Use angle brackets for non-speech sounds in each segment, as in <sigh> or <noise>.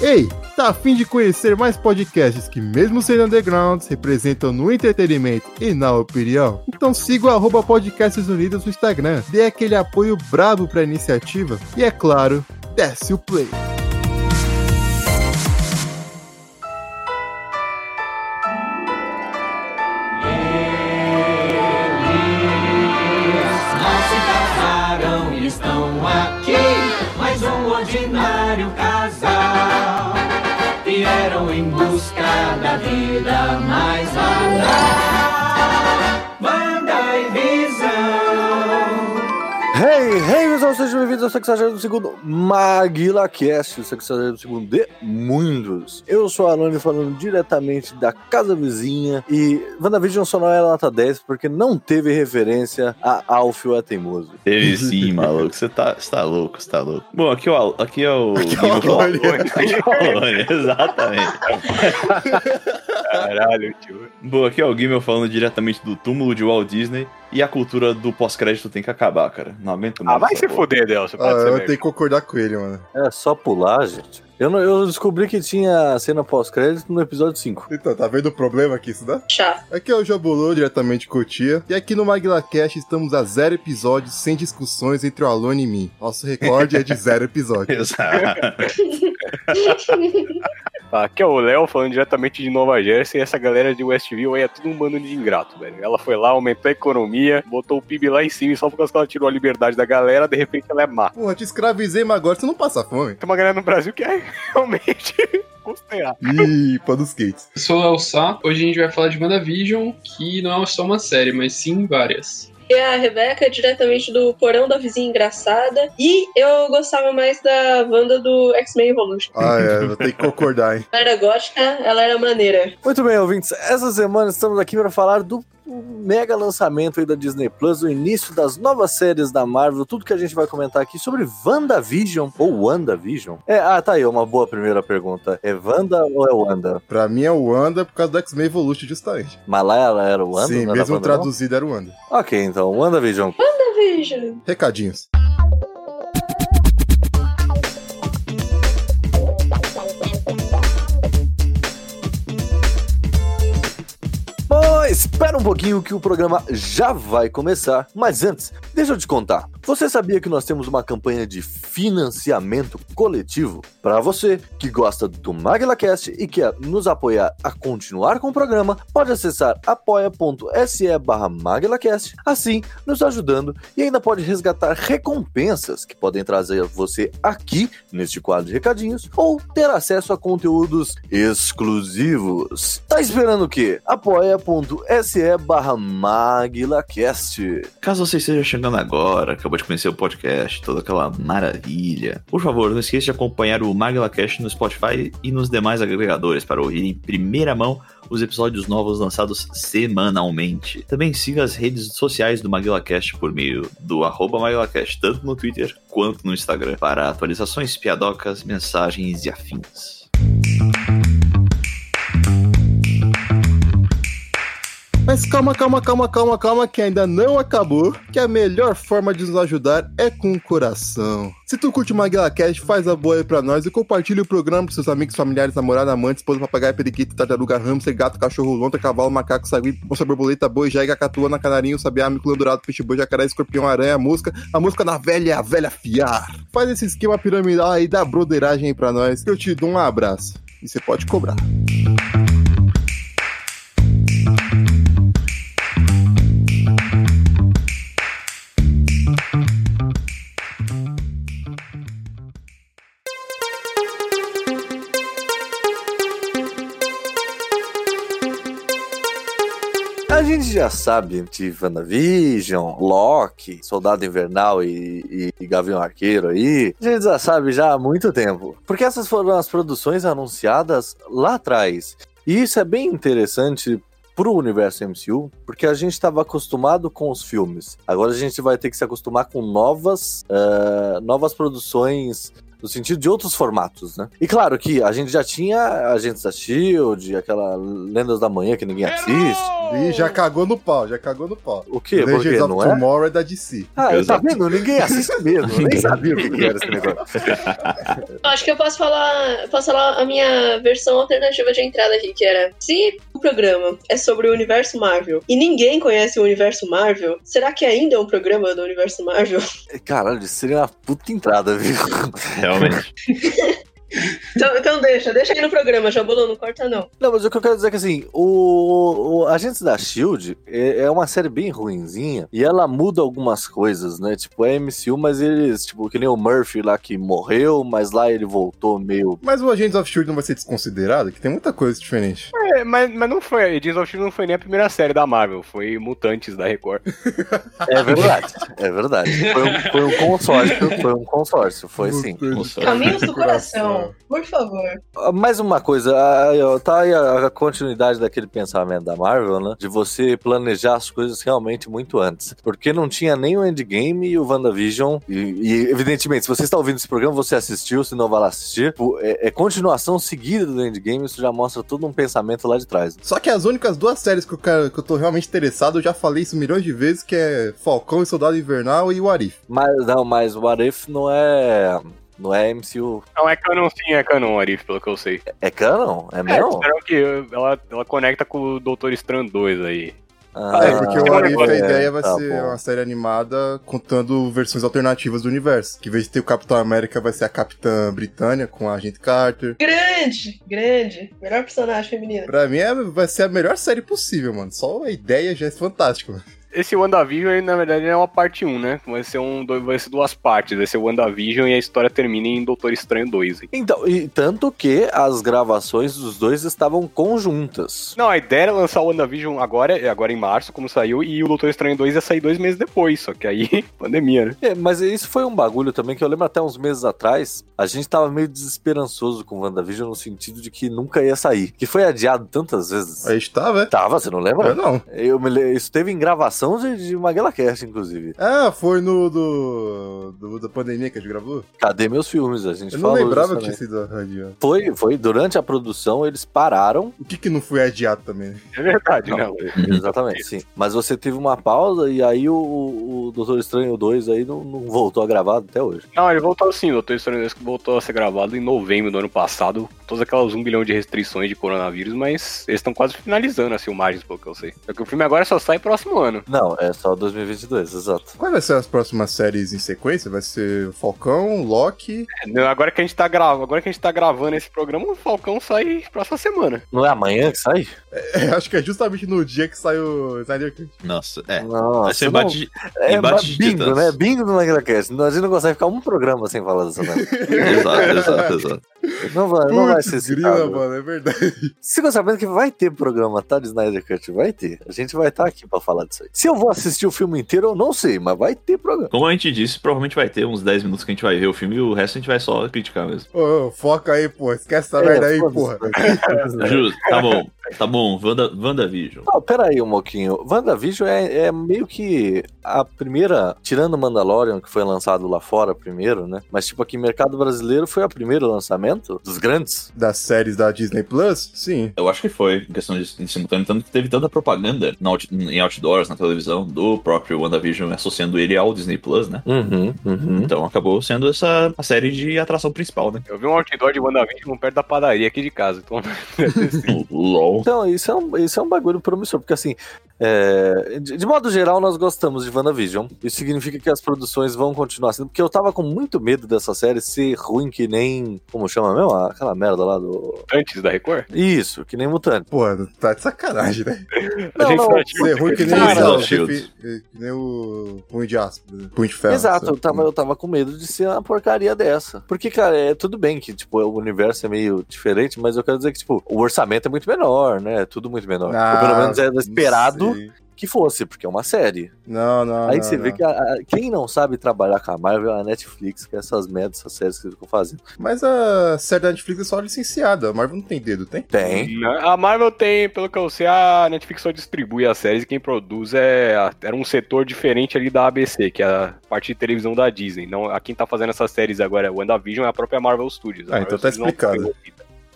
Ei, tá afim de conhecer mais podcasts que, mesmo sendo undergrounds, representam no entretenimento e na opinião? Então siga o Podcasts Unidos no Instagram, dê aquele apoio brabo pra iniciativa e, é claro, desce o play. Vida mais banal. Banda e visão. Hey, hey, pessoal, sejam bem-vindos ao 62 MaguilaCast, o 62 de muitos. Eu sou a Alane falando diretamente da casa vizinha e WandaVision só não é nota 10 porque não teve referência a Alfio é teimoso. Teve <laughs> sim, maluco. Você tá, você tá louco, você tá louco. Bom, aqui é o, aqui é o Aqui é o. Falcone. Aqui é o Alone, <laughs> exatamente. <laughs> Caralho, tio. Bom, aqui é o Gimel falando diretamente do túmulo de Walt Disney e a cultura do pós-crédito tem que acabar, cara. Não aguento mais. Ah, vai se porra. fuder, Delcio. Ah, eu tenho que concordar com ele, mano. É só pular, gente. Eu, não- eu descobri que tinha cena pós-crédito no episódio 5. Então, tá vendo o problema aqui, isso dá? Chato. Aqui é o Jabulô, diretamente de Cotia. E aqui no MaguilaCast estamos a zero episódios sem discussões entre o Alone e mim. Nosso recorde é de zero episódios. <laughs> Exato. <laughs> Aqui é o Léo falando diretamente de Nova Jersey e essa galera de Westview aí é tudo um bando de ingrato, velho. Ela foi lá, aumentou a economia, botou o PIB lá em cima e só por causa que ela tirou a liberdade da galera, de repente ela é má. Porra, te escravizei, mas agora você não passa fome. Tem uma galera no Brasil que é <laughs> realmente considerar. Ih, pão dos skates. Eu sou o El Sá. Hoje a gente vai falar de WandaVision, que não é só uma série, mas sim várias. E a Rebeca, diretamente do Porão da Vizinha Engraçada. E eu gostava mais da Wanda do X-Men Evolution. Ah, é, vou ter que concordar, hein. Ela era gótica, ela era maneira. Muito bem, ouvintes. Essa semana estamos aqui para falar do mega lançamento aí da Disney Plus, o início das novas séries da Marvel, tudo que a gente vai comentar aqui sobre WandaVision ou WandaVision. É, ah, tá aí, uma boa primeira pergunta. É Wanda ou é Wanda? Pra mim é o Wanda por causa do X-Men Evolution, justamente. Mas lá ela era Wanda? Sim, mesmo traduzido era o Wanda. Ok, então, WandaVision. Veja. Recadinhos. Espera um pouquinho que o programa já vai começar. Mas antes, deixa eu te contar. Você sabia que nós temos uma campanha de financiamento coletivo? Para você que gosta do MagilaCast e quer nos apoiar a continuar com o programa, pode acessar apoia.se barra MagilaCast, assim nos ajudando e ainda pode resgatar recompensas que podem trazer você aqui neste quadro de recadinhos ou ter acesso a conteúdos exclusivos. Tá esperando o quê? apoia.se barra MagilaCast. Caso você esteja chegando agora, acabou de conhecer o podcast, toda aquela maravilha, por favor, não esqueça de acompanhar o MagilaCast no Spotify e nos demais agregadores para ouvir em primeira mão os episódios novos lançados semanalmente. Também siga as redes sociais do MaguilaCast por meio do arroba MaguilaCast, tanto no Twitter quanto no Instagram, para atualizações, piadocas, mensagens e afins. Mas calma, calma, calma, calma, calma, que ainda não acabou. Que a melhor forma de nos ajudar é com o coração. Se tu curte o MaguilaCast, faz a boa aí pra nós e compartilha o programa pros seus amigos, familiares, namorados, amantes, esposa, papagaio, periquito, tartaruga, hamster, gato, cachorro, lontra, cavalo, macaco, sagui, onça, borboleta, boi, jaiga, catuana, canarinho, sabiá, mico, dourado, peixe, boi, jacaré, escorpião, aranha, mosca, a mosca na velha a velha fiar. Faz esse esquema piramidal aí, dá broderagem aí pra nós, que eu te dou um abraço. E você pode cobrar. Gente já sabe de WandaVision, Loki, Soldado Invernal e, e, e Gavião Arqueiro aí. A gente já sabe já há muito tempo. Porque essas foram as produções anunciadas lá atrás. E isso é bem interessante pro universo MCU, porque a gente estava acostumado com os filmes. Agora a gente vai ter que se acostumar com novas, eh, novas produções no sentido de outros formatos, né? E claro que a gente já tinha Agentes da Shield, aquela Lendas da Manhã que ninguém assiste. Ih, já cagou no pau, já cagou no pau. O quê? Legends of Não é? Tomorrow é da DC. Ah, tá vendo? Ninguém assiste mesmo. Nem sabia o que que era esse negócio. Acho que eu posso falar, posso falar a minha versão alternativa de entrada aqui, que era: se o programa é sobre o universo Marvel e ninguém conhece o universo Marvel, será que ainda é um programa do universo Marvel? Caralho, isso seria uma puta entrada, viu? Realmente. <laughs> Então, então deixa, deixa aí no programa, Jabulô, não corta não. Não, mas o que eu quero dizer é que assim, o, o Agentes da Shield é, é uma série bem ruinzinha e ela muda algumas coisas, né? Tipo, é MCU, mas eles, tipo, que nem o Murphy lá que morreu, mas lá ele voltou meio. Mas o Agents of Shield não vai ser desconsiderado? Que tem muita coisa diferente. É, mas, mas não foi. Agents of Shield não foi nem a primeira série da Marvel, foi Mutantes da Record. É verdade, é verdade. Foi um, foi um consórcio, foi um consórcio, foi sim. Caminhos do coração, por favor. Ah, Mais uma coisa, ó, tá aí a, continuidade daquele pensamento da Marvel, né? De você planejar as coisas realmente muito antes. Porque não tinha nem o Endgame e o WandaVision. E, e, evidentemente, se você está ouvindo esse programa, você assistiu, se não vai lá assistir. É, é continuação seguida do Endgame, isso já mostra todo um pensamento lá de trás. Só que as únicas duas séries que eu, quero, que eu tô realmente interessado, eu já falei isso milhões de vezes, que é Falcão e Soldado Invernal e o Arif. Mas não, mas What If não é. Não é MCU. Não, é canon sim, é canon, Arif, pelo que eu sei. É canon? É É, mesmo? disseram que ela, ela conecta com o Doutor Estranho 2 aí. Ah, é, porque o Arif, a ideia vai tá ser bom. uma série animada contando versões alternativas do universo. Que em vez de ter o Capitão América, vai ser a Capitã Britânia com a Agente Carter. Grande, grande. Melhor personagem feminino. Pra mim, é- vai ser a melhor série possível, mano. Só a ideia já é fantástica, mano. Esse WandaVision, na verdade, é uma parte 1, né? Vai ser, um, vai ser duas partes. Vai ser o WandaVision e a história termina em Doutor Estranho 2. hein? Então, e tanto que as gravações dos dois estavam conjuntas. Não, a ideia era lançar o WandaVision agora, agora em março, como saiu, e o Doutor Estranho 2 ia sair dois meses depois. Só que aí, <laughs> pandemia, né? É, mas isso foi um bagulho também que eu lembro até uns meses atrás. A gente tava meio desesperançoso com o WandaVision no sentido de que nunca ia sair. Que foi adiado tantas vezes. Aí está, velho. Tava, você não Eu lembra? não. Eu me Isso teve em gravação de, de MaguelaCast, inclusive. Ah, foi no do, do- da pandemia que a gente gravou? Cadê meus filmes? A gente Eu não falou lembrava que tinha sido adiado. Foi, foi. Durante a produção, eles pararam. O que que não foi adiado também? né? É verdade, Não, não. Exatamente, sim. Mas você teve uma pausa e aí o, o Doutor Estranho 2 aí não, não voltou a gravar até hoje. Não, ele voltou sim, o Doutor Estranho 2 voltou a ser gravado em novembro do ano passado. Todas aquelas um bilhão de restrições de coronavírus, mas eles estão quase finalizando as filmagens, pelo que eu sei. Só que o filme agora só sai próximo ano. Não, é só 2022, exato. Quais vai ser as próximas séries em sequência? Vai ser Falcão, Loki. É, Agora que a gente tá gravando, agora que a gente tá gravando esse programa, o Falcão sai próxima semana. Não é amanhã que sai? É, acho que é justamente no dia que sai o Snyder Cut. Nossa, é. Nossa, Vai ser embate É embate de bingo, titãs. né? Bingo no MaguilaCast. A gente não consegue ficar um programa sem falar dessa merda. <laughs> Exato, exato, exato. Não vai, não vai ser grila, mano, é verdade. Você ficou sabendo que vai ter programa, tá? De Snyder Cut? Vai ter. A gente vai estar aqui pra falar disso aí. Se eu vou assistir o filme inteiro, eu não sei, mas vai ter programa. Como a gente disse, provavelmente vai ter uns 10 minutos que a gente vai ver o filme e o resto a gente vai só criticar mesmo. Ô, ô, foca aí, pô. Esquece essa É, merda aí, porra. <laughs> Justo, tá bom. Tá bom, Wanda, WandaVision. Não, pera aí um pouquinho. WandaVision é, é meio que a primeira, tirando Mandalorian, que foi lançado lá fora primeiro, né? Mas, tipo, aqui, mercado brasileiro foi o primeiro lançamento dos grandes. Das séries da Disney Plus? Sim. Eu acho que foi, em questão de, de simultâneo, tanto que teve tanta propaganda out- em outdoors, na televisão, do próprio WandaVision, associando ele ao Disney Plus, né? Uhum, uhum. Então acabou sendo essa a série de atração principal, né? Eu vi um outdoor de WandaVision perto da padaria aqui de casa. Então, <laughs> <laughs> LOL. Então, isso é, um, isso é um bagulho promissor, porque assim, é, de, de modo geral, nós gostamos de WandaVision. Isso significa que as produções vão continuar sendo, porque eu tava com muito medo dessa série ser ruim que nem. Como chama mesmo? Aquela merda lá do. antes da Record. Isso, que nem mutante. Pô, tá de sacanagem, né? Não, a gente não, tinha- Ser ruim que nem, o, o Shield. que nem o Punho de Aço, Punho de Ferro. Exato, eu tava, eu tava com medo de ser uma porcaria dessa. Porque, cara, é tudo bem que, tipo, o universo é meio diferente, mas eu quero dizer que, tipo, o orçamento é muito menor, né? É tudo muito menor. Ah, Ou pelo menos é não sei. que fosse, porque é uma série. Não, não. Aí não, você vê não. que a- a- quem não sabe trabalhar com a Marvel é a Netflix, que é essas merdas, essas séries que eles ficam fazendo. Mas a série da Netflix é só licenciada. A Marvel não tem dedo, tem? Tem. A Marvel tem, pelo que eu sei, a Netflix só distribui as séries e quem produz é era um setor diferente ali da ABC, que é a parte de televisão da Disney. Não, a quem tá fazendo essas séries agora, o WandaVision, é a própria Marvel Studios. A Ah, Marvel então tá Studios explicado.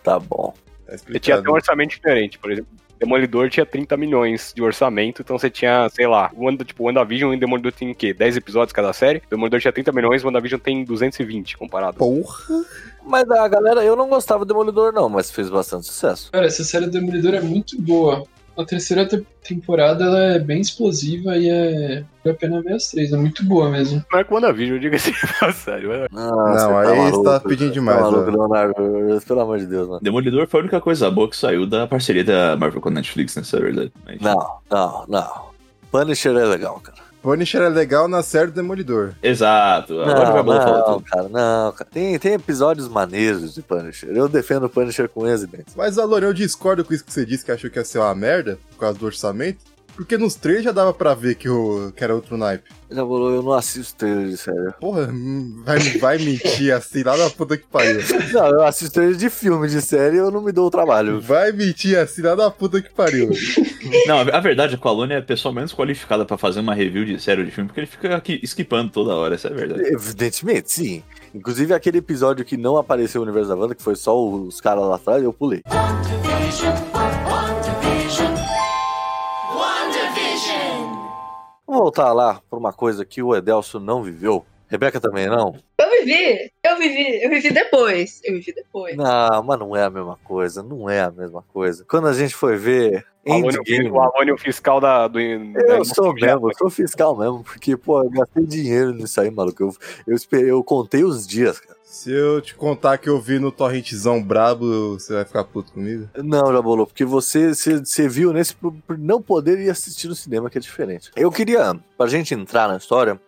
Tá bom. Tá tinha até um orçamento diferente, por exemplo. Demolidor tinha 30 milhões de orçamento, então você tinha, sei lá, o Wanda, tipo, o WandaVision e o Demolidor tem o quê? 10 episódios cada série? Demolidor tinha 30 milhões, o WandaVision tem 220 comparado. Porra! Mas a galera, eu não gostava do Demolidor, não, mas fez bastante sucesso. Cara, essa série do Demolidor é muito boa. A terceira te- temporada ela é bem explosiva e é. Vale a pena ver as três, é muito boa mesmo. <laughs> Não é WandaVision, diga-se de passagem. mas- Não, Não, aí você tá pedindo demais, Tá maluco. Leonardo, pelo amor de Deus, mano. Demolidor foi a única coisa boa que saiu da parceria da Marvel com a Netflix, né? Isso é verdade. Mas- Não, não, não. Punisher é legal, cara. Punisher é legal na série do Demolidor. Exato. Agora Não, vai botar falar não, tudo. cara, não, cara. Tem, tem episódios maneiros de Punisher. Eu defendo o Punisher com dentes. Mas, Alone, eu discordo com isso que você disse, que achou que ia ser uma merda, por causa do orçamento. Porque nos três já dava pra ver que, o, que era outro naipe. Já falou, eu não assisto trailer de série. Porra, vai, vai mentir assim lá na puta que pariu. Não, eu assisto trailer de filme, de série, eu não me dou o trabalho. Vai mentir assim lá na puta que pariu. Não, a verdade é que o Alone é a pessoa menos qualificada pra fazer uma review de série ou de filme, porque ele fica aqui esquipando toda hora, essa é a verdade. Evidentemente, sim. Inclusive aquele episódio que não apareceu o universo da Wanda, que foi só os caras lá atrás, eu pulei. Vamos voltar lá pra uma coisa que o Edelso não viveu. Rebeca também não? Eu vivi, eu vivi, eu vivi depois. Eu vivi depois. Não, mas não é a mesma coisa, não é a mesma coisa. Quando a gente foi ver Endgame, o Alone, o fiscal da, do. eu sou mesmo, eu sou fiscal mesmo, porque, pô, eu gastei dinheiro nisso aí, maluco. Eu, eu, esperei, eu contei os dias, cara. Se eu te contar que eu vi no torrentzão brabo, você vai ficar puto comigo? Não, já bolou, porque você, você, você viu nesse por não poder ir assistir no cinema, que é diferente. Eu queria, pra gente entrar na história,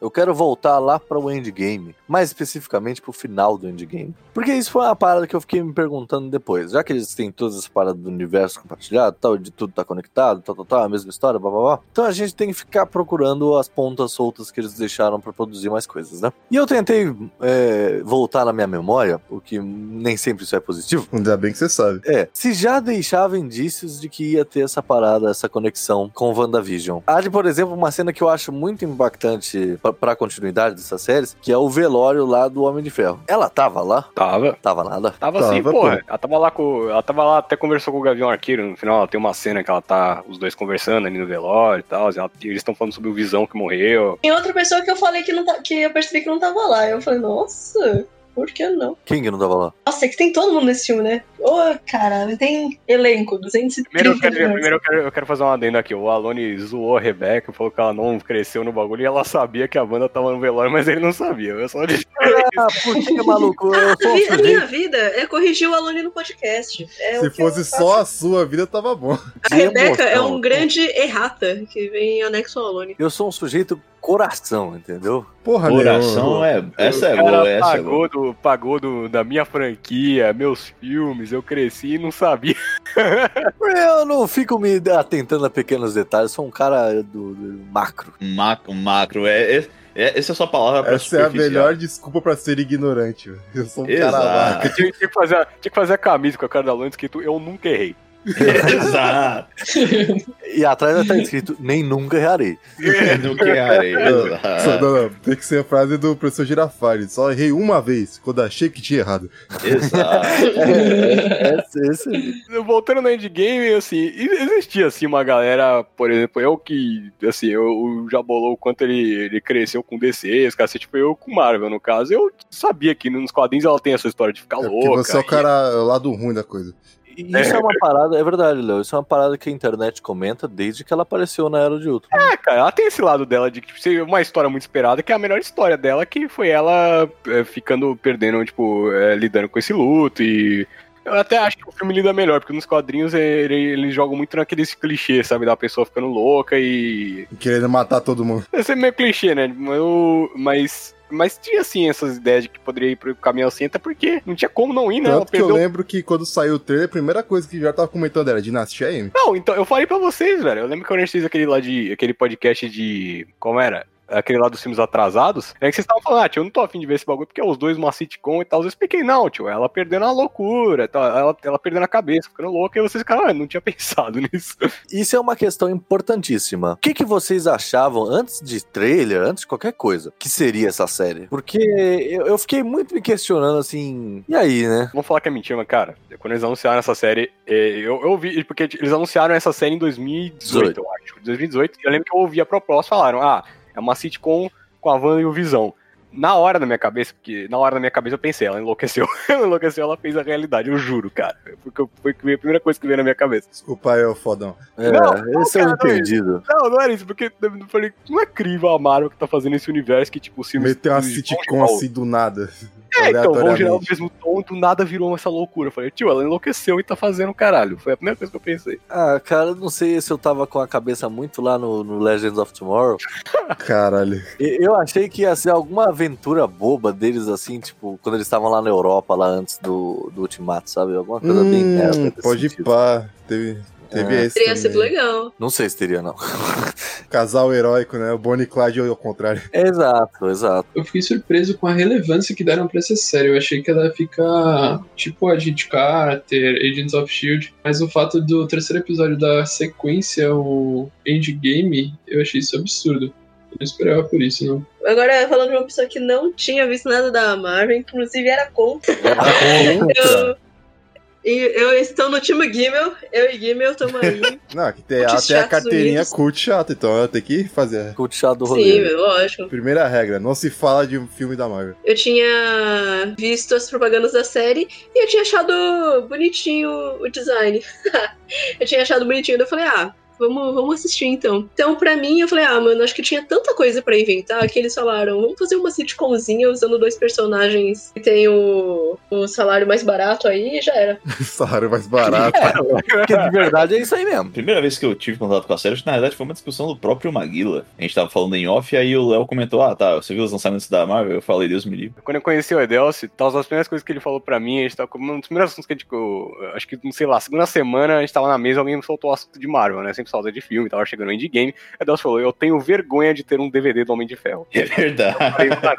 eu quero voltar lá para o endgame, mais especificamente pro final do endgame. Porque isso foi uma parada que eu fiquei me perguntando depois. Já que eles têm todas as paradas do universo compartilhado, tal, de tudo tá conectado, tal, tal, tal, a mesma história, blá blá blá. Então a gente tem que ficar procurando as pontas soltas que eles deixaram para produzir mais coisas, né? E eu tentei é, voltar na minha memória, o que nem sempre isso é positivo. Ainda bem que você sabe. É, se já deixava indícios de que ia ter essa parada, essa conexão com WandaVision. Há de, por exemplo, uma cena que eu acho muito impactante pra, pra continuidade dessas séries, que é o velório lá do Homem de Ferro. Ela tava lá? Tava. Tava nada? Tava Tava, assim, pô. porra. Ela tava lá com. Ela tava lá, até conversou com o Gavião Arqueiro. No final, ela tem uma cena que ela tá. Os dois conversando ali no velório e tal. e ela- e eles estão falando sobre o Visão que morreu. Tem outra pessoa que eu falei que não tá, que eu percebi que não tava lá. Eu falei, nossa, por que não? Quem que não tava lá? Nossa, é que tem todo mundo nesse filme, né? Ô, cara, tem elenco, 230 Primeiro, eu quero, primeiro eu, quero, eu quero fazer uma adenda aqui. O Alone zoou a Rebeca, falou que ela não cresceu no bagulho e ela sabia que a banda tava no velório, mas ele não sabia. Eu só disse. Ah, por que, maluco? Eu Ah, sou a, vi- a sujeito. minha vida é corrigir o Alone no podcast. É Se fosse só a sua vida, tava bom. A Rebeca é emoção. um grande errata que vem em anexo ao Alone. Eu sou um sujeito coração, entendeu? Porra, Coração é. Essa é o cara boa, essa é boa. pagou, do, pagou do, da minha franquia, meus filmes, eu cresci e não sabia. <laughs> Eu não fico me atentando a pequenos detalhes, sou um cara do, do macro. Macro, macro. É, é, é- essa é a sua palavra pra Essa é a melhor desculpa pra ser ignorante. Eu sou um Exato. cara. Tinha, tinha que fazer, a- tinha que fazer a camisa com a cara da Alone escrito Eu nunca errei. <laughs> Exato. E atrás estar escrito, nem nunca errarei. Nunca errei. Não, não, não, tem que ser a frase do professor Girafales. Só errei uma vez, quando achei que tinha errado. Exato. <laughs> É, esse, esse- Voltando no endgame, assim, existia assim uma galera, por exemplo, eu que, assim, eu, o Jabolou, o quanto ele, ele cresceu com DC, esse cara, assim, tipo, eu com Marvel, no caso, eu sabia que nos quadrinhos ela tem essa história de ficar É porque louca. você é o e- cara, o lado ruim da coisa. E Isso é uma parada, é verdade, Léo. Isso é uma parada que a internet comenta desde que ela apareceu na Era de Ultron. É, cara, ela tem esse lado dela de que tipo, ser uma história muito esperada, que é a melhor história dela, que foi ela é, ficando, perdendo, tipo, é, lidando com esse luto e. Eu até acho que o filme lida melhor, porque nos quadrinhos é, ele- eles jogam muito naqueles clichês, sabe? Da pessoa ficando louca e. Querendo matar todo mundo. Esse é meio clichê, né? Mas, mas mas tinha assim essas ideias de que poderia ir pro caminhão assim, até porque não tinha como não ir, né? Ela Tanto que eu lembro que quando saiu o trailer, a primeira coisa que já tava comentando era Dinastia M. Não, então eu falei pra vocês, velho. Eu lembro que quando a gente fez aquele lá de. aquele podcast de. Como era? Aquele lá dos filmes atrasados, é que vocês estavam falando, ah, tio, eu não tô afim de ver esse bagulho, porque é os dois uma sitcom e tal. Eu expliquei, não, tio, ela perdendo a loucura, tal, ela, ela perdendo a cabeça, ficando louca, e vocês ficaram, ah, não tinha <laughs> pensado nisso. Isso é uma questão importantíssima. O que, que vocês achavam, antes de trailer, antes de qualquer coisa, que seria essa série? Porque eu, eu fiquei muito me questionando assim. E aí, né? Vamos falar que é mentira, mas, cara, quando eles anunciaram essa série, eh, eu, eu vi, porque eles anunciaram essa série em 2018, eu acho. 2018, eu lembro que eu ouvi a proposta, falaram, ah, é uma sitcom com a Wanda e o Visão. Na hora da minha cabeça, porque na hora da minha cabeça eu pensei, ela enlouqueceu. <laughs> ela enlouqueceu, ela fez a realidade, eu juro, cara. Porque foi a primeira coisa que veio na minha cabeça. Desculpa aí, ô fodão. É, Não, esse é o cara, não é entendido. Não, não era isso, porque eu falei, não é incrível a Marvel que tá fazendo esse universo que, tipo, filmes. Meteu uma sitcom o- assim do nada. É, então, vão gerar o mesmo tom, do nada virou essa loucura. Eu falei, tio, ela enlouqueceu e tá fazendo caralho. Foi a primeira coisa que eu pensei. Ah, cara, eu não sei se eu tava com a cabeça muito lá no, no Legends of Tomorrow. <laughs> Caralho. Eu achei que ia ser alguma aventura boba deles, assim, tipo, quando eles estavam lá na Europa, lá antes do, do Ultimato, sabe? Alguma coisa bem Hum, merda. nesse pode sentido. pá. Teve, teve É. esse. Teria sido legal. Não sei se teria, não. <laughs> <laughs> Casal heróico, né? O Bonnie e Clyde ao contrário. exato, exato. Eu fiquei surpreso com a relevância que deram pra essa série. Eu achei que ela ia ficar tipo Agent Carter, Agents of Shield, mas o fato do terceiro episódio da sequência, o Endgame, eu achei isso absurdo. Eu não esperava por isso, não. Agora, falando de uma pessoa que não tinha visto nada da Marvel, inclusive era contra. Eu, e eu estou no time Gimel, eu e Gimel estamos aí. <laughs> Não, que tem, tem a carteirinha unidos. cult chata, então ela tem que fazer. Cult chato do Sim, rolê. meu, lógico. Primeira regra, não se fala de um filme da Marvel. Eu tinha visto as propagandas da série e eu tinha achado bonitinho o design. <laughs> eu tinha achado bonitinho, daí eu falei, ah, vamos, vamos assistir então. Então, pra mim, eu falei, ah, mano, acho que tinha tanta coisa pra inventar que eles falaram, vamos fazer uma sitcomzinha usando dois personagens que tem o, o salário mais barato aí e já era. <laughs> Salário mais barato. Porque de verdade é isso aí mesmo. Primeira vez que eu tive contato com a série, acho que, na verdade foi uma discussão do próprio Maguila. A gente tava falando em off, e aí o Léo comentou: Ah, tá, você viu os lançamentos da Marvel? Eu falei, Deus me livre. Quando eu conheci o Edelcio, tá, uma das primeiras coisas que ele falou pra mim, a gente tava com um dos primeiros assuntos que a gente. eu Acho que, sei lá, segunda semana a gente tava na mesa, alguém soltou o assunto de Marvel, né? Sempre solta de filme, tava chegando o endgame. O Edelcio falou: Eu tenho vergonha de ter um DVD do Homem de Ferro. É verdade.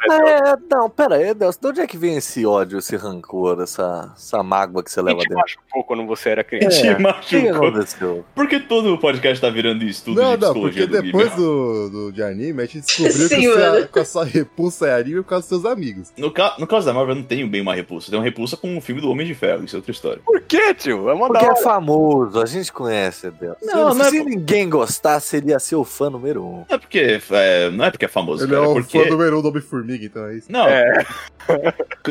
"Mano, É, não, pera aí, Deus, de onde é que vem esse ódio, esse rancor, essa, essa mágoa que você a leva dentro? machucou quando você era É. criança. Te que que machucou. aconteceu? Por que todo o podcast tá virando estudo Não, de não, porque psicologia do depois do, do, de anime, a gente descobriu Sim, que você, mano. com a sua repulsa é anime por causa dos seus amigos. No, ca- no caso da Marvel, eu não tenho bem uma repulsa. Eu tenho uma repulsa com o filme do Homem de Ferro, isso é outra história. Por quê, tio? É uma Porque da é famoso, a gente conhece, Deus. Não, se não é se ninguém gostar, seria seu fã número um. Não é porque é, não é, porque é famoso, Ele é cara, o é porque... fã número um do Homem-Formiga, então é isso. Não, É.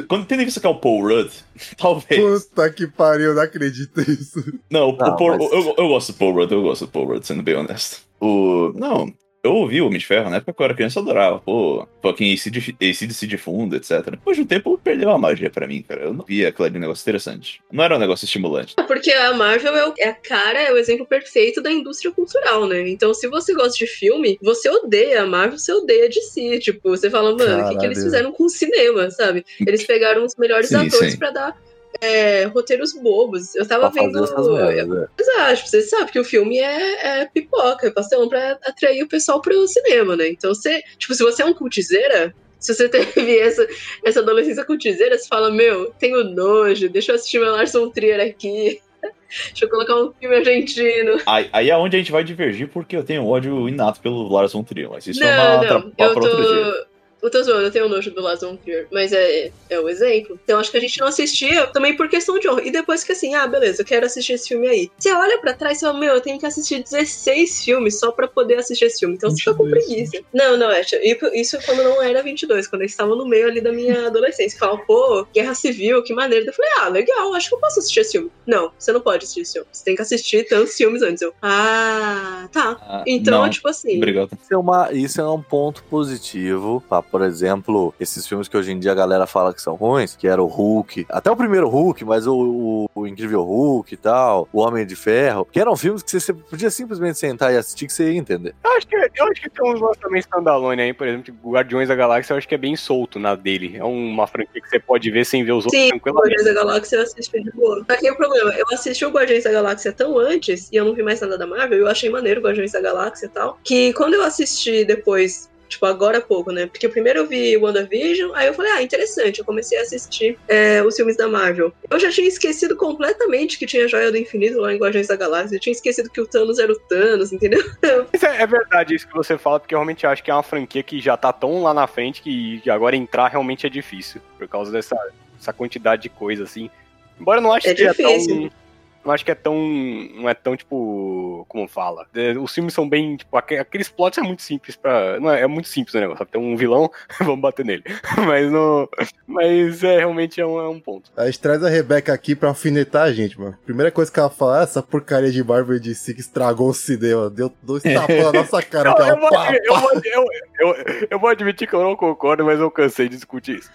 quando tendo em vista que é o Paul Rudd, <laughs> talvez... Puta que pariu, eu não acredito nisso. Não, o Não, Paul- mas- eu, eu gosto do Paul Rudd, eu gosto do Paul Rudd, sendo bem honesto. O... Não, eu ouvi o Homem de Ferro, na época que eu era criança, eu adorava. Pô, fucking ACDC de fundo, etc. Depois de um tempo, perdeu a magia pra mim, cara. Eu não via aquele ali um negócio interessante. Não era um negócio estimulante. Porque a Marvel é, o- é a cara, é o exemplo perfeito da indústria cultural, né? Então, se você gosta de filme, você odeia a Marvel, você odeia de si. Tipo, você fala, mano, o que, que eles fizeram com o cinema, sabe? Eles pegaram os melhores Sim, atores sim. pra dar é, roteiros bobos. Eu tava Pra vendo. essas merdas, né? Exato, você sabe que o filme é, é pipoca, é pastelão pra atrair o pessoal pro cinema, né? Então, você, tipo, se você é um cultizeira, se você <laughs> teve essa, essa adolescência cultizeira, você fala, meu, tenho nojo, deixa eu assistir meu Larson Trier aqui. <laughs> Deixa eu colocar um filme argentino. Aí, aí é onde a gente vai divergir, porque eu tenho ódio inato pelo Lars von Trier, mas isso é não, uma não, outra, eu pra outro dia. Eu tô zoando, eu tenho nojo do Lars von Trier, mas é, é o exemplo. Então acho que a gente não assistia também por questão de honra. E depois que assim, ah, beleza, eu quero assistir esse filme aí. Você olha pra trás e fala, meu, eu tenho que assistir 16 filmes só pra poder assistir esse filme. Então você fica com 22. preguiça. Não, não, é. Isso quando não era 22, quando eu estava no meio ali da minha <laughs> adolescência. Fala, pô, guerra civil, que maneiro. Eu falei, ah, legal, acho que eu posso assistir esse filme. Não, você não pode assistir esse filme. Você tem que assistir tantos filmes antes. Eu, ah, tá. Ah, Então, não, tipo assim. Obrigado. Isso é, uma, isso é um ponto positivo pra por exemplo, esses filmes que hoje em dia a galera fala que são ruins, que era o Hulk, até o primeiro Hulk, mas o, o- o Incrível Hulk e tal, o Homem de Ferro, que eram filmes que você podia simplesmente sentar e assistir que você ia entender. Eu acho, que, eu acho que tem uns lançamentos standalone aí, por exemplo, tipo Guardiões da Galáxia, eu acho que é bem solto na dele. É uma franquia que você pode ver sem ver os outros Sim. Guardiões da Galáxia eu assisti de boa. Só que o problema, eu assisti o Guardiões da Galáxia tão antes, e eu não vi mais nada da Marvel, eu achei maneiro o Guardiões da Galáxia e tal, que quando eu assisti depois, tipo, agora há pouco, né? Porque primeiro eu vi WandaVision, aí eu falei, ah, interessante, eu comecei a assistir é, os filmes da Marvel. Eu já tinha esquecido completamente que tinha Joia do Infinito lá em Guardiões da Galáxia, eu tinha esquecido que o Thanos era o Thanos, entendeu? <laughs> É, é verdade isso que você fala, porque eu realmente acho que é uma franquia que já tá tão lá na frente que agora entrar realmente é difícil, por causa dessa, dessa quantidade de coisa, assim. Embora eu não ache É que é difícil. tão. Não acho que é tão. Não é tão, tipo. Como fala? É, Os filmes são bem. Tipo, aque- aqueles plots é muito simples pra. Não é, é muito simples o negócio. Sabe? Tem um vilão, <laughs> vamos bater nele. <laughs> Mas não. Mas é realmente é um, é um ponto. A gente traz a Rebeca aqui pra alfinetar a gente, mano. Primeira coisa que ela fala, ah, essa porcaria de Marvel de si que estragou o cinema. Deu dois <laughs> tapas na nossa cara. Não, aquela eu, vou, pá, eu, pá. vou, eu, eu, eu vou admitir que eu não concordo, mas eu cansei de discutir isso.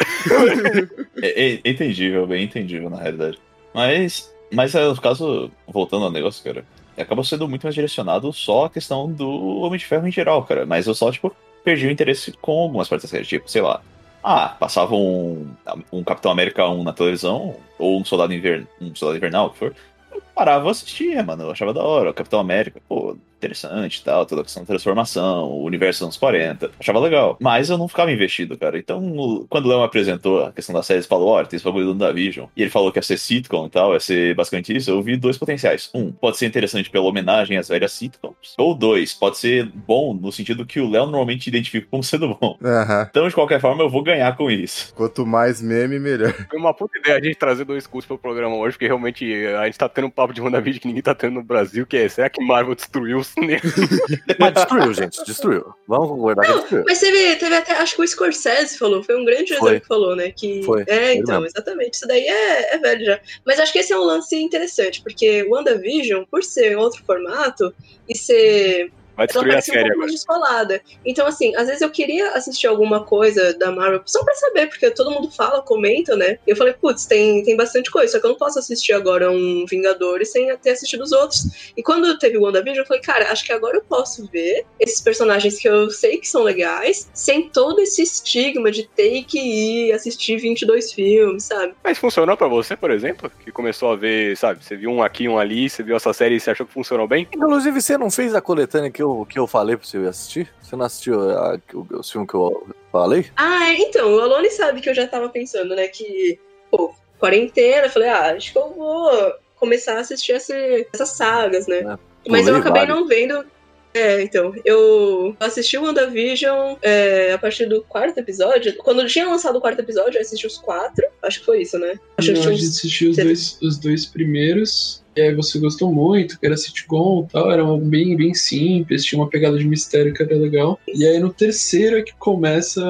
É, é entendível, bem entendível, na realidade. Mas, mas é, no caso, voltando ao negócio, cara, acaba sendo muito mais direcionado só a questão do Homem de Ferro em geral, cara. Mas eu só, tipo, perdi o interesse com algumas partes da série, tipo, sei lá. Ah, passava um, um Capitão América 1 na televisão, ou um Soldado, Inver, um Soldado Invernal, o que for. Eu parava e assistia, mano. Eu achava da hora. O Capitão América, pô, interessante e tal, toda a questão da transformação, o universo dos anos 40. Achava legal. Mas eu não ficava investido, cara. Então, o- quando o Leon apresentou a questão da série, ele falou: olha, tem esse bagulho do WandaVision. E ele falou que ia ser sitcom e tal, ia ser basicamente isso. Eu vi dois potenciais. Um, pode ser interessante pela homenagem às velhas sitcoms. Ou dois, pode ser bom no sentido que o Léo normalmente identifica como sendo bom. Aham. Então, de qualquer forma, eu vou ganhar com isso. Quanto mais meme, melhor. Foi uma puta ideia a gente trazer dois cursos pro programa hoje, porque realmente a gente tá tendo um papo de WandaVision que ninguém tá tendo no Brasil, que é, será que Marvel destruiu o cinema? <laughs> Mas destruiu, gente, destruiu. Vamos concordar que destruiu. Mas teve, teve até, acho que o Scorsese falou, foi um grande diretor Foi. que falou, né? Que, Foi, É, foi então, mesmo. exatamente. Isso daí é, é velho já. Mas acho que esse é um lance interessante, porque WandaVision, por ser outro formato e ser Vai ela destruir a parece um série pouco agora. mais descolada. Então, assim, às vezes eu queria assistir alguma coisa da Marvel só pra saber, porque todo mundo fala, comenta, né? E eu falei, putz, tem, tem bastante coisa, só que eu não posso assistir agora um Vingadores sem ter assistido os outros. E quando teve o WandaVision, eu falei, cara, acho que agora eu posso ver esses personagens que eu sei que são legais, sem todo esse estigma de ter que ir assistir 22 filmes, sabe? Mas funcionou pra você, por exemplo? Que começou a ver, sabe? Você viu um aqui, um ali, você viu essa série e você achou que funcionou bem? Inclusive, você não fez a coletânea que eu, que eu falei pra você assistir? Você não assistiu a, o, os filmes que eu falei? Ah, é, então, o Alone sabe que eu já tava pensando, né, que, pô, quarentena, eu falei, ah, acho que eu vou começar a assistir esse- essas sagas, né? É, Mas eu acabei vários. não vendo. É, então, eu assisti o WandaVision é, a partir do quarto episódio. Quando tinha lançado o quarto episódio, eu assisti os quatro. Acho que foi isso, né? Acho que Não, tinha a gente assistiu os dois, os dois primeiros. E aí você gostou muito, que era sitcom e tal, era um bem, bem simples, tinha uma pegada de mistério que era legal. E aí no terceiro é que começa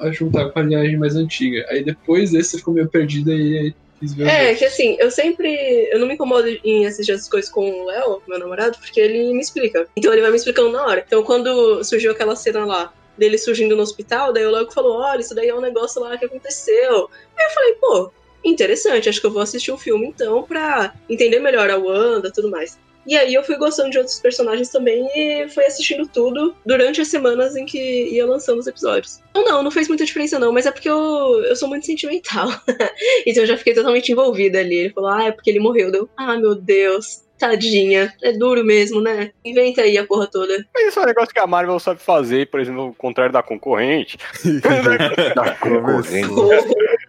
a juntar com a linhagem mais antiga. Aí depois desse você ficou meio perdida e aí É, que assim, eu sempre. Eu não me incomodo em assistir essas coisas com o Léo, meu namorado, porque ele me explica. Então ele vai me explicando na hora. Então quando surgiu aquela cena lá dele surgindo no hospital, daí o Léo falou: olha, isso daí é um negócio lá que aconteceu. Aí eu falei, pô, interessante, acho que eu vou assistir o filme então pra entender melhor a Wanda tudo mais. E aí eu fui gostando de outros personagens também e fui assistindo tudo durante as semanas em que ia lançando os episódios. Então não, não fez muita diferença não, mas é porque eu, eu sou muito sentimental. <laughs> Então eu já fiquei totalmente envolvida ali. Ele falou, ah, é porque ele morreu. Deu, ah, meu Deus, tadinha. É duro mesmo, né? Inventa aí a porra toda. Mas isso é um negócio que a Marvel sabe fazer, por exemplo, ao contrário da concorrente. <laughs> Da concorrente.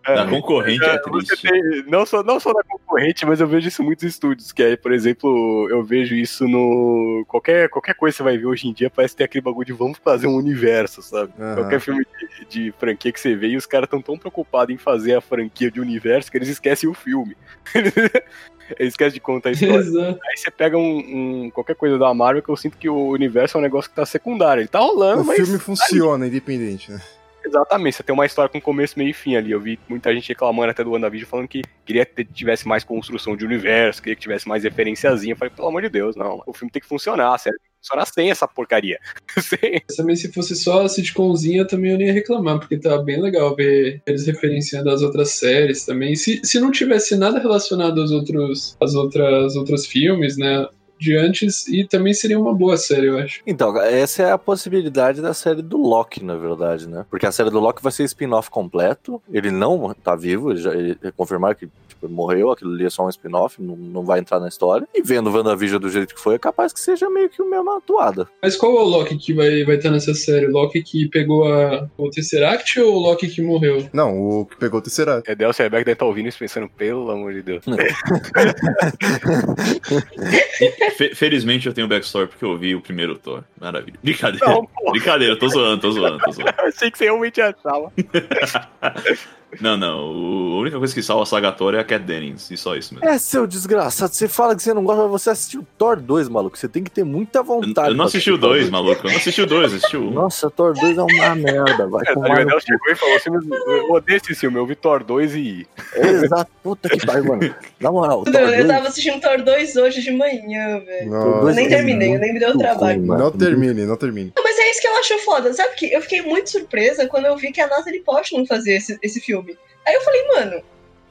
Da concorrente é Você triste. tem, não, só, não só da concorrente, mas eu vejo isso em muitos estúdios, que é, por exemplo, eu vejo isso no. Qualquer, qualquer coisa que você vai ver hoje em dia, parece ter aquele bagulho de vamos fazer um universo, sabe? Aham. Qualquer filme de, de franquia que você vê, e os caras estão tão preocupados em fazer a franquia de universo que eles esquecem o filme. <laughs> <laughs> eles esquecem de contar a história. Exato. Aí você pega um, um- qualquer coisa da Marvel que eu sinto que o universo é um negócio que tá secundário. Ele tá rolando, O mas. filme funciona, independente, né? Exatamente, você tem uma história com começo, meio e fim ali. Eu vi muita gente reclamando até do WandaVision falando que queria que tivesse mais construção de universo, queria que tivesse mais referenciazinha. Eu falei, pelo amor de Deus, não. O filme tem que funcionar, a série tem funciona sem essa porcaria. <laughs> Também se fosse só a sitcomzinha, também eu nem ia reclamar, porque tá bem legal ver eles referenciando as outras séries também. Se, se não tivesse nada relacionado aos outros, às outras outros filmes, né? De antes, e também seria uma boa série, eu acho. Então, essa é a possibilidade da série do Loki, na verdade, né? Porque a série do Loki vai ser spin-off completo. Ele não tá vivo, ele já ele confirmaram que tipo, morreu, aquilo ali é só um spin-off, não, não vai entrar na história. E vendo o WandaVision do jeito que foi, é capaz que seja meio que a mesma atuada. Mas qual é o Loki que vai vai estar nessa série? O Loki que pegou a, o Tesseract ou o Loki que morreu? Não, o que pegou o Tesseract. É Delcio Rebeca deve estar ouvindo isso pensando, pelo amor de Deus. <laughs> <laughs> Fe- felizmente eu tenho backstory porque eu vi o primeiro Thor. Maravilha. Brincadeira. Não, Brincadeira, tô zoando, tô zoando, tô zoando. <laughs> eu achei que você realmente achava. <laughs> Não, não. o- A única coisa que salva a saga Thor é a Cat Dennings. E só isso mesmo. É, seu desgraçado, você fala que você não gosta, mas você assistiu Thor 2, maluco. Você tem que ter muita vontade. eu não assisti o Thor 2, maluco. Eu não assisti o 2, assisti o 1. Nossa, Thor 2 é uma merda, vai É, tomar o Delcio chegou e falou assim, eu odeio esse filme, eu vi Thor 2 e... Exato, puta que pariu, mano. Na moral, Thor Eu 2 tava assistindo Thor 2 hoje de manhã, velho. Eu nem é terminei, eu nem me deu muito trabalho. ruim, mano. não termine, não termine. Mas é isso que eu acho foda, sabe? que Eu fiquei muito surpresa quando eu vi que a Natalie Portman fazia esse, esse filme. Aí eu falei, mano,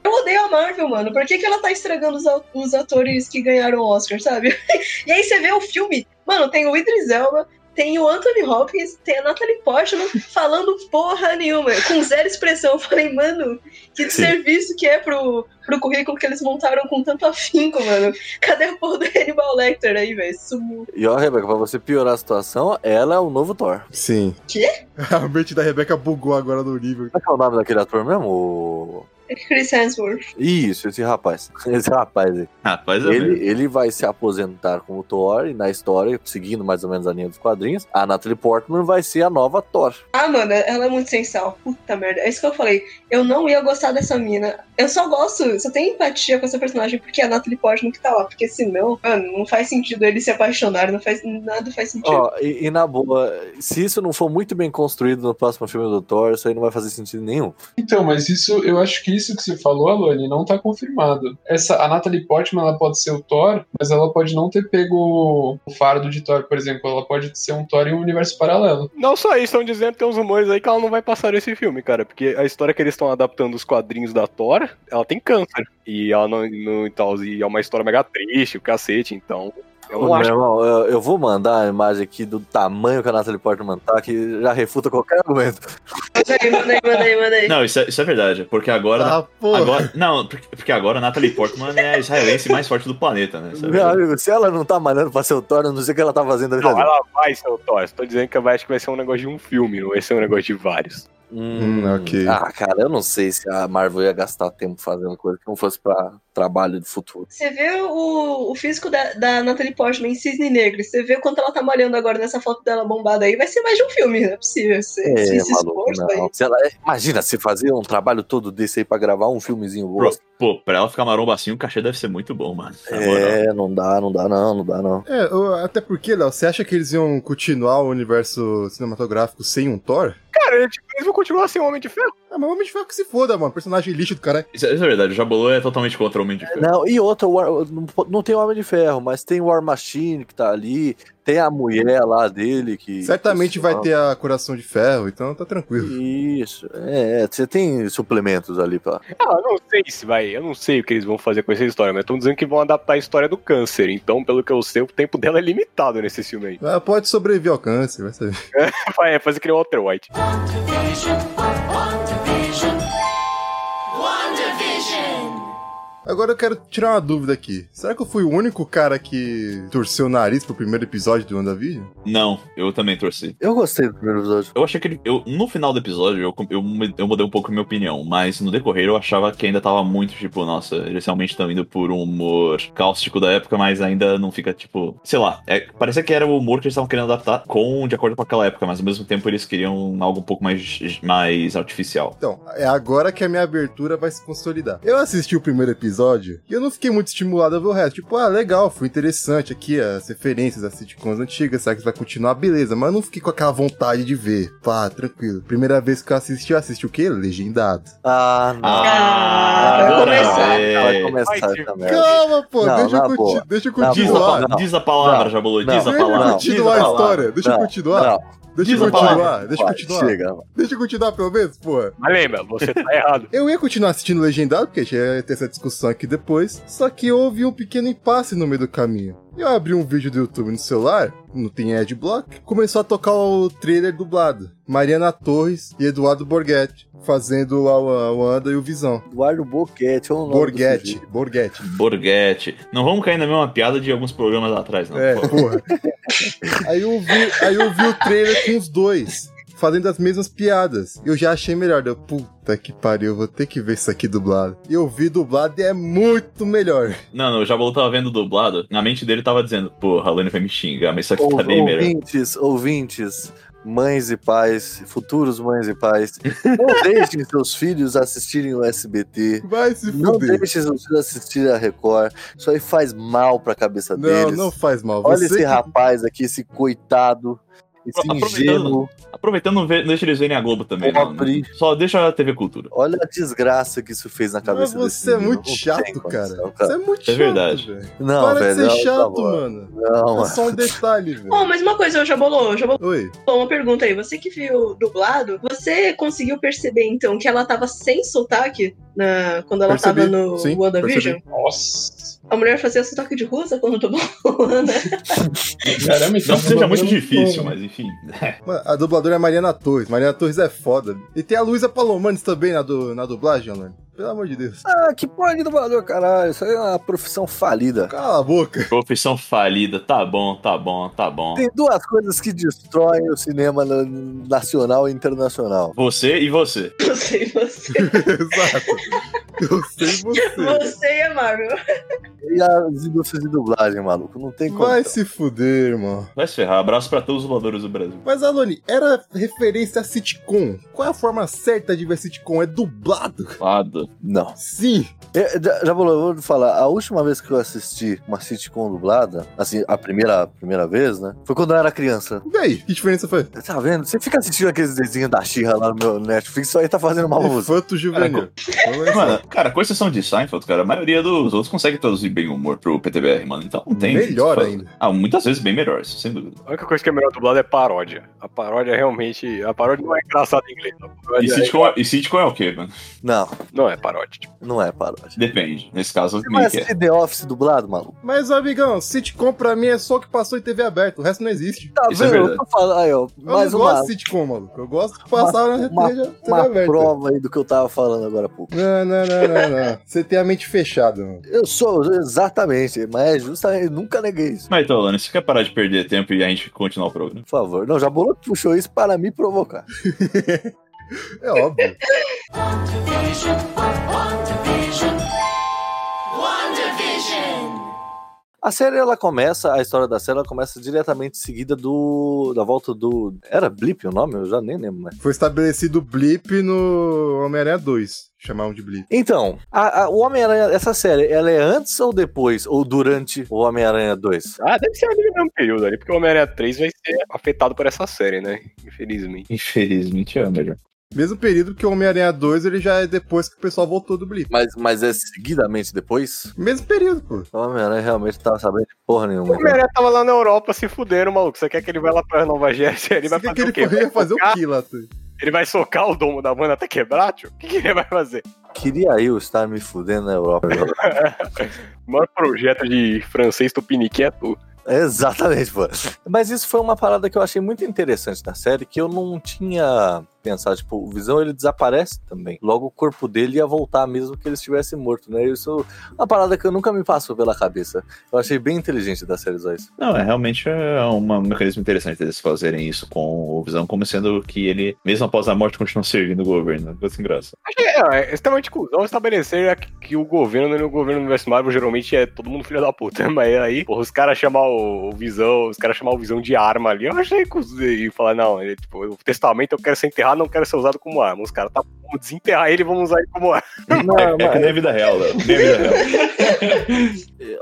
eu odeio a Marvel, mano. Por que, que ela tá estragando os atores que ganharam o Oscar, sabe? <laughs> e aí você vê o filme, mano, tem o Idris Elba, tem o Anthony Hopkins, tem a Natalie Portman <laughs> falando porra nenhuma, com zero expressão. Eu falei, mano, que Sim. serviço que é pro, pro currículo que eles montaram com tanto afinco, mano. Cadê o porra do Hannibal Lecter aí, velho? Sumiu. E ó, Rebeca, pra você piorar a situação, ela é o novo Thor. Sim. Quê? <laughs> A mente da Rebeca bugou agora no nível. É que é o nome daquele ator mesmo? O... Chris Hemsworth. Isso, esse rapaz. <laughs> Esse rapaz aí. Rapaz, é Ele, ele vai se aposentar como Thor e na história, seguindo mais ou menos a linha dos quadrinhos, a Natalie Portman vai ser a nova Thor. Ah, mano, ela é muito sem sal. Puta merda. É isso que eu falei. Eu não ia gostar dessa mina. Eu só gosto, só tenho empatia com essa personagem porque é a Natalie Portman que tá lá. Porque senão, mano, não faz sentido eles se apaixonarem. Não faz, nada faz sentido. Ó, e, e na boa, se isso não for muito bem construído no próximo filme do Thor, isso aí não vai fazer sentido nenhum. Então, mas isso, eu acho que isso que você falou, Alane, não tá confirmado. Essa, a Natalie Portman, ela pode ser o Thor, mas ela pode não ter pego o fardo de Thor, por exemplo. Ela pode ser um Thor em um universo paralelo. Não só isso, estão dizendo que tem uns rumores aí que ela não vai passar nesse filme, cara. Porque a história que eles estão adaptando os quadrinhos da Thor, ela tem câncer. E ela não, não e tal, e é uma história mega triste, o cacete, então. Eu Ô, acho. irmão, eu, eu vou mandar a imagem aqui do tamanho que a Natalie Portman tá, que já refuta qualquer argumento. Manda aí, manda aí, manda aí, manda aí. Não, isso é, isso é verdade. Porque agora. Ah, porra. agora não, porque, agora a Natalie Portman é a israelense mais forte do planeta, né? É Meu amigo, se ela não tá malhando pra ser o Thor, eu não sei o que ela tá fazendo ali. Não, ela vai ser o Thor. Estou dizendo que eu acho que vai ser um negócio de um filme, não vai ser um negócio de vários. Hum, ok. Ah, cara, eu não sei se a Marvel ia gastar tempo fazendo coisa que não fosse pra trabalho de futuro. Você vê o, o físico da, da Natalie Portman em Cisne Negro. Você vê o quanto ela tá malhando agora nessa foto dela bombada aí. Vai ser mais de um filme, não é possível. Se, É, se esse maluco, esforço aí. não. Se ela, imagina se fazer um trabalho todo desse aí pra gravar um filmezinho Pô, bosta. pô, pra ela ficar maromba assim, o cachê deve ser muito bom, mano. É, não dá, não dá não, não dá não. É, eu- até porque, Léo, você acha que eles iam continuar o universo cinematográfico sem um Thor? Cara, eles vão continuar sem o Homem de Ferro. Ah, mas o Homem de Ferro que se foda, mano. Personagem lixo do cara. Isso, é- isso é verdade, o Jabolô é totalmente contra o Homem de Ferro. Não, e outra, o War- não, não tem o Homem de Ferro, mas tem o War Machine que tá ali, tem a mulher lá dele que. Certamente vai ter a coração de ferro, então tá tranquilo. Isso, é, é, você tem suplementos ali pra. Ah, eu não sei se vai. Eu não sei o que eles vão fazer com essa história, mas estão dizendo que vão adaptar a história do câncer. Então, pelo que eu sei, o tempo dela é limitado nesse filme aí. Ah, pode sobreviver ao câncer, vai saber. <laughs> Vai é, fazer que nem o Walter White. Agora eu quero tirar uma dúvida aqui. Será que eu fui o único cara que torceu o nariz pro primeiro episódio do WandaVision? Não, eu também torci. Eu gostei do primeiro episódio. Eu achei que ele. Eu, no final do episódio, eu, eu, eu mudei um pouco a minha opinião, mas no decorrer eu achava que ainda tava muito, tipo, nossa, eles realmente estão indo por um humor cáustico da época, mas ainda não fica, tipo, sei lá. É, parecia que era o humor que eles estavam querendo adaptar com, de acordo com aquela época, mas ao mesmo tempo eles queriam algo um pouco mais, mais artificial. Então, é agora que a minha abertura vai se consolidar. Eu assisti o primeiro episódio episódio e eu não fiquei muito estimulado a ver o resto. Tipo, ah, legal, foi interessante aqui as referências às sitcoms antigas, será que vai continuar? Beleza, mas eu não fiquei com aquela vontade de ver. Pá, tranquilo. Primeira vez que eu assisti, eu assisti o quê? Legendado. Ah, não. Ah, vai adorei. começar. vai começar Vai. Calma, pô, Não, deixa, eu conti- deixa eu Na Diz a, boa. continuar. pa- não. diz a palavra. Diz a Deixa eu palavra. continuar Diz a palavra. história. Deixa eu continuar. Não, Deixa eu Diz continuar. Deixa eu continuar. chega. Deixa eu continuar pelo menos, pô. Mas lembra, você tá errado. <laughs> Eu ia continuar assistindo Legendado, porque a gente ia ter essa discussão aqui depois. Só que houve um pequeno impasse no meio do caminho. Eu abri um vídeo do YouTube no celular, não tem adblock, começou a tocar o trailer dublado. Mariana Torres e Eduardo Borghetti, fazendo a Wanda e o Visão. Eduardo Boquete, é o nome Borghetti. Borghetti. Borghetti. Não vamos cair na mesma piada de alguns programas atrás, não. É, porra. <laughs> aí, eu vi, aí eu vi o trailer com os dois, fazendo as mesmas piadas. Eu já achei melhor. Deu, puta que pariu, eu vou ter que ver isso aqui dublado. E eu vi dublado e é muito melhor. Não, não, o Jabolô tava vendo dublado. Na mente dele tava dizendo, porra, a Lani vai me xingar, mas isso aqui Ou- tá bem melhor. ouvintes, ouvintes, mães e pais, futuros mães e pais, não <laughs> deixem seus filhos assistirem o SBT. Vai se Não fuder. deixem seus filhos assistirem a Record. Isso aí faz mal pra cabeça Não, deles. não faz mal. Olha Você esse que- rapaz aqui, esse coitado, esse Aproveitando-. Aproveitando, não, não deixa eles verem a Globo também, não. Pobre. Só deixa a TV Cultura. Olha a desgraça que isso fez na Mas cabeça desse você é muito Não chato, tem cara. Você é muito É chato, verdade. velho. Não, Para velho. de ser não, tá chato, bom. mano. Não, É só um <laughs> detalhe, velho. Oh, mas uma coisa, já bolou, já bolou. Oi. Uma pergunta aí, você que viu dublado, você conseguiu perceber então que ela tava sem sotaque na, quando ela Percebi, tava no sim, WandaVision? Nossa. A mulher fazia sotaque de russa quando dublou, <laughs> né? Caramba, Não então que seja muito eu não- difícil, mas enfim. <laughs> Mano, a dubladora é Mariana Torres. Mariana Torres é foda. E tem a Luísa Palomanes também na, du- na dublagem, Alan. Pelo amor de Deus. Ah, que porra de dublador, caralho. Isso aí é uma profissão falida. Cala a boca. Profissão falida, tá bom, tá bom, tá bom. Tem duas coisas que destroem o cinema na- nacional e internacional. Você e você. Você e você. <laughs> Exato. Eu sei você. <laughs> Você e a Marvel. E as indústrias de dublagem, maluco. Não tem como. Vai se fuder, irmão. Vai se ferrar. Abraço pra todos os dubladores do Brasil. Mas, Alone, era referência a sitcom. Qual é a forma certa de ver sitcom? É dublado. Lado. Não. Sim. É, já, já vou, eu vou falar, a última vez que eu assisti uma sitcom dublada, assim, a primeira, a primeira vez, né? Foi quando eu era criança. E aí? Que diferença foi? Tá vendo? Você fica assistindo aqueles desenhos da Xirra lá no meu Netflix, isso aí tá fazendo mal pra você. Infanto juvenil. Mano, cara, com exceção de Seinfeld, cara, a maioria dos outros consegue traduzir bem o humor pro PTBR, mano. Então não tem. Melhor ainda. Ah, muitas vezes bem melhores, sem dúvida. A única coisa que é melhor dublado é paródia. A paródia realmente. A paródia não é engraçada em inglês. E é- sitcom, é... e sitcom é o quê, mano? Não, Não é paródia. Tipo, não é paródia. Depende. Nesse caso, Você meio que é. The Office dublado, maluco? Mas, amigão, sitcom pra mim é só o que passou em TV aberta. O resto não existe. Tá Isso é vendo? eu verdade. tô falando aí, ó. Eu Mais não uma, gosto de sitcom, maluco. Eu gosto de passar na uma, TV, TV uma aberta. prova aí do que eu tava falando agora há pouco. Não, não, não, não, não. Você tem a mente fechada, mano. Eu sou, exatamente, mas é justamente, eu nunca neguei isso. Mas então, Lani, você quer parar de perder tempo e a gente continuar o programa? Por favor. Não, já bolou que puxou isso para me provocar. <laughs> É óbvio. A série ela começa, a história da série ela começa diretamente seguida do da volta do era Blip o nome? Eu já nem lembro, mais. Foi estabelecido blip no Homem-Aranha 2. Chamavam de blip. Então, a- a- o Homem-Aranha, essa série, ela é antes ou depois ou durante o Homem-Aranha 2? ah, deve ser ali no mesmo período ali, porque o Homem-Aranha 3 vai ser afetado por essa série, né? Infelizmente. Infelizmente é melhor. Mesmo período que o Homem-Aranha 2 ele já é depois que o pessoal voltou do blip. Mas, mas é seguidamente depois? Mesmo período, pô. O Homem-Aranha realmente tava sabendo de porra O nenhuma. Homem-Aranha tava lá na Europa se fudendo, maluco. Você quer que ele vá lá pra Nova Jersey? Ele vai Você quer fazer que o ele quê? foi- ia fazer o Vai que lá? tu? Ele vai socar o domo da banda até quebrar, tio? O que, que ele vai fazer? Queria eu estar me fudendo na Europa. <laughs> O maior projeto de francês tupiniquim é tu. Exatamente, pô. Mas isso foi uma parada que eu achei muito interessante na série, que eu não tinha pensado. Tipo, o Visão ele desaparece também. Logo o corpo dele ia voltar mesmo que ele estivesse morto, né? Isso é uma parada que eu nunca me passou pela cabeça. Eu achei bem inteligente da série usar isso. Não, é realmente é um mecanismo interessante eles fazerem isso com o Visão, como sendo que ele, mesmo após a morte, continua servindo o governo. Coisa engraçada. É, é extremamente cuzão estabelecer que, que o governo no governo do universo Marvel geralmente é todo mundo filho da puta. <laughs> Mas aí, porra, os caras chamar o, o Visão, os caras chamar o Visão de arma ali, eu achei cuzão. E falar, não, ele, tipo, o testamento eu quero ser enterrado não quero ser usado como arma. Os caras tá vamos desenterrar ele e vamos usar ele como arma. <laughs> Não, É, é que nem a vida real, a vida real.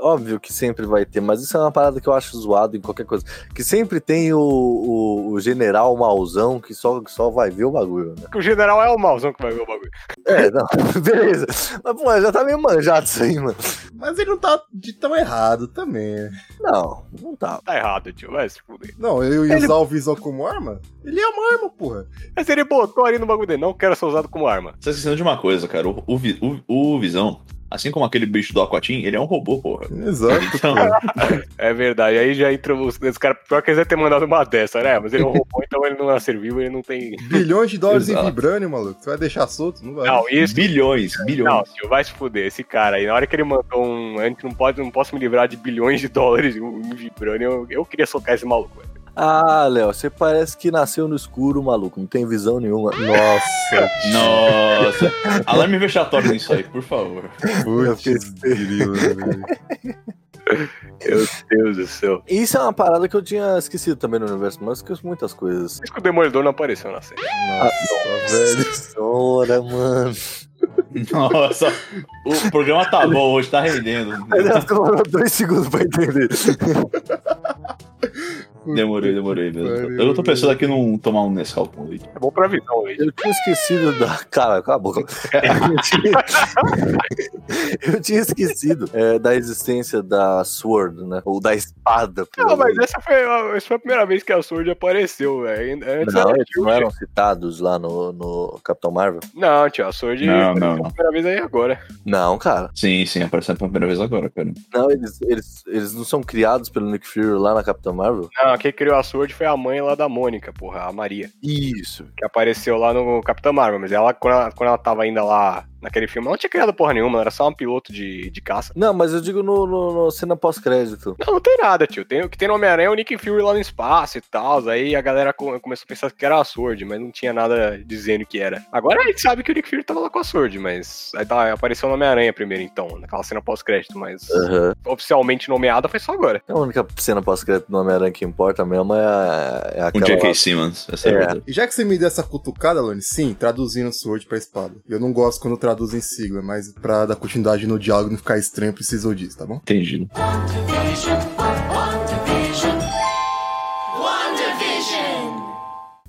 <laughs> Óbvio que sempre vai ter, mas isso é uma parada que eu acho zoado em qualquer coisa. Que sempre tem o, o, o general mauzão que só, que só vai ver o bagulho, né? Porque o general é o mauzão que vai ver o bagulho. É, não, <laughs> beleza. Mas, pô, já tá meio manjado isso aí, mano. Mas ele não tá de tão errado também. né? Não, não tá. Tá errado, tio. Vai se fuder. Não, eu ia Ele- usar o Visão como arma? Ele é uma arma, porra. Mas ele botou ali no bagulho dele, não quero ser usado como arma. Você tá esquecendo de uma coisa, cara. O, o, o, o Visão, assim como aquele bicho do Aquatim, ele é um robô, porra. Exato, Então. <laughs> É verdade. Aí já entra os, os caras. Pior que eles ter mandado uma dessa, né? Mas ele é um robô, então ele não é ser vivo, ele não tem. Bilhões de dólares em Exato. vibrânio, maluco. Você vai deixar solto? Não vai. Não, isso. bilhões, bilhões. Não, tio, vai se fuder. Esse cara aí, na hora que ele mandou um. A gente não, pode, não posso me livrar de bilhões de dólares em vibrânio. Eu, eu queria socar esse maluco, velho. Ah, Léo, você parece que nasceu no escuro, maluco. Não tem visão nenhuma. Nossa. <laughs> Nossa. Alarme vexatório nisso aí, por favor. Putz. Meu Deus do céu. Isso é uma parada que eu tinha esquecido também no universo, mas eu esqueço muitas coisas. Por isso que o Demolidor não apareceu na série. Nossa, velho. Senhora, mano. Nossa. O programa tá bom hoje, tá rendendo. Aliás, demorou dois segundos pra entender. <laughs> Demorei, demorei mesmo. Eu tô pensando aqui num tomar um Nescau com leite. É bom pra visão, leite. Eu tinha esquecido da. Cara, cala a boca. Eu <laughs> tinha, eu tinha esquecido é, da existência da Sword, né? Ou da espada. Não, mas essa foi, a- essa foi a primeira vez que a Sword apareceu, velho. Antes Não, eles não eram citados lá no, no Capitão Marvel? Não, tio, a Sword Não, apareceu não, a não. primeira vez aí agora. Não, cara. Sim, sim, aparecendo pela primeira vez agora, cara. Não, eles, eles, eles não são criados pelo Nick Fury lá na Capitão Marvel? Não, quem criou a Sword foi a mãe lá da Mônica, porra, a Maria. Isso. Que apareceu lá no Capitão Marvel, mas ela, quando ela, quando ela tava ainda lá naquele filme, ela não tinha criado porra nenhuma, era só um piloto de, de caça. Não, mas eu digo no, no- no cena pós-crédito. Não, não tem nada, tio. Tem, o que tem no Homem-Aranha é o Nick Fury lá no espaço e tal. Aí a galera co- começou a pensar que era a Sword, mas não tinha nada dizendo que era. Agora a gente sabe que o Nick Fury tava lá com a Sword, mas aí tá, apareceu no Homem-Aranha primeiro, então, naquela cena pós-crédito, mas Aham. oficialmente nomeada foi só agora. A única cena pós-crédito do Homem-Aranha que importa mesmo é, a- é aquela... J.K. Simmons, essa é, É. verdade. E já que você me deu essa cutucada, Lone, sim, traduzindo Sword pra espada. Eu não gosto quando traduzem sigla, mas pra dar continuidade no diálogo e não ficar estranho, precisou disso, tá bom? Entendido.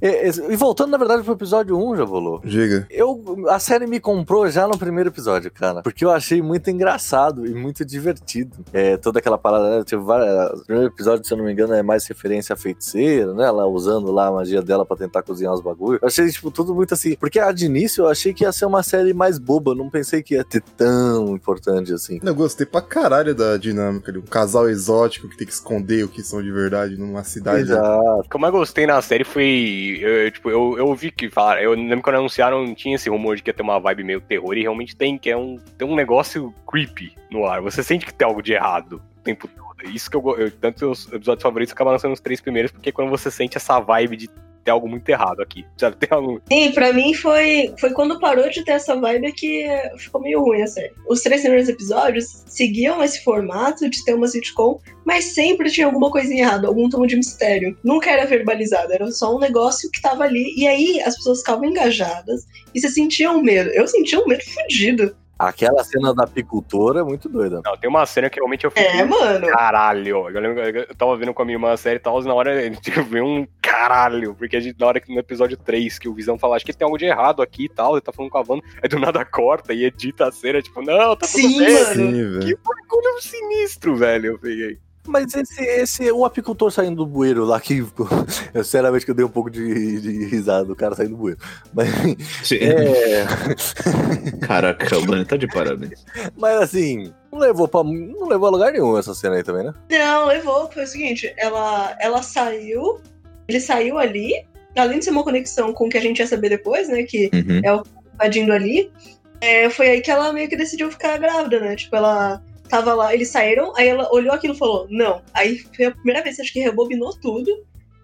E, e- e voltando, na verdade, pro episódio 1, já volou. Diga. Eu, a série me comprou já no primeiro episódio, cara. Porque eu achei muito engraçado e muito divertido. É, toda aquela parada, né? Tipo, várias, o primeiro episódio, se eu não me engano, é mais referência à feiticeira, né? Ela usando lá a magia dela pra tentar cozinhar os bagulhos. Eu achei, tipo, tudo muito assim. Porque a de início eu achei que ia ser uma série mais boba. eu Não pensei que ia ter tão importante assim. Eu gostei pra caralho da dinâmica ali. Um casal exótico que tem que esconder o que são de verdade numa cidade. Exato. O que eu mais gostei na série foi. Eu, eu, tipo, eu, eu ouvi que falaram. Eu lembro quando anunciaram, tinha esse rumor de que ia ter uma vibe meio terror, e realmente tem, que é um, tem um negócio creepy no ar. Você sente que tem algo de errado o tempo todo. Isso que eu, eu tanto os episódios favoritos acabaram sendo os três primeiros, porque é quando você sente essa vibe de ter algo muito errado aqui. <laughs> Sabe, tem algo. Sim, pra mim foi, foi quando parou de ter essa vibe que ficou meio ruim a série. Os três primeiros episódios seguiam esse formato de ter uma sitcom, mas sempre tinha alguma coisinha errada, algum tom de mistério. Nunca era verbalizado, era só um negócio que tava ali. E aí as pessoas ficavam engajadas e você sentia um medo. Eu sentia um medo fudido. Aquela cena da apicultora é muito doida. Não, tem uma cena que realmente eu fiquei. É, mano. Caralho, eu lembro eu tava vendo com a minha irmã a série e tal, na hora a gente viu um caralho, porque a gente, na hora que no episódio 3, que o Visão fala, acho que tem algo de errado aqui e tal, ele tá falando com a Wanda, aí do nada corta e edita a cena, tipo, não, tá tudo Sim, bem. mano. Sim, Que velho. bagulho sinistro, velho, eu peguei. Mas esse, esse, o apicultor saindo do bueiro lá, que <laughs> eu, sinceramente que eu dei um pouco de, de risada do cara saindo do bueiro. Mas, Sim. é, <laughs> Caraca, o Dani tá de parabéns. mas assim, não levou, pra, não levou a lugar nenhum essa cena aí também, né? Não, levou. Foi o seguinte, ela, ela saiu, ele saiu ali, além de ser uma conexão com o que a gente ia saber depois, né? Que Uhum. invadindo ali, é, foi aí que ela meio que decidiu ficar grávida, né? Tipo, ela tava lá, eles saíram, aí ela olhou aquilo e falou, não. Aí foi a primeira vez, acho que rebobinou tudo.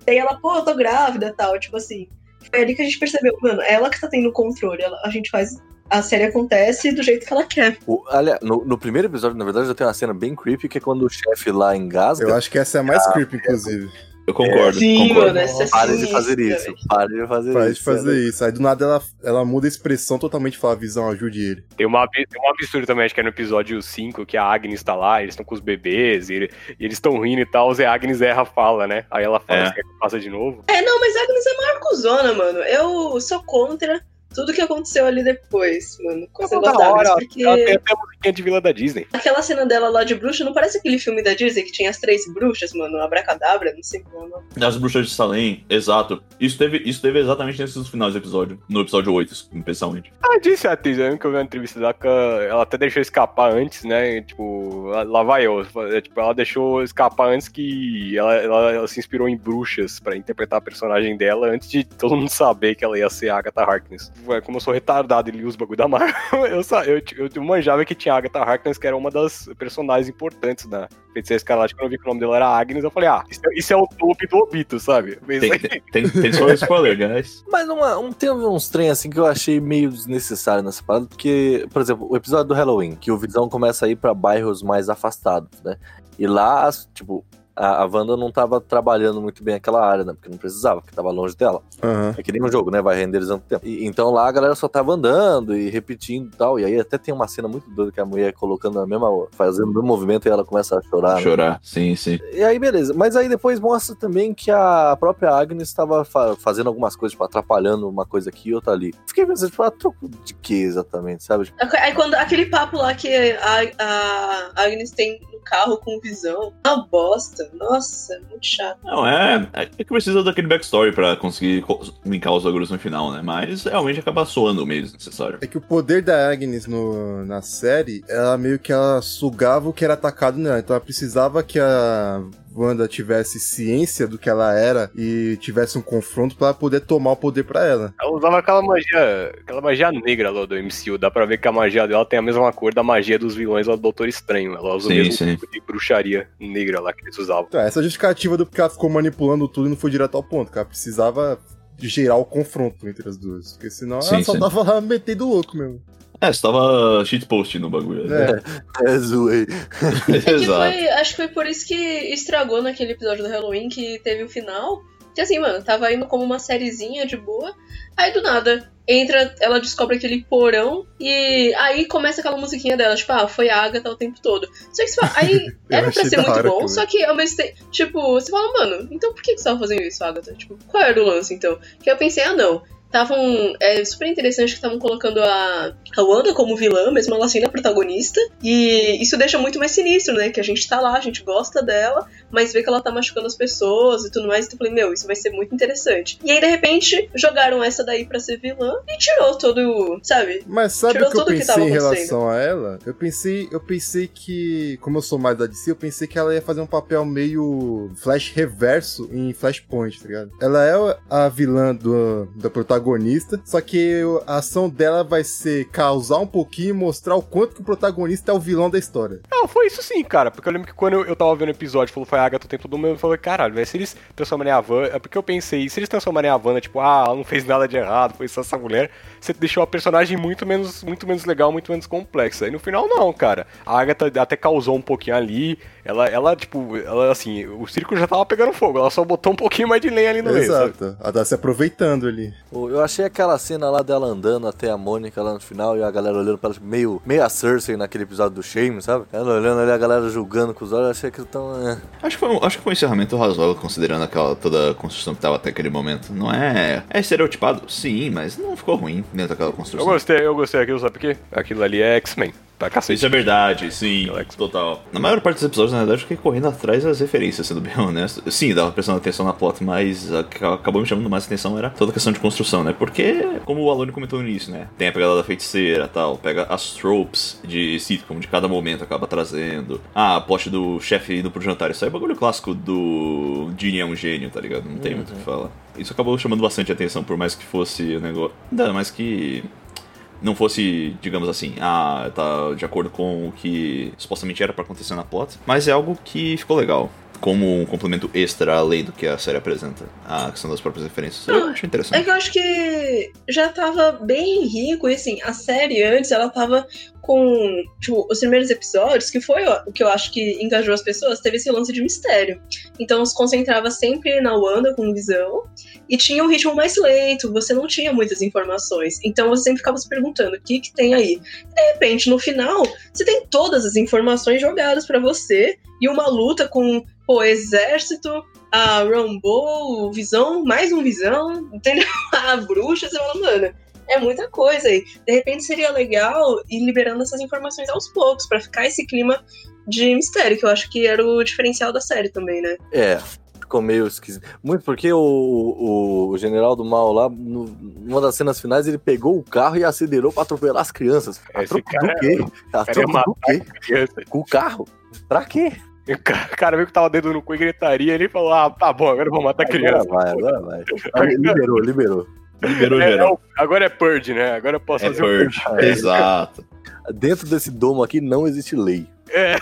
Daí ela, pô, eu tô grávida e tal, tipo assim. Foi ali que a gente percebeu, mano, é ela que tá tendo o controle, ela- a gente faz. A série acontece do jeito que ela quer. O, aliás, no, no primeiro episódio, na verdade, já tem uma cena bem creepy, que é quando o chefe lá engasga. Eu acho que essa é a mais creepy, inclusive. Eu concordo. Sim, concordo. mano, essa é Pare de fazer isso. Pare de fazer Para isso. de fazer isso. Aí do nada ela, ela muda a expressão totalmente fala, visão, ajude ele. Tem uma, tem um absurdo também, acho que é no episódio 5, que a Agnes tá lá, eles estão com os bebês, e, ele- e eles estão rindo e tal, e a Agnes erra a fala, né? Aí ela fala, É. que faça de novo? É, não, mas a Agnes é maior cuzona, mano. Eu sou contra tudo que aconteceu ali depois, mano. Negócio da da hora, porque ela tem até a musiquinha de Vila da Disney. aquela cena dela lá de bruxa não parece aquele filme da Disney que tinha as três bruxas, mano? Abracadabra, não sei como é o nome. Das bruxas de Salem, exato. Isso teve, isso teve exatamente nesses finais do episódio. No episódio 8, especialmente. Ela disse a atriz, eu lembro que eu vi uma entrevista dela que ela até deixou escapar antes, né? Tipo, lá- lá vai eu. É, Tipo, ela deixou escapar antes que ela, ela- ela se inspirou em bruxas pra interpretar a personagem dela antes de todo mundo saber que ela ia ser a Agatha Harkness. Ué, Como eu sou retardado e li os bagulho da Marvel, <laughs> eu, sa- eu, eu, eu manjava que tinha a Agatha Harkness, que era uma das personagens importantes da Feiticeira Escarlate. Quando eu vi que o nome dela era Agnes, eu falei, ah, isso, é- isso é o top do Obito, sabe? Tem, tem, tem, tem só spoiler, guys. <laughs> Mas uma, um, tem uns trem assim que eu achei meio desnecessário nessa parada, porque, por exemplo, o episódio do Halloween, que o Visão começa a ir pra bairros mais afastados, né? E lá, tipo, a, a Wanda não tava trabalhando muito bem aquela área, né? Porque não precisava, porque tava longe dela. Aham. É que nem um jogo, né? Vai renderizando tempo. E- então lá a galera só tava andando e repetindo e tal. E aí até tem uma cena muito doida que a mulher colocando a mesma. fazendo o mesmo movimento e ela começa a chorar. né? Chorar, sim, sim. E aí, beleza. Mas aí depois mostra também que a própria Agnes estava fa- fazendo algumas coisas, tipo, atrapalhando uma coisa aqui e outra ali. Fiquei pensando, tipo, a troco de que exatamente, sabe? Tipo, Aí quando aquele papo lá que a, a Agnes tem no carro com visão, uma bosta. Nossa, muito chato. Não, é. É que precisa daquele backstory pra conseguir co- linkar os bagulhos no final, né? Mas realmente acaba soando meio desnecessário. É que o poder da Agnes no, na série, ela meio que ela sugava o que era atacado nela. Então ela precisava que a Wanda tivesse ciência do que ela era e tivesse um confronto pra poder tomar o poder pra ela. Ela usava aquela magia, aquela magia negra lá do MCU. Dá pra ver que a magia dela tem a mesma cor da magia dos vilões lá do Doutor Estranho. Ela usa Sim, o mesmo sim. tipo de bruxaria negra lá que eles usavam. Então, essa é justificativa do porque ela ficou manipulando tudo e não foi direto ao ponto, que ela precisava gerar o confronto entre as duas. Porque senão ela Sim, só sim. tava lá metendo louco mesmo. É, você tava shitpost no bagulho. né? É. é zoei. <laughs> É que Exato. foi, acho que foi por isso que estragou naquele episódio do Halloween que teve o final. Que assim, mano, tava indo como uma sériezinha de boa. Aí do nada, entra, ela descobre aquele porão e aí começa aquela musiquinha dela, tipo, ah, foi a Agatha o tempo todo. Só que você fala, aí <laughs> era pra ser muito bom, também. só que ao mesmo tempo, tipo, você fala, mano, então por que que você tava fazendo isso, Agatha? Tipo, qual era o lance então? Que eu pensei, ah não. Estavam. É super interessante que estavam colocando a, a Wanda como vilã, mesmo ela sendo a protagonista. E isso deixa muito mais sinistro, né? Que a gente tá lá, a gente gosta dela, mas vê que ela tá machucando as pessoas e tudo mais. Então eu falei, meu, isso vai ser muito interessante. E aí, de repente, jogaram essa daí pra ser vilã e tirou todo. Sabe? Mas sabe Tirou o que eu que pensei tava em relação a ela? Eu pensei, eu pensei que, como eu sou mais da DC, eu pensei que ela ia fazer um papel meio Flash reverso em Flashpoint, tá ligado? Ela é a vilã do, da protagonista, só que a ação dela vai ser causar um pouquinho e mostrar o quanto que o protagonista é o vilão da história. Não, foi isso sim, cara. Porque eu lembro que quando eu, eu tava vendo o episódio, falou foi a Agatha o tempo todo mundo, eu falei, caralho, velho, se eles transformarem a Van. É porque eu pensei, se eles transformarem a Wanda, tipo, ah, ela não fez nada de errado, foi só essa mulher, você deixou a personagem muito menos, muito menos legal, muito menos complexa. E no final, não, cara. A Agatha até causou um pouquinho ali. Ela, ela, tipo, ela assim, o circo já tava pegando fogo, ela só botou um pouquinho mais de lenha ali no meio. sabe? Exato. Ela tá se aproveitando ali. Eu achei aquela cena lá dela andando até a Mônica lá no final e a galera olhando pra ela, tipo, meio, meio a Cersei naquele episódio do Shame, sabe? Ela olhando ali, a galera julgando com os olhos, eu achei aquilo tão. É. Acho que, foi, um- acho que foi um encerramento razoável, considerando aquela, toda a construção que tava até aquele momento. Não é. É estereotipado? Sim, mas não ficou ruim dentro daquela Eu construção. gostei, eu gostei daquilo, sabe por quê? Aquilo ali é X-Men, pra cacete. Isso é verdade, sim, Alex. total. Na maior parte dos episódios, na verdade, eu fiquei correndo atrás das referências, sendo bem <laughs> honesto. Sim, dava prestando atenção na plot, mas a que acabou me chamando mais atenção era toda a questão de construção, né? Porque, como o Alone comentou no início, né? Tem a pegada da feiticeira tal, pega as tropes de sitcom de cada momento acaba trazendo. Ah, a plot do chefe indo pro jantar. Isso aí é bagulho clássico do Genie é um gênio, tá ligado? Não tem muito o que falar. Isso acabou chamando bastante atenção, por mais que fosse o negócio. Ainda mais que não fosse, digamos assim, ah, tá de acordo com o que supostamente era pra acontecer na plot, mas é algo que ficou legal. Como um complemento extra além do que a série apresenta, a questão das próprias referências. Eu acho É interessante. que eu acho que já tava bem rico, e assim, a série antes, ela tava com tipo, os primeiros episódios, que foi o que eu acho que engajou as pessoas, teve esse lance de mistério. Então se concentrava sempre na Wanda com visão e tinha um ritmo mais lento, você não tinha muitas informações. Então você sempre ficava se perguntando o que, que tem aí. E, de repente, no final, você tem todas as informações jogadas para você e uma luta com o exército, a Rambo, Visão, mais um Visão, entendeu? <laughs> A bruxa, você fala, mano, é muita coisa aí. De repente seria legal ir liberando essas informações aos poucos, para ficar esse clima de mistério, que eu acho que era o diferencial da série também, né? É, ficou meio esquisito. Muito porque o, o, o general do mal lá, no, numa das cenas finais, ele pegou o carro e acelerou pra atropelar as crianças. A troco cara do quê? A é troco uma- do quê? Com o carro? Pra quê? O ca- o cara viu que tava dedo no cu e gritaria, ele falou: Ah, tá bom, agora eu vou matar a criança. <laughs> Agora vai, agora vai. Liberou, liberou. Liberou É, geral. é o- agora é Purge, né? Agora eu posso É fazer o Purge. Exato. Dentro desse domo aqui não existe lei. É.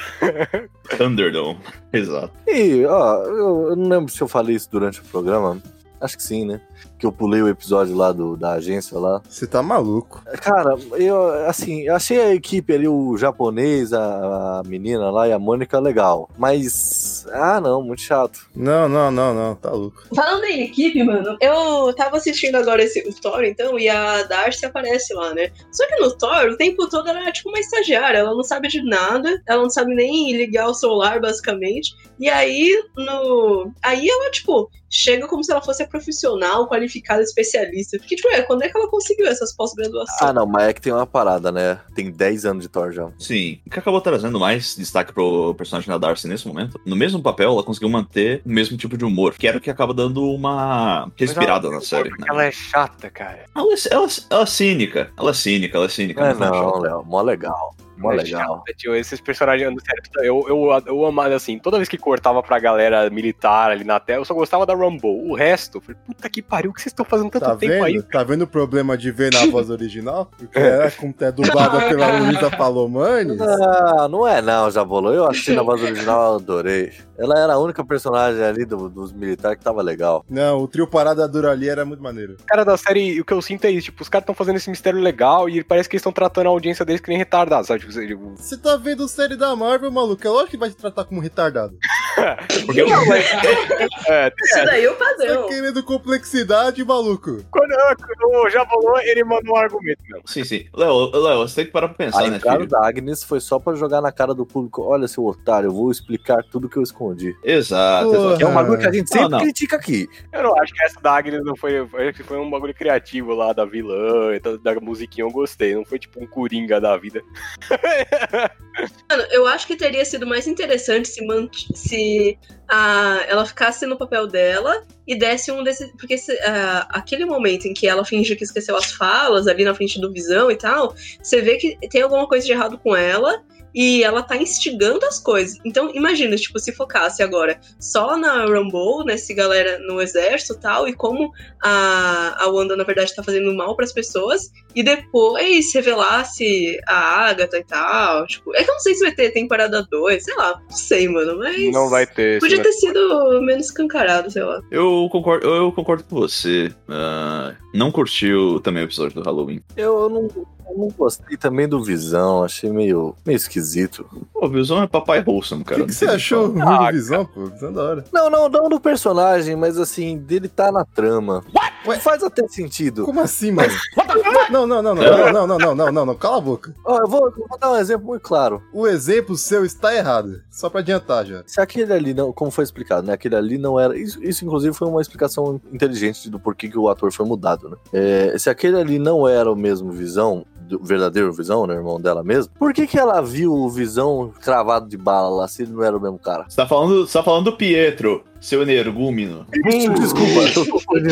Thunderdome. Exato. E, ó, eu, eu não lembro se eu falei isso durante o programa. Acho que sim, né? Que eu pulei o episódio lá do, da agência lá. Você tá maluco. Cara, eu, assim, eu achei a equipe ali, o japonês, a, a menina lá e a Mônica legal. Mas, ah, não, muito chato. Não, não, não, não, tá louco. Falando em equipe, mano, eu tava assistindo agora esse, o Thor, então, e a Darcy aparece lá, né? Só que no Thor, o tempo todo ela é tipo uma estagiária, ela não sabe de nada, ela não sabe nem ligar o celular, basicamente. E aí, no. Aí ela, tipo, chega como se ela fosse a profissional, qualificada, especialista. Porque, tipo, é, quando é que ela conseguiu essas pós-graduações? Ah, não, mas é que tem uma parada, né? Tem 10 anos de Thor já. Sim. O que acabou trazendo mais destaque pro personagem da Darcy nesse momento, no mesmo papel, ela conseguiu manter o mesmo tipo de humor, que era o que acaba dando uma respirada na série. Né? ela é chata, cara. Ela, é- ela, ela é cínica. Ela é cínica, ela é cínica. É, é não, chata. Léo, mó legal. Mó é legal. chata, tio. Esses personagens, sério, eu, eu, eu amava assim, toda vez que cortava pra galera militar ali na tela, eu só gostava da Rambo. O resto, eu falei, puta que pariu, o que vocês estão fazendo tanto Tá tempo vendo? aí? Tá vendo o problema de ver na voz original? Porque é, como é dublada <laughs> pela Luísa Palomanes. Ah, não é não, Jabolô. Eu assisti na voz original, eu adorei. Ela era a única personagem ali do- dos militares que tava legal. Não, o trio Parada Dura ali era muito maneiro. Cara da série, o que eu sinto é isso, tipo, os caras estão fazendo esse mistério legal e parece que eles estão tratando a audiência deles que nem retardados, sabe? Tipo, tipo, Você tá vendo série da Marvel, maluco? É lógico que vai te tratar como retardado. <laughs> Porque eu, <laughs> é, Isso daí é o Tá padrão. querendo complexidade, maluco. quando, quando o Jabolô, ele mandou um argumento, meu. sim, sim. Léo, Léo, você tem que parar pra pensar, a né, filho? da Agnes foi só pra jogar na cara do público. Olha, seu otário, eu vou explicar tudo que eu escondi. Exato, exato. É um bagulho que a gente Não, sempre não. critica aqui. Eu não acho que essa da Agnes não foi. Acho que foi um bagulho criativo lá da vilã, e da, da musiquinha eu gostei. Não foi tipo um coringa da vida. Mano, eu acho que teria sido mais interessante se, mant- se a, ela ficasse no papel dela e desse um desses. Porque se, ah, aquele momento em que ela finge que esqueceu as falas ali na frente do visão e tal, você vê que tem alguma coisa de errado com ela. E ela tá instigando as coisas. Então, imagina, tipo, se focasse agora só na Rumble, nesse galera no exército e tal, e como a, a Wanda, na verdade, tá fazendo mal pras pessoas, e depois revelasse a Agatha e tal. Tipo, é que eu não sei se vai ter temporada 2, sei lá, não sei, mano, mas. Não vai ter. Podia ter sido menos escancarado, sei lá. Eu concordo, eu concordo com você. Ah, não curtiu também o episódio do Halloween. Eu não, eu não gostei também do Visão, achei meio, meio esquisito. Pô, o Visão é papai wholesome, O cara. que, que não você achou ruim Ah, de visão, pô? Visão da hora. Não, não, não do personagem, mas assim, dele tá na trama. Ué? Faz até sentido. Como assim, mano? Não, não, não, não, não, não, não, não, não, não, não, cala a boca. Ó, eu vou, vou dar um exemplo muito claro. O exemplo seu está errado. Só pra adiantar já. Se aquele ali não, como foi explicado, né? Aquele ali não era. Isso, isso inclusive, foi uma explicação inteligente do porquê que o ator foi mudado, né? É, se aquele ali não era o mesmo Visão, do verdadeiro Visão, né? Irmão dela mesmo, por que que ela viu o Visão cravado de bala lá se ele não era o mesmo cara? Você tá falando, você tá falando do Pietro, seu energúmeno. Desculpa, eu tô confundindo.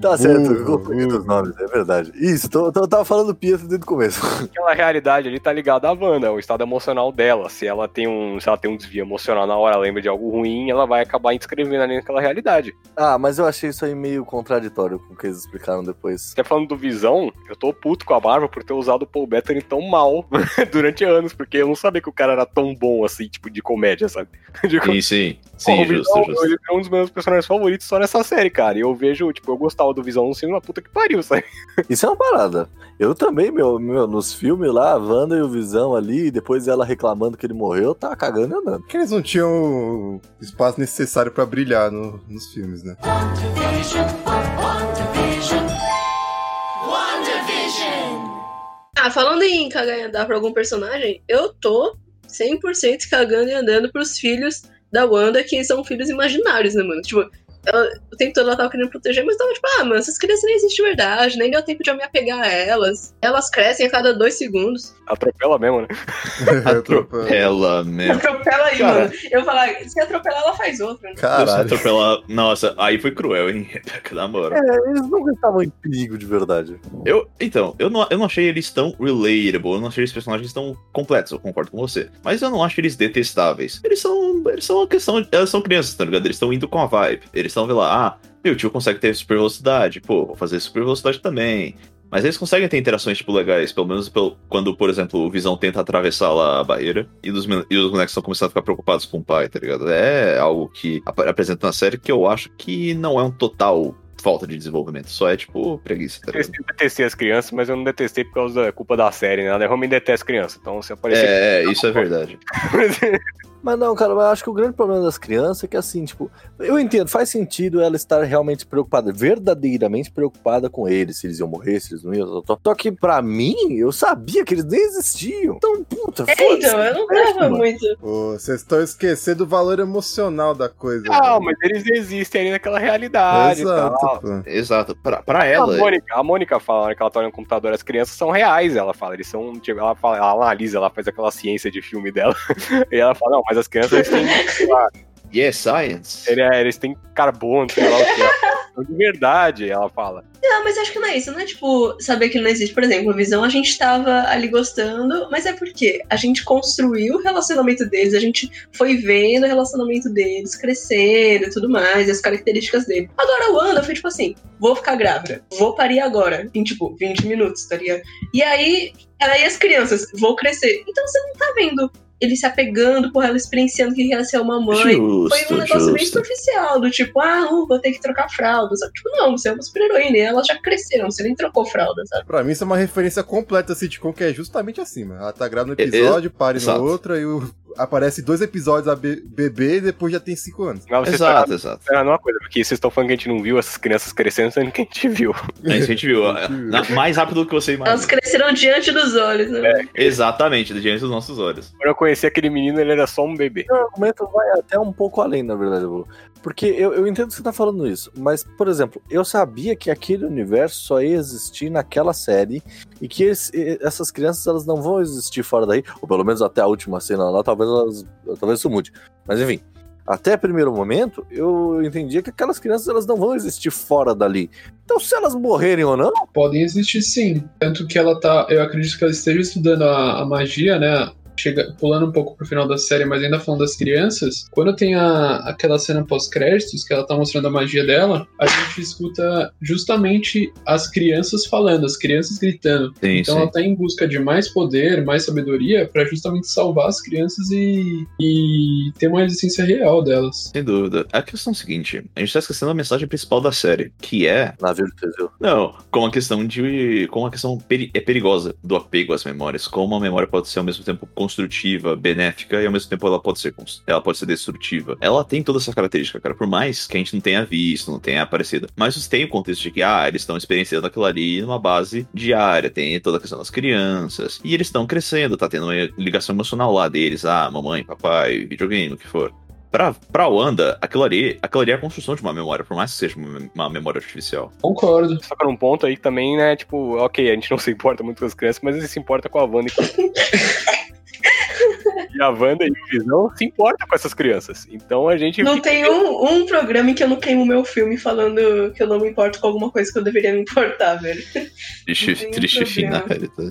tá certo, eu Burro, confundi os nomes, é verdade. Isso, tô, tô- eu tava falando do Pietro desde o começo. Aquela realidade ali tá ligada à Wanda, o estado emocional dela. Se ela tem um, se ela tem um desvio emocional na hora, lembra de algo ruim, ela vai acabar inscrevendo ali naquela realidade. Ah, mas eu achei isso aí meio contraditório com o que eles explicaram depois. Até falando do Visão, eu tô puto com a Marvel por ter usado o Paul Bettany tão mal <laughs> durante anos, porque eu não sabia que o cara era tão bom assim, tipo, de comédia, sabe? <laughs> De com- Sim, sim. Sim, Pô, o justo, Visão, justo. Ele é um dos meus personagens favoritos só nessa série, cara. E eu vejo, tipo, eu gostava do Visão no cinema, uma puta que pariu, sabe? Isso é uma parada. Eu também, meu, meu nos filmes lá, a Wanda e o Visão ali, e depois ela reclamando que ele morreu, tá cagando e andando. Porque eles não tinham o espaço necessário pra brilhar no- nos filmes, né? Ah, falando em cagar e andar pra algum personagem, eu tô 100% cagando e andando pros filhos da Wanda, que são filhos imaginários, né, mano? Tipo, ela, o tempo todo ela tava querendo proteger, mas tava tipo, ah, mano, essas crianças nem existem de verdade, nem deu tempo de eu me apegar a elas. Elas crescem a cada dois segundos. Atropela mesmo, né? <laughs> Atropela mesmo. Atropela aí, Cara. mano. Eu falar, se atropelar, ela faz outra. Né? Caralho. Atropela. Nossa, aí foi cruel, hein? <laughs> Rebeca, na moral. É, eles nunca estavam em perigo de verdade. Eu, então, eu não, eu não achei eles tão relatable, eu não achei eles personagens tão completos, eu concordo com você. Mas eu não acho eles detestáveis. Eles são. Eles são uma questão. Elas são crianças, tá ligado? Eles estão indo com a vibe. Eles estão vendo lá, ah, meu tio consegue ter super velocidade, pô, vou fazer super velocidade também. Mas eles conseguem ter interações, tipo, legais, pelo menos pelo- quando, por exemplo, o Visão tenta atravessar lá a barreira e, os e os bonecos estão começando a ficar preocupados com o pai, tá ligado? É algo que ap- apresenta na série que eu acho que não é um total falta de desenvolvimento, só é, tipo, preguiça, tá Eu ligado? detestei as crianças, mas eu não detestei por causa da culpa da série, né? A realmente detesta criança. Então, se aparecer. É, isso é verdade. <laughs> Mas não, cara, eu acho que o grande problema das crianças é que assim, tipo, eu entendo, faz sentido ela estar realmente preocupada, verdadeiramente preocupada com eles, se eles iam morrer, se eles não iam. Só, só que pra mim, eu sabia que eles nem existiam. Então, puta, É, então, eu não tava muito. Vocês estão esquecendo o valor emocional da coisa. Não, velho. mas eles existem ali naquela realidade e tal. Exato. Exato. Pra, pra A ela, Mônica, a Mônica fala, na hora que ela tá no computador, as crianças são reais, ela fala, eles são, tipo, ela, fala, ela analisa, ela faz aquela ciência de filme dela, <laughs> e ela fala, não, mas as crianças, eles têm, lá, yes, science. ele- é, eles têm carbono, sei lá o que, elas são de verdade, ela fala. Não, mas acho que não é isso. Não é tipo saber que ele não existe. Por exemplo, a visão a gente tava ali gostando, mas é porque a gente construiu o relacionamento deles, a gente foi vendo o relacionamento deles crescendo e tudo mais, e as características dele. Agora o Wanda foi tipo assim: vou ficar grávida, vou parir agora, em tipo 20 minutos, tá ligado? E aí, aí as crianças, vou crescer. Então você não tá vendo ele se apegando por ela experienciando que é ser uma mãe. Foi um Justo, negócio bem justo. superficial, do tipo, ah, uh, vou ter que trocar fralda. Sabe? Tipo, não, você é uma super-heroína, e elas já cresceram, você nem trocou fralda, sabe? Pra mim, isso é uma referência completa sitcom que é justamente assim, mano. Ela tá grávida no episódio, para exato. no outro, aí o- aparece dois episódios a be- bebê e depois já tem cinco anos. Vocês Exato, exato. estão uma coisa, porque vocês estão falando que a gente não viu essas crianças crescendo, sendo que a gente viu. É isso que a gente viu. <laughs> Na- mais rápido do que você Elas imagina. cresceram diante dos olhos, né? Exatamente, diante dos nossos olhos. Quando eu conheci aquele menino, ele era só um bebê. Meu argumento vai até um pouco além, na verdade, Bruno. Porque eu, eu entendo que você tá falando isso, mas, por exemplo, eu sabia que aquele universo só ia existir naquela série e que esse- essas crianças elas não vão existir fora daí, ou pelo menos até a última cena lá, talvez elas, talvez isso mude. Mas enfim, até primeiro momento, eu entendia que aquelas crianças elas não vão existir fora dali. Então, se elas morrerem ou não, Podem existir sim. Tanto que ela tá. Eu acredito que ela esteja estudando a, a magia, né? Chega, pulando um pouco pro final da série, mas ainda falando das crianças. Quando tem a, aquela cena pós-créditos, que ela tá mostrando a magia dela, a gente escuta justamente as crianças falando, as crianças gritando. Sim, Então sim. ela tá em busca de mais poder, mais sabedoria, pra justamente salvar as crianças e, e ter uma existência real delas. Sem dúvida. A questão é a seguinte: a gente tá esquecendo a mensagem principal da série, que é. navio Teseu. Não, com a questão de. Com a questão peri- é perigosa do apego às memórias. Como a memória pode ser ao mesmo tempo construtiva, benéfica, e ao mesmo tempo ela pode ser, ela pode ser destrutiva. Ela tem toda essa característica, cara. Por mais que a gente não tenha visto, não tenha aparecido. Mas isso tem o contexto de que, ah, eles estão experienciando aquilo ali numa base diária. Tem toda a questão das crianças. E eles estão crescendo, tá tendo uma ligação emocional lá deles. Ah, mamãe, papai, videogame, o que for. Pra, pra Wanda, aquilo ali, aquilo ali é a construção de uma memória, por mais que seja uma, memória artificial. Concordo. Só que num ponto aí que também, né, tipo, ok, a gente não se importa muito com as crianças, mas a gente se importa com a Wanda e com... <laughs> <laughs> E a Wanda e o Visão se importam com essas crianças. Então a gente. Não fica- tem um, um programa em que eu não queimo meu filme falando que eu não me importo com alguma coisa que eu deveria me importar, velho. Triste, triste final.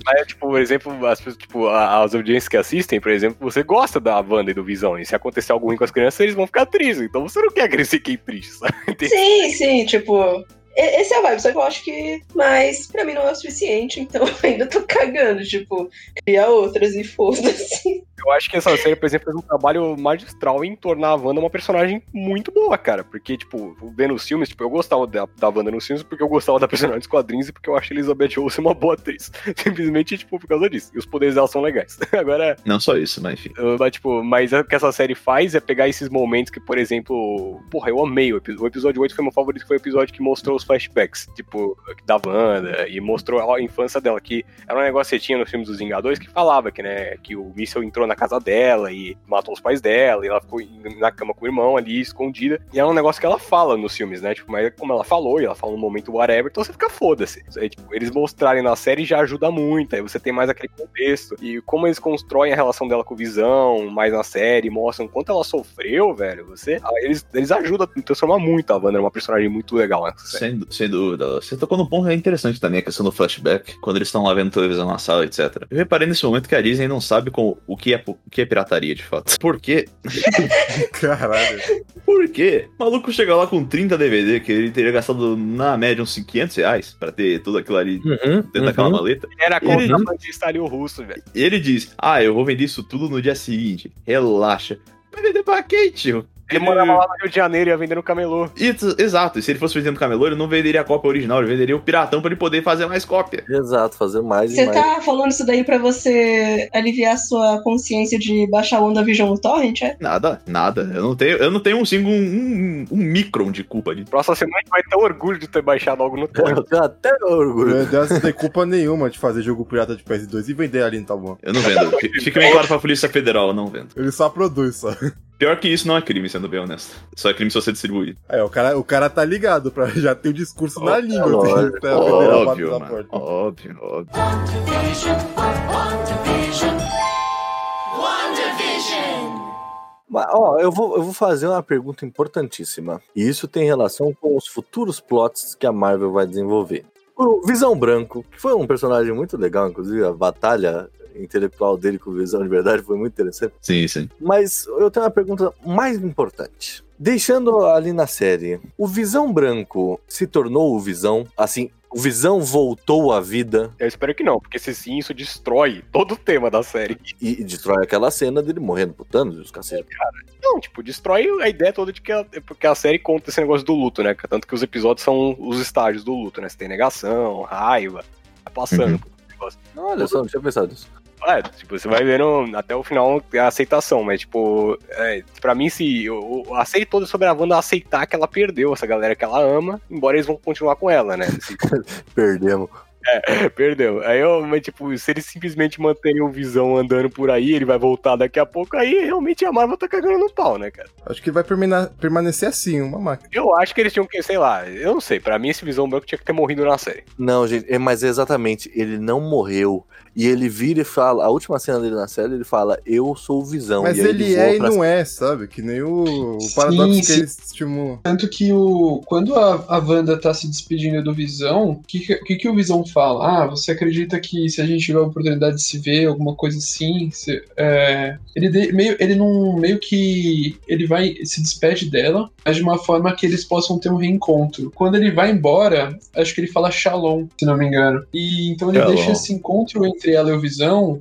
Mas, tipo, por exemplo, as, pessoas- tipo, as audiências que assistem, por exemplo, você gosta da Wanda e do Visão. E se acontecer algo ruim com as crianças, eles vão ficar tristes. Então você não quer que eles fiquem tristes, sabe? <laughs> Sim, sim, tipo, esse é a vibe, só que eu acho que. Mas pra mim não é o suficiente, então <laughs> eu ainda tô cagando. Tipo, criar outras e foda-se. Eu acho que essa série, por exemplo, fez um trabalho magistral em tornar a Wanda uma personagem muito boa, cara. Porque, tipo, vendo os filmes, tipo, eu gostava da, da Wanda nos filmes porque eu gostava da personagem dos quadrinhos e porque eu acho a Elizabeth Olsen uma boa atriz. <laughs> Simplesmente, tipo, por causa disso. E os poderes dela são legais. <laughs> Agora, Não só isso, mas enfim. Mas, tipo, mas o que essa série faz é pegar esses momentos que, por exemplo, porra, eu amei o episódio. O episódio 8 foi meu favorito, foi o episódio que mostrou os flashbacks, tipo, da Wanda, e mostrou a infância dela, que era um negócio que tinha nos filmes dos Vingadores que falava que, né, que o míssil entrou na casa dela e matou os pais dela, e ela ficou na cama com o irmão ali, escondida. E é um negócio que ela fala nos filmes, né? Tipo, mas como ela falou, e ela fala no momento whatever, então você fica foda-se. Aí, tipo, eles mostrarem na série já ajuda muito, aí você tem mais aquele contexto. E como eles constroem a relação dela com o Visão, mais na série, mostram quanto ela sofreu, velho, você. ah, Eles, eles ajudam a transformar muito a Wanda numa personagem muito legal nessa série. Sem, sem dúvida. Você tocou num ponto interessante também, a questão do flashback, quando eles estão lá vendo televisão na sala, etc. Eu reparei nesse momento que a Disney não sabe com, o, que é, o que é pirataria, de fato. Por quê? <laughs> Caralho. Por quê? O maluco chega lá com 30 DVD, que ele teria gastado na média uns 500 reais pra ter tudo aquilo ali Uhum, dentro daquela maleta. Era Ele- contrabandista ali o russo, velho. E ele diz: Ah, eu vou vender isso tudo no dia seguinte. Relaxa. Vai vender pra quem, tio? Ele morava lá no Rio de Janeiro e ia vender no camelô. Isso, exato, e se ele fosse vendendo camelô, ele não venderia a cópia original, ele venderia o piratão pra ele poder fazer mais cópia. Exato, fazer mais Você e mais. tá falando isso daí pra você aliviar sua consciência de baixar o WandaVision no torrent, é? Nada, nada. Eu não tenho, eu não tenho um, assim, um, um, um micron de culpa de. Próxima semana a gente vai ter orgulho de ter baixado algo no torrent. Eu tenho até orgulho. Meu Deus, não tem culpa nenhuma de fazer jogo pirata de PS2 e vender ali no Tabuão. Eu não vendo. Fica bem claro pra Polícia Federal, eu não vendo. Ele só produz, só. Pior que isso não é crime, sendo bem honesto. Só é crime se você distribuir. É, o cara, o cara tá ligado, pra <laughs> já ter o discurso na língua. pra federal bater Óbvio, mano. porta. Óbvio, óbvio. Mas, ó, eu vou, eu vou fazer uma pergunta importantíssima. E isso tem relação com os futuros plots que a Marvel vai desenvolver. O Visão Branco, que foi um personagem muito legal, inclusive a batalha intelectual dele com o Visão de verdade foi muito interessante. Sim, sim. Mas eu tenho uma pergunta mais importante. Deixando ali na série, o Visão Branco se tornou o Visão? Assim, o Visão voltou à vida Eu espero que não, porque se sim, isso destrói todo o tema da série. e, e destrói aquela cena dele morrendo pro Thanos e os cacete. Não, tipo, destrói a ideia toda de que a, porque a série conta esse negócio do luto, né? Tanto que os episódios são os estágios do luto, né? Você tem negação, raiva, vai passando. Uhum. por esse negócio. Olha só, não tinha pensado nisso. É, tipo, você vai vendo até o final a aceitação, mas, tipo, é, pra mim, se eu, eu, a série toda sobre a Wanda aceitar que ela perdeu essa galera que ela ama, embora eles vão continuar com ela, né? <laughs> Se- Perdemos. <laughs> perdeu. Aí eu, mas, tipo, se eles simplesmente manterem o Visão andando por aí, ele vai voltar daqui a pouco, aí realmente a Marvel tá cagando no pau, né, cara? Acho que vai permanecer assim, uma máquina. Eu acho que eles tinham que, sei lá, eu não sei, pra mim esse Visão Branco tinha que ter morrido na série. Não, gente, é, mas é exatamente, ele não morreu. E ele vira e fala, a última cena dele na série, ele fala, eu sou o Visão. Mas e aí ele voa é e pra- não é, sabe? Que nem o, o paradoxo que sim. ele estimula. Tanto que o, quando a, a Wanda tá se despedindo do Visão, o que, que, que que o Visão fala? Ah, você acredita que se a gente tiver a oportunidade de se ver, alguma coisa assim, se- é, ele, de- meio, ele não. meio que. ele vai se despede dela, mas de uma forma que eles possam ter um reencontro. Quando ele vai embora, acho que ele fala Shalom, se não me engano. E então ele Shalom. deixa esse encontro entre ela e o Visão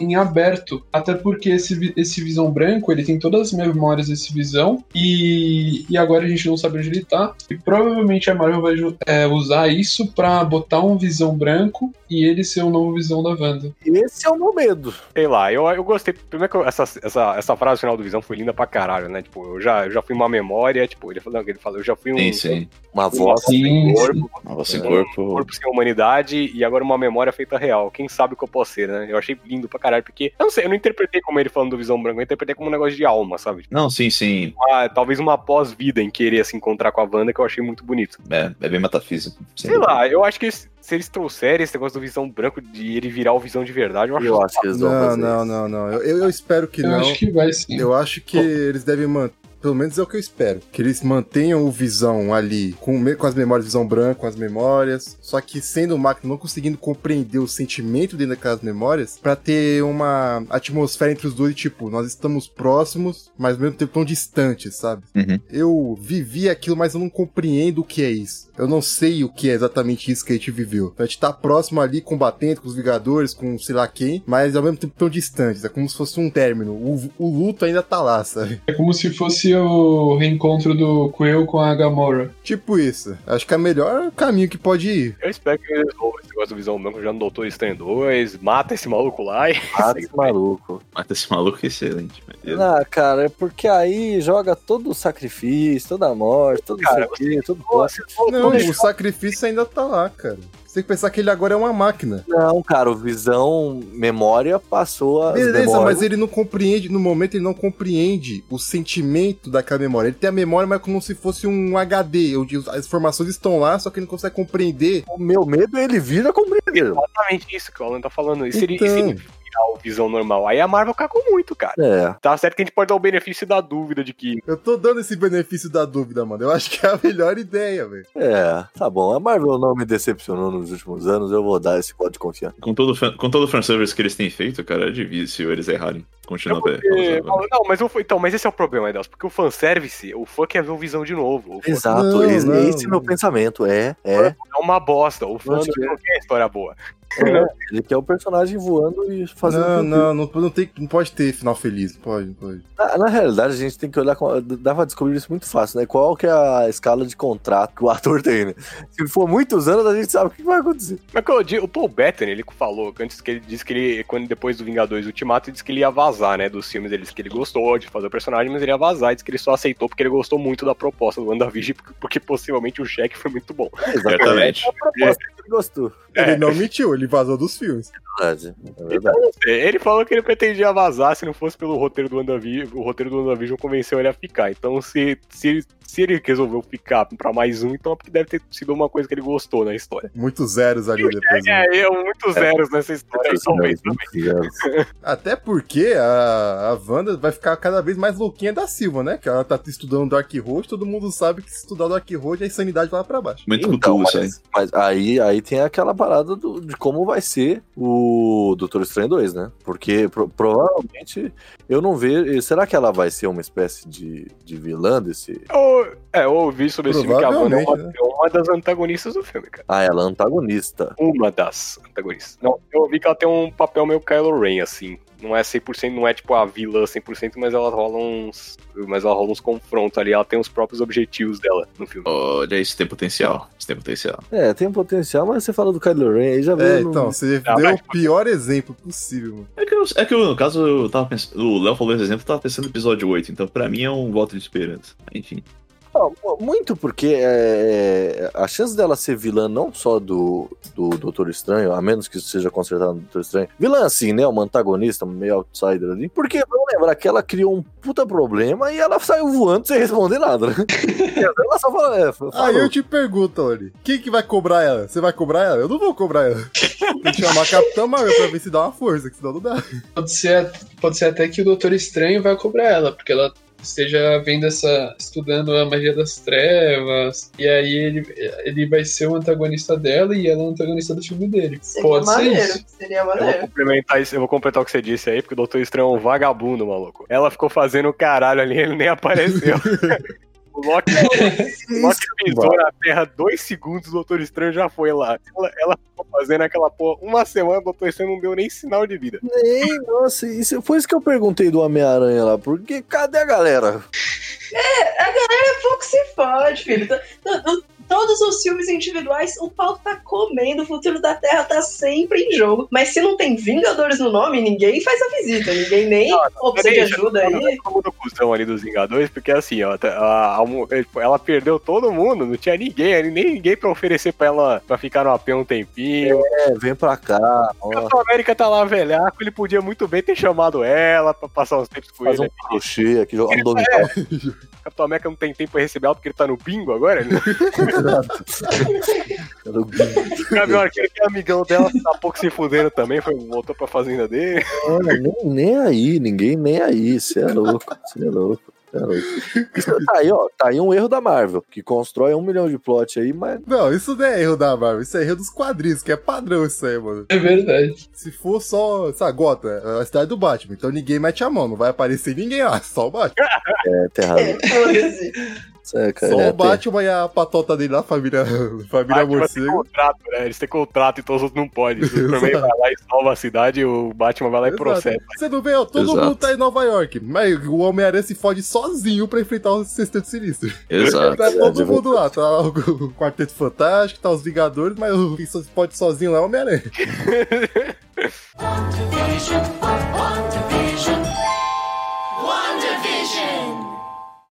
em aberto, até porque esse, esse Visão branco, ele tem todas as memórias desse Visão, e, e agora a gente não sabe onde ele tá, e provavelmente a Marvel vai é, usar isso pra botar um Visão branco e ele ser o novo Visão da Wanda. Esse é o meu medo. Sei lá, eu, eu gostei. Primeiro que eu- essa, essa, essa frase final do Visão foi linda pra caralho, né? Tipo, eu já, eu já fui uma memória, tipo, ele falou, ele falou, eu já fui um, Sim, sim. Uma um voz. Sim, corpo, Nossa, um corpo. corpo sem humanidade e agora uma memória feita real. Quem sabe o que eu posso ser, né? Eu achei lindo pra caralho, porque, eu não sei, eu não interpretei como ele falando do Visão Branco, eu interpretei como um negócio de alma, sabe? Tipo, Não, sim, sim. ah, talvez uma pós-vida em querer se encontrar com a Wanda, que eu achei muito bonito. É, é bem metafísico. Sei dúvida. lá, eu acho que se se eles trouxerem esse negócio do Visão Branco, de ele virar o Visão de verdade, eu acho Eu acho que eles vão Não, fazer não, isso. não, não. Eu, eu- eu espero que eu não. acho que vai sim. Eu acho que eles devem man- Pelo menos é o que eu espero. Que eles mantenham o Visão ali com, com as memórias, Visão branca, com as memórias. Só que sendo o máquina não conseguindo compreender o sentimento dentro daquelas memórias, pra ter uma atmosfera entre os dois, tipo, nós estamos próximos, mas ao mesmo tempo tão distantes, sabe? Uhum. Eu vivi aquilo, mas eu não compreendo o que é isso. Eu não sei o que é exatamente isso que a gente viveu. A gente tá próximo ali, combatendo com os Vingadores, com sei lá quem, mas ao mesmo tempo tão distantes. É como se fosse um término. O, o luto ainda tá lá, sabe? É como se fosse o reencontro do Quill com a Gamora. Tipo isso. Acho que é o melhor caminho que pode ir. Eu espero que eles resolvam esse negócio do Visão Branco já no Doutor Estranho 2, mata esse maluco lá e. <laughs> Ah, esse maluco. Mata esse maluco é excelente, meu Deus. Ah, cara, é porque aí joga todo o sacrifício, toda a morte, todo Cara, isso aqui, tudo Você Não, o sacrifício ainda tá lá, cara. Você tem que pensar que ele agora é uma máquina. Não, cara, o Visão Memória passou a. Beleza, mas ele não compreende, no momento ele não compreende o sentimento daquela memória. Ele tem a memória, mas como se fosse um HD, onde as informações estão lá, só que ele não consegue compreender. O meu medo é ele vir a compreender. Exatamente isso que o Alan tá falando. E se ele, Então. se ele virar o Visão normal, aí a Marvel cagou muito, cara. É. Tá certo que a gente pode dar o benefício da dúvida de que. Eu tô dando esse benefício da dúvida, mano. Eu acho que é a melhor ideia, velho. É, tá bom. A Marvel não me decepcionou nos últimos anos, eu vou dar esse voto de confiança. Com todo, o com todo o fanservice que eles têm feito, cara, é difícil eles errarem. Continua até. Porque- Não, mas, o- então, mas esse é o problema, Edelso, porque o fanservice, o fã quer ver o Visão de novo. O Exato, Não, esse, não, esse é não. meu pensamento. É, é. é uma bosta. O fã não quer história boa. É. Ele quer o personagem voando e fazendo. Não, não, não, não, tem, não pode ter final feliz. Pode, não pode. Na, na realidade, a gente tem que olhar. com- Dá pra descobrir isso muito fácil, né? Qual que é a escala de contrato que o <laughs> ator tem, né? Se for muitos anos, a gente sabe o que vai acontecer. Mas que eu digo, o Paul Bettany, ele falou, antes que ele disse que ele, quando depois do Vingadores Ultimato, ele disse que ele ia vazar, né, dos filmes, ele disse que ele gostou de fazer o personagem, mas ele ia vazar, e disse que ele só aceitou porque ele gostou muito da proposta do WandaVision, porque, porque possivelmente o cheque foi muito bom. É Exatamente. a proposta que ele gostou. É. Ele não mentiu, ele vazou dos filmes. É verdade. É verdade. Ele falou que ele pretendia vazar se não fosse pelo roteiro do WandaVision, o roteiro do WandaVision convenceu ele a ficar. Então, se, se, se ele resolveu ficar pra mais um, então é porque deve ter sido uma coisa que ele gostou na história. Muitos zeros ali <laughs> depois. né? É, eu, muitos zeros nessa história, talvez. <laughs> Até porque a, a Wanda vai ficar cada vez mais louquinha da Silva, né? Que ela tá estudando Dark Road, todo mundo sabe que se estudar Dark Road, a insanidade vai lá pra baixo. Muito Então, aí. mas, mas aí, aí tem aquela parada do- de como vai ser o Doutor Estranho 2, né? Porque pro- provavelmente eu não vejo. Será que ela vai ser uma espécie de, de vilã desse. Eu, é, eu ouvi sobre esse filme que a Wanda é uma, Provavelmente, é uma das antagonistas do filme, cara. Ah, ela é antagonista. Uma das antagonistas. Não, eu ouvi que ela tem um papel meio Kylo Ren, assim. Não é 100%, não é tipo a vilã 100%, mas ela rola uns. Mas ela rola uns confrontos ali. Ela tem os próprios objetivos dela no filme. Olha, isso tem potencial. Isso tem potencial. É, tem potencial, mas você fala do Kylo Ren aí já É, veio. no- então, você Ah, deu mas- o pior exemplo possível, mano. É que, eu, é que eu, no caso, eu tava pensando. O Léo falou esse exemplo, eu tava pensando no episódio 8, então pra mim é um voto de esperança. Enfim. Muito porque é, a chance dela ser vilã não só do, do Doutor Estranho, a menos que isso seja consertado no Doutor Estranho. Vilã assim, né? Uma antagonista, meio outsider ali. Porque vamos lembrar que ela criou um puta problema e ela saiu voando sem responder nada, né? <laughs> ela só fala, é. Aí eu te pergunto, Ori, quem que vai cobrar ela? Você vai cobrar ela? Eu não vou cobrar ela. Tem que chamar a Capitã Marvel pra ver se dá uma força, que senão não dá. Pode ser, pode ser até que o Doutor Estranho vai cobrar ela, porque ela esteja vendo essa. estudando a magia das trevas. E aí ele, ele vai ser o antagonista dela e ela é o antagonista do filme dele. Seria pode ser maneiro. isso. Seria Eu vou maneiro. complementar isso, eu vou completar o que você disse aí, porque o Doutor Estranho é um vagabundo, maluco. Ela ficou fazendo o caralho ali, ele nem apareceu. <laughs> O Loki, o <laughs> Loki pisou na Terra dois segundos, o Doutor Estranho já foi lá. Ela, ela ficou fazendo aquela porra uma semana, o Doutor Estranho não deu nem sinal de vida. Nem, nossa, isso foi isso que eu perguntei do Homem-Aranha lá, porque cadê a galera? É pouco se fode, filho. To- Todos os filmes individuais, o pau tá comendo, o futuro da Terra tá sempre em jogo. Mas se não tem Vingadores no nome, ninguém faz a visita. Ninguém nem ô, precisa de ajuda aí. Como do cuzão ali dos Vingadores, porque assim, ó, tá- a- a- ela perdeu todo mundo, não tinha ninguém, nem ninguém pra oferecer pra ela pra ficar no AP um tempinho. É, vem pra cá, O Capitão América tá lá velhaco, ele podia muito bem ter chamado ela pra passar uns tempos com faz ele. um crochê aqui, joga um <laughs> dominó. O Capitão América não tem tempo pra receber ela porque ele tá no bingo agora. <laughs> Ele Gabriel Arqueiro, que é amigão dela, tá pouco se fudendo também, foi, voltou pra fazenda dele. Olha, nem, nem aí, ninguém nem aí, você é louco, você é louco. É. Isso tá aí, ó. Tá aí um erro da Marvel, que constrói um milhão de plot aí, mas. Não, isso não é erro da Marvel, isso é erro dos quadrinhos, que é padrão isso aí, mano. É verdade. Se for só, sabe, Gota, é a cidade do Batman, então ninguém mete a mão, não vai aparecer ninguém lá, só o Batman. É, tá errado. É. É, cara, Só é, o Batman e a patota dele lá, família, <laughs> família Batman tem morcego. contrato, né? Eles têm contrato, então os outros não podem. O Superman vai lá e salva a cidade, o Batman vai lá e Exato. processa. Você não vê, ó, todo Exato. mundo tá em Nova York, mas o Homem-Aranha se fode sozinho pra enfrentar o Sexteto Sinistro. Exato. Tá todo é mundo lá, tá o Quarteto Fantástico, tá os Vingadores, mas o que se pode sozinho lá é o Homem-Aranha. <laughs>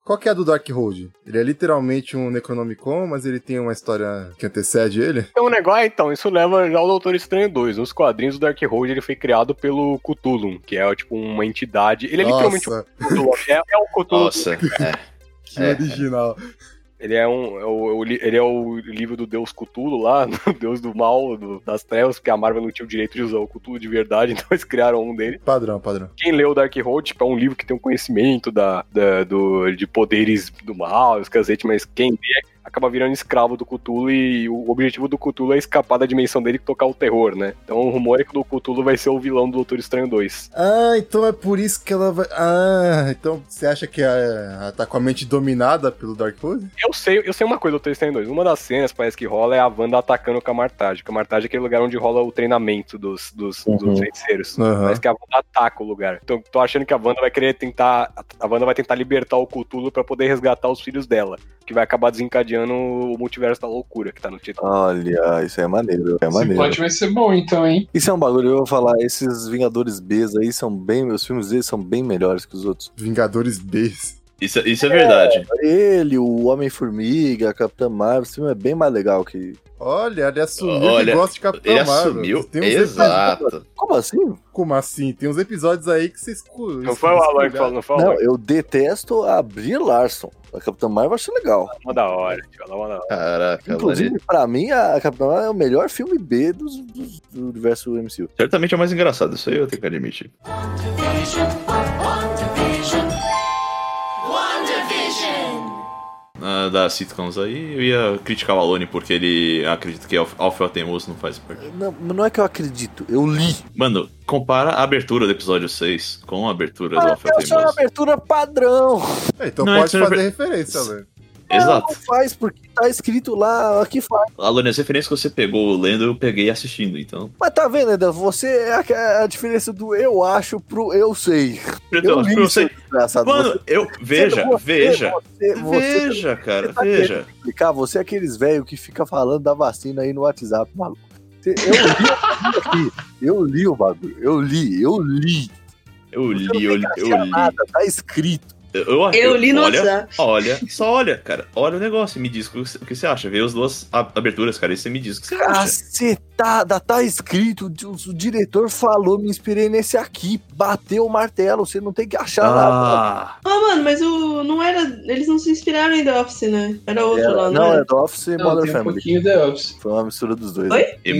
Qual que é a do Darkhold? Ele é literalmente um Necronomicon, mas ele tem uma história que antecede ele? Então, o negócio, ah, então, isso leva já ao Doutor Estranho 2. Nos quadrinhos, o Darkhold ele foi criado pelo Cthulhu, que é tipo uma entidade. Ele é literalmente Nossa, um Cthulhu. É, é o Cthulhu. Nossa, é. <laughs> que original. Ele é, um, é o, é ele é o livro do Deus Cthulhu lá, <laughs> do Deus do mal, do- das trevas, porque a Marvel não tinha o direito de usar o Cthulhu de verdade, <laughs> então eles criaram um dele. Padrão, padrão. Quem lê o Darkhold, tipo, é um livro que tem um conhecimento da, da- do, de poderes do mal, os mas quem lê acaba virando escravo do Cthulhu e o objetivo do Cthulhu é escapar da dimensão dele e tocar o terror, né? Então o rumor é que o Cthulhu vai ser o vilão do Doutor Estranho 2. Ah, então é por isso que ela vai. Ah, então você acha que ela tá com a mente dominada pelo Darkhold? Eu sei, eu sei uma coisa do Doutor Estranho 2. Uma das cenas parece que rola é a Wanda atacando o Camartage. O Camartage é aquele lugar onde rola o treinamento dos, dos, Uhum. dos feiticeiros. Aham. Parece que a Wanda ataca o lugar. Então tô achando que a Wanda vai querer tentar. A Wanda vai tentar libertar o Cthulhu pra poder resgatar os filhos dela. Que vai acabar desencadeando o multiverso da loucura que tá no título. Olha, isso é maneiro, é Esse maneiro. plot vai ser bom, então, hein? Isso é um bagulho, eu vou falar, esses Vingadores Bs aí são bem, os filmes deles são bem melhores que os outros. Vingadores B. Isso, isso é verdade. Ele, o Homem-Formiga, a Capitã Marvel, esse filme é bem mais legal que... Olha, ele assumiu Olha, que gosta de Capitão Ele Marvel. assumiu. Tem uns Exato. Como assim? Como assim? Tem uns episódios aí que vocês. Não foi o Alan que falou, não foi o Não, eu detesto a Brie Larson. A Capitã Marvel eu acho legal. Uma da hora, tio, ela é uma da hora. Caraca, Inclusive, Lari. pra mim, a Capitã Marvel é o melhor filme B dos, dos- do universo MCU. Certamente é o mais engraçado, isso aí eu tenho que admitir. Ah, das sitcoms aí, eu ia criticar o Alone porque ele acredita que Alf- Alfio Teimoso não faz parte. Não, não é que eu acredito, eu li. Mano, compara a abertura do episódio 6 com a abertura do Alfio Eu sou uma Teimoso. abertura padrão. É, então Não, é pode você fazer referência, velho. Exato. Não faz porque tá escrito lá, aqui faz. Alone, as referências que você pegou lendo, eu peguei assistindo, então. Mas tá vendo, Eda? Você é a, a diferença do eu acho pro eu sei. Eu li isso, você... desgraçado. Mano, eu. Veja, você, veja. Você, você, Veja, cara, tá veja. explicar, você é aqueles velhos que fica falando da vacina aí no WhatsApp, maluco. Você- Eu li aqui. Eu li o bagulho. Eu li, eu li. Eu li, Você eu li, eu li. nada, tá escrito. Eu, eu, Eu li no olha, WhatsApp. Olha, <laughs> só olha, cara. Olha o negócio e me diz o que você- o que você acha. Vê as duas aberturas, cara, e você me diz o que você acha. Cacetada, tá escrito. O, o diretor falou, me inspirei nesse aqui. Bateu o martelo, você não tem que achar nada. Ah, Ah, mano, mas o. Não era. Eles não se inspiraram em The Office, né? Era outro lá, não, não, era? é The Office e Modern tem um Family. pouquinho The Office. Foi uma mistura dos dois. Oi? né? e,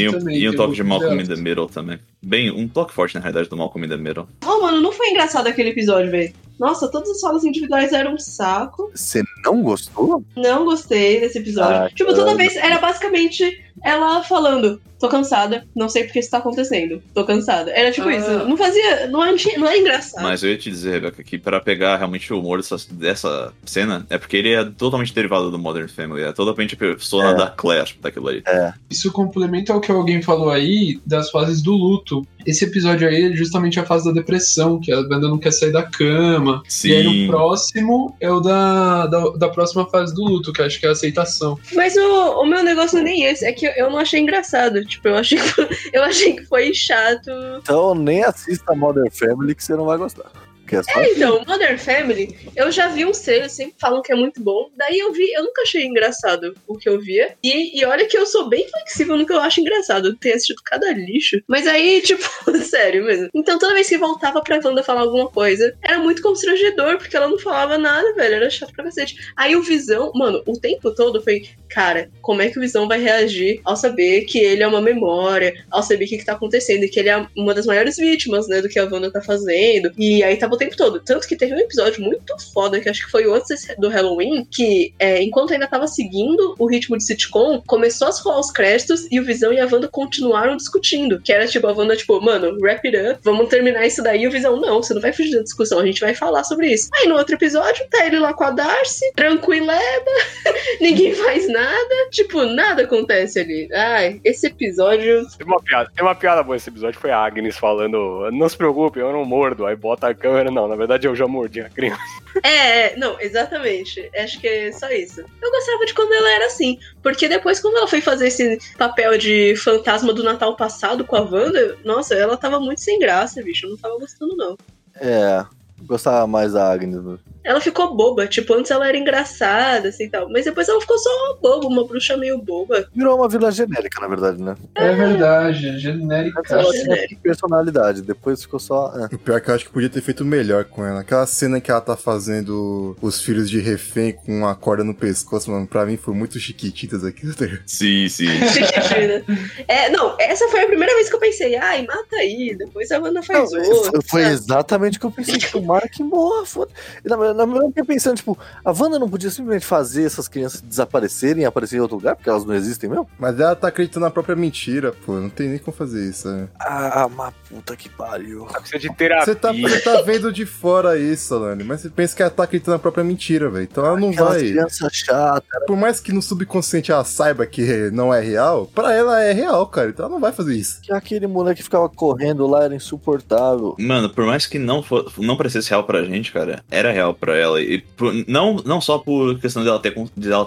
e um, também, e um toque de Malcolm in the Middle também. Bem, um toque forte, na realidade, do Malcolm in the Middle. Oh, mano, não foi engraçado aquele episódio, velho. Nossa, todas as falas individuais eram um saco. Você não gostou? Não gostei desse episódio. Ah, tipo, toda vez era basicamente ela falando: tô cansada, não sei porque isso tá acontecendo, tô cansada. Era tipo Ah. isso. Não fazia. Não é, não é engraçado. Mas eu ia te dizer, Rebeca, que pra pegar realmente o humor dessa, dessa cena, é porque ele é totalmente derivado do Modern Family. É totalmente a persona É. da Claire daquilo ali. Isso complementa o que alguém falou aí das fases do luto. Esse episódio aí é justamente a fase da depressão, que a banda não quer sair da cama. E aí Sim. no próximo é o da, da, da próxima fase do luto, que eu acho que é a aceitação. Mas o, o meu negócio não é nem esse, é que eu, eu não achei engraçado. Tipo, eu achei, que- <laughs> eu achei que foi chato. Então nem assista Modern Family que você não vai gostar. Que é só É, então, Modern Family, eu já vi um selo, sempre falam que é muito bom. Daí eu vi, eu nunca achei engraçado o que eu via. E, e olha que eu sou bem flexível no que eu acho engraçado. Eu tenho assistido cada lixo. Mas aí, <laughs> tipo, sério mesmo. Então toda vez que voltava pra Wanda falar alguma coisa, era muito constrangedor, porque ela não falava nada, velho. Era chato pra cacete. Aí o Visão, mano, o tempo todo foi, cara, como é que o Visão vai reagir ao saber que ele é uma memória, ao saber o que, que tá acontecendo, e que ele é uma das maiores vítimas, né, do que a Wanda tá fazendo. E aí tava o tempo todo. Tanto que teve um episódio muito foda, que acho que foi antes do Halloween, que é, enquanto ainda tava seguindo o ritmo de sitcom, começou a rolar os créditos e o Visão e a Wanda continuaram discutindo. Que era tipo, a Wanda, tipo, mano, wrap it up, vamos terminar isso daí. E o Visão, não, você não vai fugir da discussão, a gente vai falar sobre isso. Aí no outro episódio, tá ele lá com a Darcy, tranquileba, <laughs> ninguém faz nada, tipo, nada acontece ali. Ai, esse episódio. Tem uma piada, tem uma piada boa esse episódio, foi a Agnes falando, não se preocupe, eu não mordo. Aí bota a câmera, não, na verdade eu já mordi a criança. É, é, não, exatamente. Acho que é só isso. Eu gostava de quando ela era assim. Porque depois, quando ela foi fazer esse papel de fantasma do Natal passado com a Wanda, nossa, ela tava muito sem graça, bicho. Eu não tava gostando, não. É, gostava mais da Agnes. Ela ficou boba. Tipo, antes ela era engraçada, assim tal. Mas depois ela ficou só boba, uma bruxa meio boba. Virou uma vila genérica, na verdade, né? É verdade, genérica. Ela tinha personalidade, depois ficou só. é. O pior é que eu acho que podia ter feito melhor com ela. Aquela cena que ela tá fazendo os filhos de refém com uma corda no pescoço, mano, pra mim foi muito chiquititas aquilo. tá? Sim, sim. <laughs> Chiquitina. é, não, essa foi a primeira vez que eu pensei, ai, mata aí, depois a Wanda faz Não, outra. foi sabe? exatamente o que eu pensei. Tipo, Mara que morra, foda. E na verdade, na verdade, eu fiquei pensando, tipo, a Wanda não podia simplesmente fazer essas crianças desaparecerem e aparecerem em outro lugar, porque elas não existem mesmo? Mas ela tá acreditando na própria mentira, pô. Não tem nem como fazer isso. né? Ah, mas puta que pariu. Precisa de terapia. Você tá, você tá vendo de fora isso, Alane, mas você pensa que ela tá acreditando na própria mentira, velho. Então ela não Aquelas vai. crianças chatas. Por mais que no subconsciente ela saiba que não é real, pra ela é real, cara. Então ela não vai fazer isso. Que aquele moleque que ficava correndo lá era insuportável. Mano, por mais que não, for, não parecesse real pra gente, cara, era real pra ela. E por- não, não só por questão dela ter,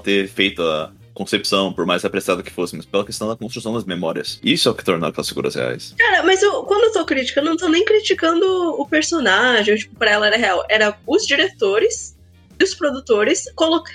ter feito a concepção, por mais apressada que fosse, mas pela questão da construção das memórias. Isso é o que tornou aquelas figuras reais. Cara, mas eu, quando eu tô criticando, eu não tô nem criticando o personagem, tipo, pra ela era real. Era os diretores os produtores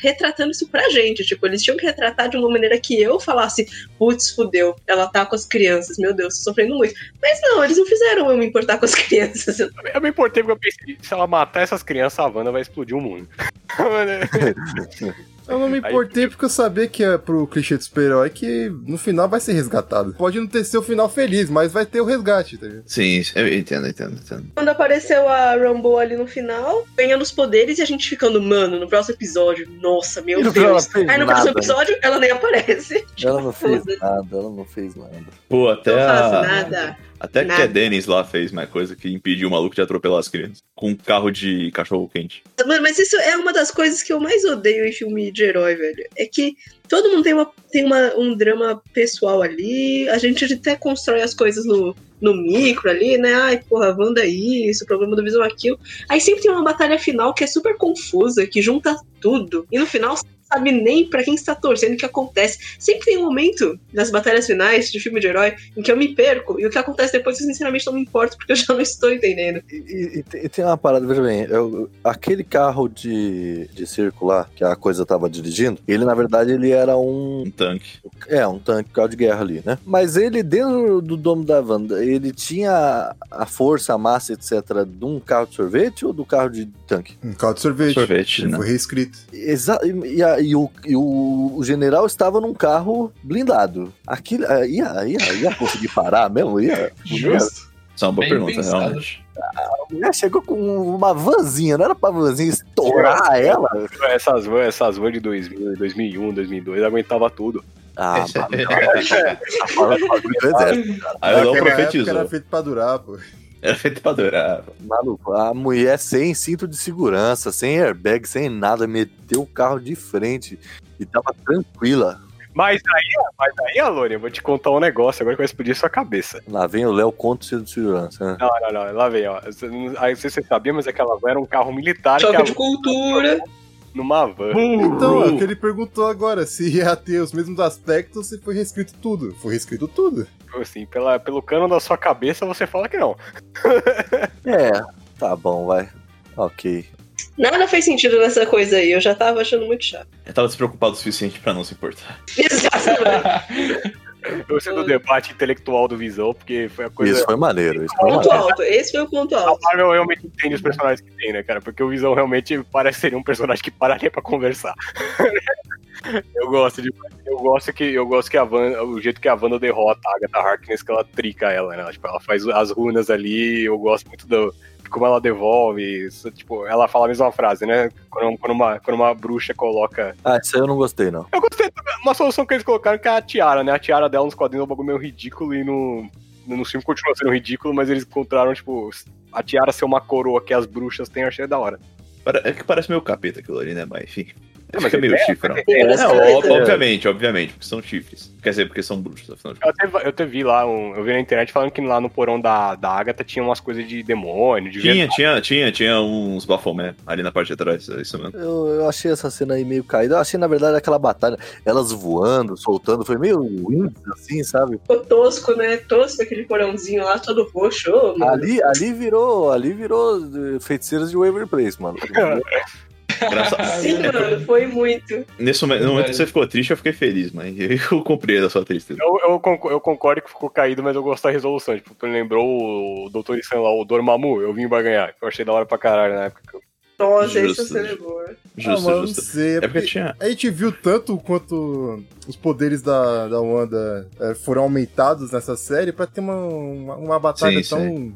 retratando isso pra gente. Tipo, eles tinham que retratar de uma maneira que eu falasse, putz, fudeu, ela tá com as crianças, meu Deus, tô sofrendo muito. Mas não, eles não fizeram eu me importar com as <laughs> crianças. Eu me importei porque eu pensei, se ela matar essas crianças, a Wanda vai explodir o mundo. <laughs> Eu não me importei porque eu sabia que é pro clichê do super-herói que no final vai ser resgatado. Pode não ter seu final feliz, mas vai ter o resgate, tá ligado? Sim, eu entendo, entendo, entendo. Quando apareceu a Rumble ali no final, ganhando os poderes e a gente ficando, mano, no próximo episódio, nossa, meu Deus. Aí no nada, próximo episódio, ela nem aparece. Ela não fez nada, ela não fez nada. Pô, até Não a, nada. Até que a. Dennis lá fez mais coisa que impediu o maluco de atropelar as crianças. Com um carro de cachorro quente. Mano, mas isso é uma das coisas que eu mais odeio em filme de herói, velho. É que todo mundo tem, uma, tem uma, um drama pessoal ali, a gente até constrói as coisas no, no micro ali, né? Ai, porra, Wanda é isso, o problema do Visão aquilo. Aí sempre tem uma batalha final que é super confusa, que junta tudo. E no final sabe nem pra quem está torcendo o que acontece. Sempre tem um momento nas batalhas finais de filme de herói em que eu me perco, e o que acontece depois eu sinceramente não me importo, porque eu já não estou entendendo. E, e- e tem- uma parada, veja bem, eu- aquele carro de, de circo lá, que a coisa tava dirigindo, ele na verdade ele era um. Um tanque. É, um tanque, carro de guerra ali, né? Mas ele, dentro do domo da Wanda, ele tinha a força, a massa, etc., de um carro de sorvete ou do carro de tanque? Um caldo de sorvete. Sorvete, Ele né? foi reescrito. Exa e, e a- e o, e o- o general estava num carro blindado. Aquilo, ah, ia, ia, ia conseguir parar mesmo? Ia, Justo. Isso é uma boa Bem pergunta, pensado. realmente. a mulher chegou com uma vanzinha, não era pra vanzinha estourar ela? Essas vans, essas vans de 2000, 2001, 2002, aguentava tudo. Ah, <laughs> bagulho <laughs> do exército. Aí o Léo Naquela época profetizou. Era feito pra durar, pô. Era feito pra adorar. Maluco, a mulher sem cinto de segurança, sem airbag, sem nada, meteu o carro de frente e tava tranquila. Mas aí, mas aí, Alone, eu vou te contar um negócio agora que vai explodir sua cabeça. Lá vem o Léo contra o cinto de segurança. Né? Não, não, não, lá vem, ó. Aí não sei se você sabia, mas aquela van era um carro militar que Choque a de cultura. Numa van. Então, é o que ele perguntou agora, se ia ter os mesmos aspectos, se foi reescrito tudo. Foi reescrito tudo. Assim, pela, pelo cano da sua cabeça, você fala que não. <laughs> É, tá bom, vai. Ok. Nada fez sentido nessa coisa aí, eu já tava achando muito chato. Eu tava despreocupado o suficiente pra não se importar. <laughs> Exatamente. <laughs> Eu gostei do debate intelectual do Visão, porque foi a coisa. Isso foi maneiro. Isso foi Ponto maneiro. alto. Esse foi o ponto A alto. Marvel realmente entende os personagens que tem, né, cara? Porque o Visão realmente parece ser um personagem que pararia pra conversar. <laughs> eu gosto de. Eu gosto que, eu gosto que a Wanda, o jeito que a Wanda derrota a Agatha Harkness, que ela trica ela, né? Tipo, ela faz as runas ali, eu gosto muito do. Como ela devolve, isso, tipo, ela fala a mesma frase, né? Quando, quando uma, quando uma bruxa coloca. Ah, isso aí eu não gostei, não. Eu gostei também, uma solução que eles colocaram que é a tiara, né? A tiara dela nos quadrinhos é um bagulho meio ridículo e no, no filme continua sendo ridículo, mas eles encontraram, tipo, a tiara ser uma coroa que as bruxas têm, eu achei da hora. É que parece meio capeta aquilo ali, né? Mas enfim. É, mas Fica meio é- chifre, não. Umas Não, obviamente, obviamente, porque são chifres. Quer dizer, porque são bruxos, afinal de Eu contas. até, eu até vi lá, um- eu vi na internet falando que lá no porão da, da Agatha tinha umas coisas de demônio, de Tinha, tinha, tinha, tinha uns bafomé ali na parte de trás, é isso mesmo. Eu, eu achei essa cena aí meio caída. Eu achei, na verdade, aquela batalha, elas voando, soltando, foi meio Winx, assim, sabe? Ficou tosco, né? Tosco aquele porãozinho lá, todo roxo. Mano. Ali, ali virou, ali virou eh, feiticeiras de Waver Place, mano. <laughs> Engraçado. <laughs> Sim, mano, foi muito. Nesse momento, no momento que você ficou triste, eu fiquei feliz, mas eu <laughs> compreendo a sua tristeza. Eu, eu, concordo, eu concordo que ficou caído, mas eu gosto da resolução. Tipo, tu lembrou o Doutor Estranho lá, o Dormammu, eu vim pra ganhar. Eu achei da hora pra caralho na época. que eu- Nossa, Justo, isso é boa. Justo, ah, mas eu não justo. sei. É É porque porque tinha. a gente viu tanto quanto os poderes da, da Wanda é, foram aumentados nessa série pra ter uma, uma, uma batalha Sim, tão. meia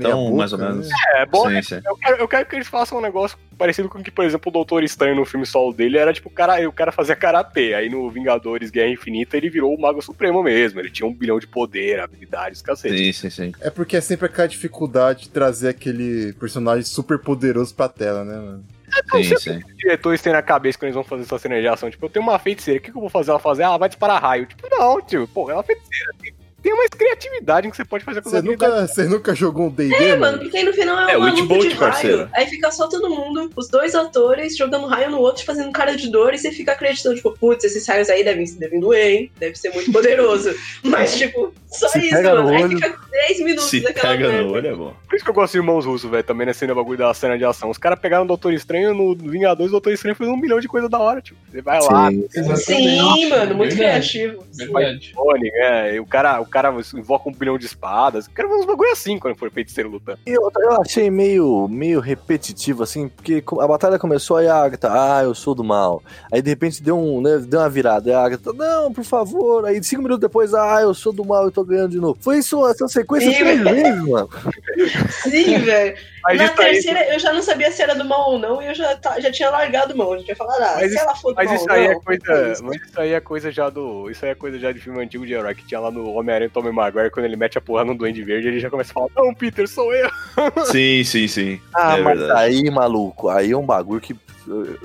Tão, boca, mais ou menos. né? É, bom, Sim, sim. Eu quero, eu quero que eles façam um negócio parecido com o que, por exemplo, o Doutor Estranho no filme solo dele era tipo, o cara, o cara fazia karatê. Aí no Vingadores Guerra Infinita ele virou o Mago Supremo mesmo. Ele tinha um bilhão de poder, habilidades, cacete. Sim, sim, sim. É porque é sempre aquela dificuldade de trazer aquele personagem super poderoso pra tela, né, mano? Sim, sim. Os diretores têm na cabeça quando eles vão fazer essa cena de ação. Tipo, eu tenho uma feiticeira, o que, que eu vou fazer? Ela fazer, ah, ela vai disparar raio. Tipo, não, tio, pô, ela é uma feiticeira. Tem, tem mais criatividade que você pode fazer com Você nunca, você nunca jogou um D&D, É, mano, porque aí no final é, É, uma luta de raio. parceiro. Aí fica só todo mundo, os dois atores, jogando raio no outro, fazendo cara de dor, e você fica acreditando, tipo, putz, esses raios aí devem, devem doer, hein? Deve ser muito poderoso. Mas, tipo, só Se isso, mano. Aí fica 10 minutos Se daquela pega merda. no olho, é bom. Por isso que eu gosto de Irmãos Russos, velho, também nesse bagulho da cena de ação. Os caras pegaram o Doutor Estranho no Vingadores, o Doutor Estranho fez um milhão de coisas da hora, tipo. Você vai lá, Sim. Sim, mano, muito Verdade. criativo. Sim. Verdade. Sonic, é, e o cara, o cara invoca um bilhão de espadas. Eu quero ver uns bagulho assim quando for feiticeiro lutando. Eu, eu achei meio, meio repetitivo, assim, porque a batalha começou aí a Agatha, ah, eu sou do mal. Aí de repente deu, um, né, deu uma virada, aí a Agatha, não, por favor. Aí cinco minutos depois, ah, eu sou do mal, eu tô ganhando de novo. Foi isso, essa sequência Sim, três vezes, mano. Sim, velho. Mas Na isso terceira, eu já não sabia se era do mal ou não, e eu já, tá- já tinha largado mão. Já tinha falado, ah, Mas se isso- ela for do mas mal isso aí não, é coisa. Mas isso aí é coisa já do. Isso aí é coisa já de filme antigo de herói, que tinha lá no Homem-Aranha Tommy Maguire, quando ele mete a porra no Duende Verde, ele já começa a falar, não, Peter, sou eu. <laughs> Sim, sim, sim. Ah, é mas verdade. aí, maluco, aí é um bagulho que.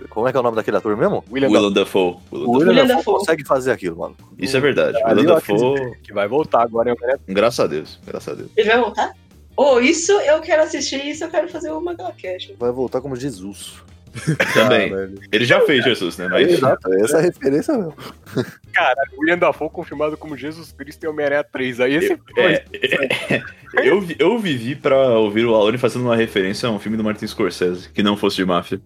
Como é que é o nome daquele ator mesmo? William Willem Dafoe. Willem O Dafoe. William William Dafoe Dafoe. consegue fazer aquilo, mano. Isso é verdade. Ali eu Dafoe, que vai voltar agora em Homem-Aranha. graças a Deus. Graças a Deus. Ele vai voltar? Oh, isso eu quero assistir, isso eu quero fazer uma Galacast. Vai voltar como Jesus. <laughs> Também. Caralho. Ele já fez Jesus, né? Mas Exato, essa é a referência mesmo. <laughs> Caralho, William Dafoe confirmado como Jesus Cristo em Homem-Aranha 3. Aí esse É, é, eu, eu vivi pra ouvir o Alone fazendo uma referência a um filme do Martin Scorsese, que não fosse de máfia.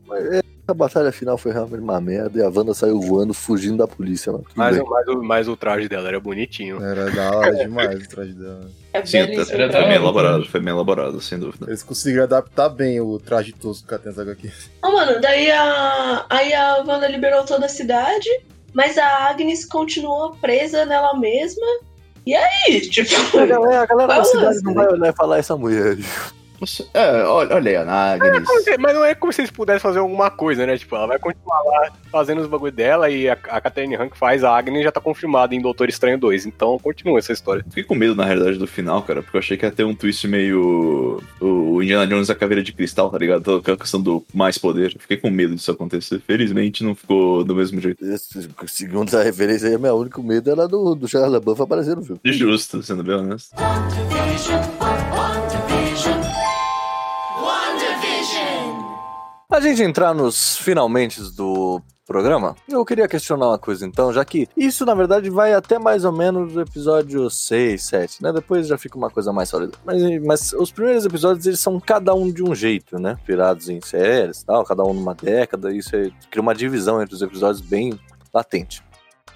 A batalha final foi realmente uma merda e a Wanda saiu voando, fugindo da polícia, mano. Mas, mas, o, mas o traje dela era bonitinho. Era da hora demais o traje dela. É Sim. Era bem elaborado, foi bem elaborado, sem dúvida. Eles conseguiram adaptar bem o traje tosco que tem essa aqui. Ô, mano, daí a, aí a Wanda liberou toda a cidade, mas a Agnes continuou presa nela mesma. E aí, tipo. A galera, a galera da cidade não vai olhar e falar essa mulher. Você- É, olha, olha aí, a Agnes. Mas não é como se eles pudessem fazer alguma coisa, né? Tipo, ela vai continuar lá fazendo os bagulho dela e a, a Catherine Hank faz, a Agnes já tá confirmada em Doutor Estranho 2. Então continua essa história. Fiquei com medo, na realidade, do final, cara, porque eu achei que ia ter um twist meio. O Indiana Jones a caveira de cristal, tá ligado? Aquela questão do mais poder. Fiquei com medo disso acontecer. Felizmente não ficou do mesmo jeito. Esse- Segundo essa referência aí, meu único medo era do, do Shia LaBeouf aparecer no filme. Justo, sendo bem honesto. A gente entrar nos finalmente do programa, eu queria questionar uma coisa então, já que isso na verdade vai até mais ou menos o episódio 6, 7, né? Depois já fica uma coisa mais sólida. Mas, mas os primeiros episódios eles são cada um de um jeito, né? Virados em séries tal, cada um numa década, isso aí cria uma divisão entre os episódios bem latente.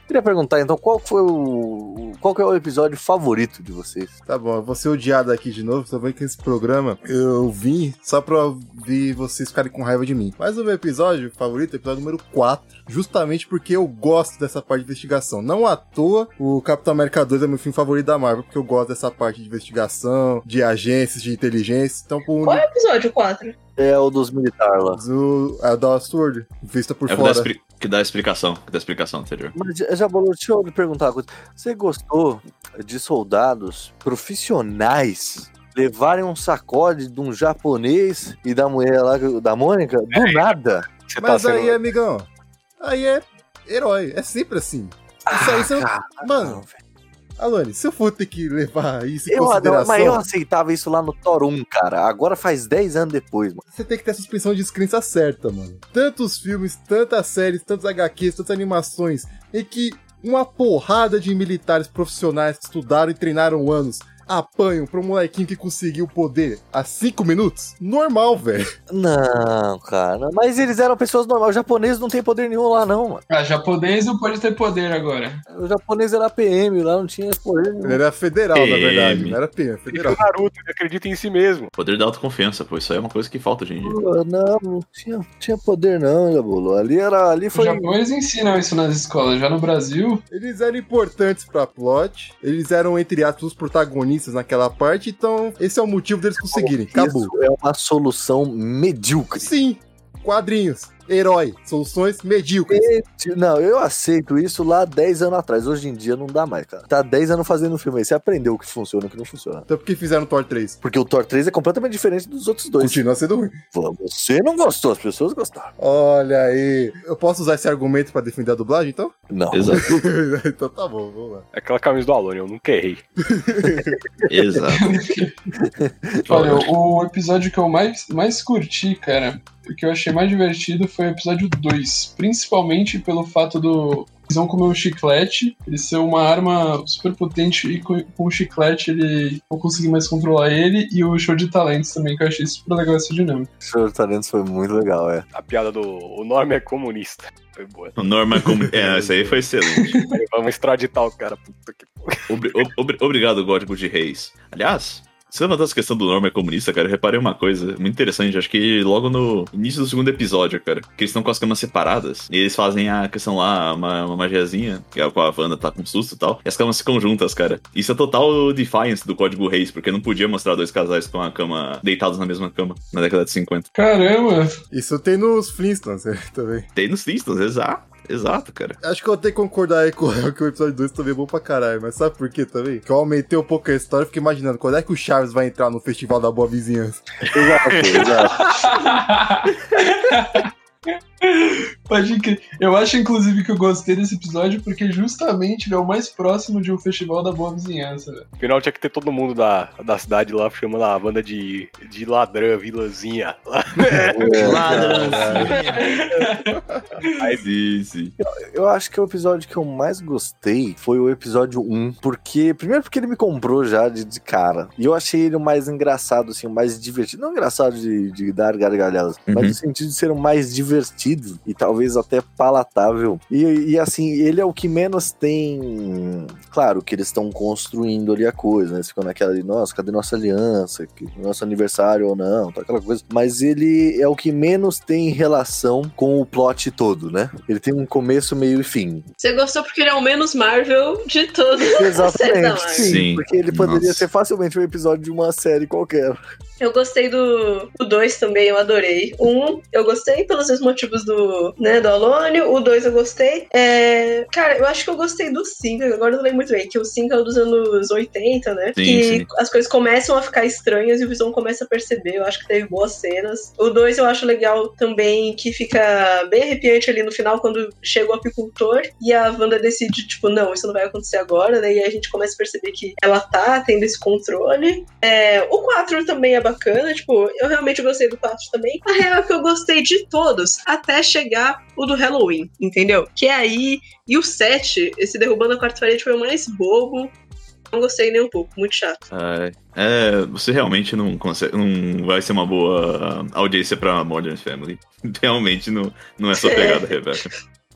Queria perguntar, então, qual foi o. Qual que é o episódio favorito de vocês? Tá bom, eu vou ser odiado aqui de novo. Vendo que esse programa eu vim só pra ouvir vocês ficarem com raiva de mim. Mas o meu episódio favorito é o episódio número 4. Justamente porque eu gosto dessa parte de investigação. Não à toa, o Capitão América 2 é meu filme favorito da Marvel, porque eu gosto dessa parte de investigação, de agências, de inteligência. Então, por Qual é o episódio 4? É o dos militares lá. o, a da Sword, vista por É o que dá, fora. que dá a explicação, que dá a explicação anterior. Mas, Jabolo, deixa eu lhe perguntar uma coisa. Você gostou de soldados profissionais levarem um sacode de um japonês e da mulher lá, da Mônica? Do nada. Você Mas tá sendo... aí, amigão, aí é herói. É sempre assim. Isso aí, você... cara, Mano, não. Alane, se eu for ter que levar isso em eu, consideração, mas eu aceitava isso lá no Thor 1, cara. Agora faz 10 anos depois, mano. você tem que ter a suspensão de descrença certa, mano. Tantos filmes, tantas séries, tantos HQs, tantas animações, em que uma porrada de militares profissionais que estudaram e treinaram anos apanham pra um molequinho que conseguiu poder há 5 minutos? Normal, velho. Não, cara. Mas eles eram pessoas normais. O japonês não tem poder nenhum lá, não, mano. Ah, japonês não pode ter poder agora. O japonês era PM, lá não tinha poder nenhum. Ele era federal, na PM. verdade. Não era PM, E que federal. o Naruto ele acredita em si mesmo. Poder da autoconfiança, pô, isso aí é uma coisa que falta hoje em dia. Pô, Não, não tinha, tinha poder não, Jabolo. Ali era, ali Os foi... japoneses ensinam isso nas escolas. Já no Brasil, Eles eram importantes pra plot, eles eram, entre aspas, os protagonistas naquela parte, então esse é o motivo deles conseguirem. Acabou. Isso é uma solução medíocre. Sim, quadrinhos, herói, soluções medíocres. Não, eu aceito isso lá 10 anos atrás. Hoje em dia não dá mais, cara. Tá 10 anos fazendo filme aí. Você aprendeu o que funciona e o que não funciona. Então por que fizeram Thor 3? Porque o Thor 3 é completamente diferente dos outros dois. Continua sendo ruim. Você não gostou, as pessoas gostaram. Olha aí. Eu posso usar esse argumento pra defender a dublagem, então? Não. Exato, <laughs> então tá bom, vamos lá. É aquela camisa do Alone, eu nunca errei. <laughs> exato. olha, o episódio que eu mais, mais curti, cara, o que eu achei mais divertido foi o episódio 2. Principalmente pelo fato do. Eles vão comer um chiclete, ele ser uma arma super potente e com, com o chiclete ele não conseguir mais controlar ele, e o show de talentos também, que eu achei super legal essa dinâmica. O Show de Talentos foi muito legal, é. A piada do o Norma é comunista. Foi boa. O Norman como. É, isso aí foi excelente. Vamos extraditar o cara. Puta que Obri- ob- obri- obrigado, Código de Reis. Aliás, você levantou essa questão do Norman comunista, cara, eu reparei uma coisa muito interessante, acho que logo no início do segundo episódio, cara, que eles estão com as camas separadas, e eles fazem a questão lá, uma, uma magiazinha, que é com a Wanda tá com susto e tal, e as camas ficam juntas, cara. Isso é total defiance do Código Reis, porque não podia mostrar dois casais com a cama, deitados na mesma cama, na década de 50. Caramba! Isso tem nos Flintstones né, também. Tem nos Simpsons, exato, exato, cara. Acho que eu tenho que concordar aí com o Léo que o episódio 2 também é bom pra caralho. Mas sabe por quê também? Que eu aumentei um pouco a história e fiquei imaginando quando é que o Chaves vai entrar no Festival da Boa Vizinhança. Exato, exato. <laughs> Pode crer. Eu acho, inclusive, que eu gostei desse episódio porque justamente ele é o mais próximo de um festival da boa vizinhança. velho. No final tinha que ter todo mundo da, da cidade lá chamando a banda de, de ladrão, vilazinha. Aí, sim, sim. Eu acho que o episódio que eu mais gostei foi o episódio 1, porque, primeiro porque ele me comprou já de, de cara, e eu achei ele o mais engraçado, assim, o mais divertido, não engraçado de, de dar gargalhadas, Uhum. mas no sentido de ser o mais divertido e talvez até palatável. E, e assim, ele é o que menos tem, claro, que eles estão construindo ali a coisa, né, eles ficam naquela de, nossa, cadê nossa aliança, nosso aniversário ou não, tá aquela coisa, mas ele é o que menos tem relação com o plot todo, né? Ele tem um começo, meio e fim. Você gostou porque ele é o menos Marvel de todos. Exatamente, Marvel. sim, Sim. Porque ele poderia Nossa. ser facilmente um episódio de uma série qualquer. Eu gostei do 2 também, eu adorei. O 1 um, eu gostei pelos mesmos motivos do, né, do Alone. O 2 eu gostei. É, cara, eu acho que eu gostei do 5, agora eu não lembro muito bem, que o 5 é o dos anos 80, né? Sim, que sim. as coisas começam a ficar estranhas e o Visão começa a perceber. Eu acho que teve boas cenas. O 2 eu acho legal também, que fica bem arrepiante ali no final, quando chega o apicultor e a Wanda decide, tipo, não, isso não vai acontecer agora, né? E aí a gente começa a perceber que ela tá tendo esse controle. É, o 4 também é bacana, tipo, eu realmente gostei do 4 também. A real é que eu gostei de todos, até chegar o do Halloween, entendeu? Que é aí. E o 7, esse derrubando a quarta parede foi o mais bobo. Não gostei nem um pouco, muito chato. Ai, É, você realmente não consegue, não vai ser uma boa audiência pra Modern Family. <laughs> Realmente não, não é sua pegada, Rebeca.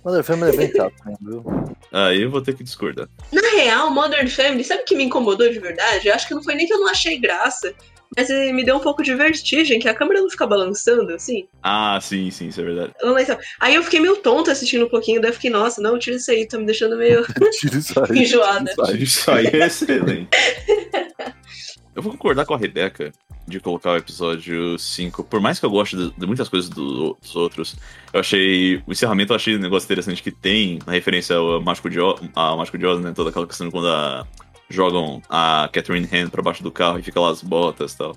Mother Family é bem chato, né, viu? Aí eu vou ter que discordar. Na real, Modern Family, sabe o que me incomodou de verdade? Eu acho que não foi nem que eu não achei graça, mas me deu um pouco de vertigem, que a câmera não fica balançando, assim. Ah, sim, sim, isso é verdade. Aí eu fiquei meio tonta assistindo um pouquinho, daí eu fiquei, nossa, não, tira isso aí, tá me deixando meio <laughs> Tira isso aí. enjoada. Isso aí. Isso aí é excelente. Eu vou concordar com a Rebeca de colocar o episódio 5. Por mais que eu goste de, de muitas coisas do- dos outros, eu achei. O encerramento eu achei um negócio interessante que tem na referência ao Mágico de Oz, ao Mágico de Oz, né? Toda aquela questão quando a- jogam a Catherine Han pra baixo do carro e fica lá as botas e tal.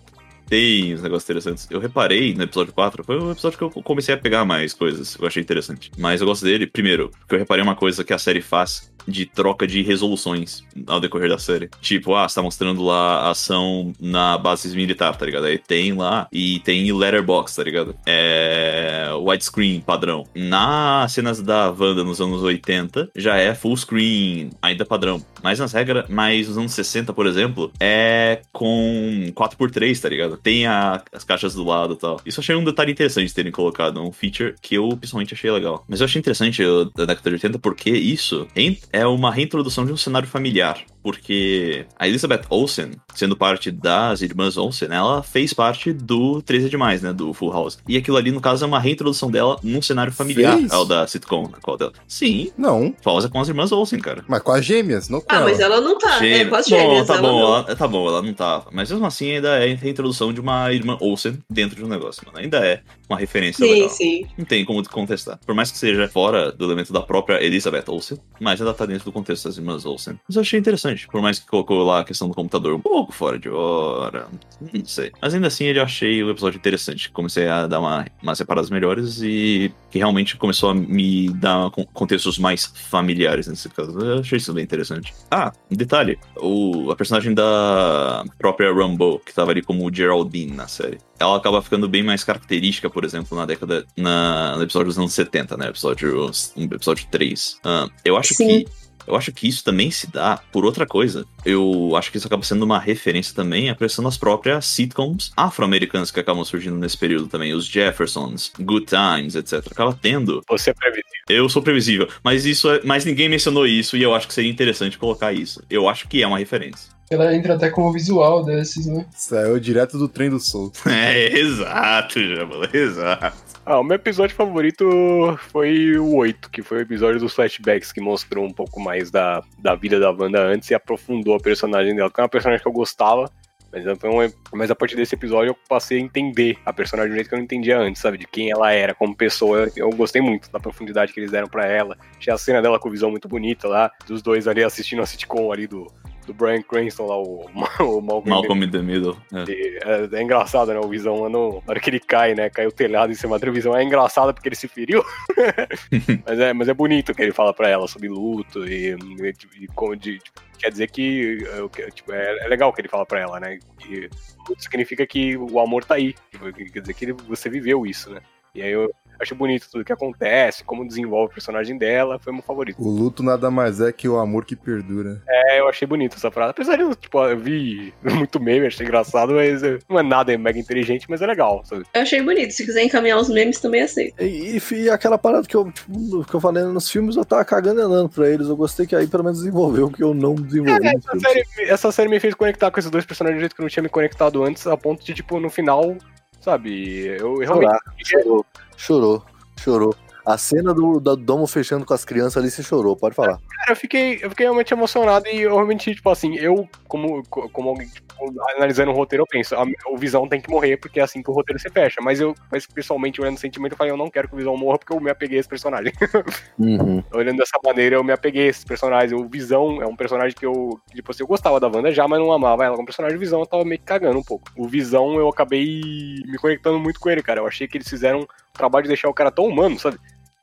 Tem uns negócios interessantes. Eu reparei no episódio 4, foi o episódio que eu comecei a pegar mais coisas. Eu achei interessante. Mas eu gosto dele, primeiro, porque eu reparei uma coisa que a série faz de troca de resoluções ao decorrer da série. Tipo, ah, você tá mostrando lá a ação na base militar, tá ligado? Aí tem lá e tem letterbox, tá ligado? É. widescreen padrão. Nas cenas da Wanda nos anos 80, já é full screen, ainda padrão. Mas nas regras, mas nos anos 60, por exemplo, é com 4x3, tá ligado? Tem a- as caixas do lado e tal. Isso eu achei um detalhe interessante de terem colocado, um feature que eu pessoalmente achei legal. Mas eu achei interessante da década de 80 porque isso é uma reintrodução de um cenário familiar. Porque a Elizabeth Olsen, sendo parte das irmãs Olsen, ela fez parte do 13 é Demais, né? Do Full House. E aquilo ali, no caso, é uma reintrodução dela num cenário familiar Fez? ao da sitcom. Qual dela? Sim, Não, Fausa com as irmãs Olsen, cara. mas com as gêmeas, não com Ah, ela. mas ela não tá, é Gêmea. quase bom, gêmeas, tá ela bom, não. ela, tá bom, ela não tava. Mas mesmo assim ainda é a reintrodução de uma irmã Olsen dentro de um negócio, mano. Ainda é uma referência Sim, legal. sim. Não tem como contestar. Por mais que seja fora do elemento da própria Elizabeth Olsen, mas ainda tá dentro do contexto das irmãs Olsen. Mas eu achei interessante. Por mais que colocou lá a questão do computador um pouco fora de hora. Não sei. Mas ainda assim eu achei o episódio interessante. Comecei a dar uma, umas separadas melhores e que realmente começou a me dar con- contextos mais familiares nesse caso. Eu achei isso bem interessante. Ah, detalhe. O, a personagem da própria Rambo, que tava ali como Geraldine na série ela acaba ficando bem mais característica, por exemplo, na década. Na, no episódio dos anos 70, né? Episódio, episódio 3. Ah, eu acho Sim. que. Eu acho que isso também se dá por outra coisa. Eu acho que isso acaba sendo uma referência também à pressão das próprias sitcoms afro-americanas que acabam surgindo nesse período também. Os Jeffersons, Good Times, etc. Acaba tendo. Você é previsível. Eu sou previsível, mas isso é, mas ninguém mencionou isso e eu acho que seria interessante colocar isso. Eu acho que é uma referência. Ela entra até como visual desses, né? Saiu direto do trem do Soul. <laughs> É, exato, Jamala, exato. Ah, o meu episódio favorito foi o 8, que foi o episódio dos flashbacks, que mostrou um pouco mais da, da vida da Wanda antes e aprofundou a personagem dela, que é uma personagem que eu gostava, mas, um- mas a partir desse episódio eu passei a entender a personagem um jeito que eu não entendia antes, sabe? De quem ela era como pessoa. Eu gostei muito da profundidade que eles deram pra ela. Achei a cena dela com visão muito bonita lá, dos dois ali assistindo a sitcom ali do, do Brian Cranston lá, o, o Malcolm, Malcolm in the Middle. É. É, é engraçado, né? O Visão no, na hora que ele cai, né? Cai o telhado em cima da televisão. É engraçado porque ele se feriu. <laughs> mas, é, mas é bonito que ele fala pra ela sobre luto e, e, e como de, tipo, quer dizer que, é, que- tipo, é, é legal o que ele fala pra ela, né? E luto significa que o amor tá aí. Tipo, quer dizer que ele- você viveu isso, né? E aí eu acho bonito tudo que acontece, como desenvolve o personagem dela, foi meu favorito. O luto nada mais é que o amor que perdura. É, eu achei bonito essa frase. Apesar de eu, tipo, eu vi <laughs> muito meme, achei engraçado, mas é, não é nada mega inteligente, mas é legal. sabe? Eu achei bonito. Se quiser encaminhar os memes, também aceito. E, e, e aquela parada que eu, tipo, que eu falei nos filmes, eu tava cagando e andando pra eles. Eu gostei que aí pelo menos desenvolveu o que eu não desenvolvi nos Essa série, essa série me fez conectar com esses dois personagens de um jeito que eu não tinha me conectado antes, a ponto de, tipo, no final, sabe, eu realmente. Chorar, chorou, chorou. A cena do, do Domo fechando com as crianças ali, você chorou, pode falar. Cara, eu fiquei, eu fiquei realmente emocionado e eu realmente, tipo assim, eu, como, como alguém, tipo, analisando o roteiro, eu penso, a, o Visão tem que morrer porque é assim que o roteiro se fecha. Mas eu, mas pessoalmente, olhando o sentimento, eu falei, eu não quero que o Visão morra porque eu me apeguei a esse personagem. <laughs> Uhum. olhando dessa maneira, eu me apeguei a esses personagens. O Visão é um personagem que eu, tipo assim, eu gostava da Wanda já, mas não amava ela. Como personagem Visão, eu tava meio que cagando um pouco. O Visão, eu acabei me conectando muito com ele, cara. Eu achei que eles fizeram trabalho de deixar o cara tão humano, sabe?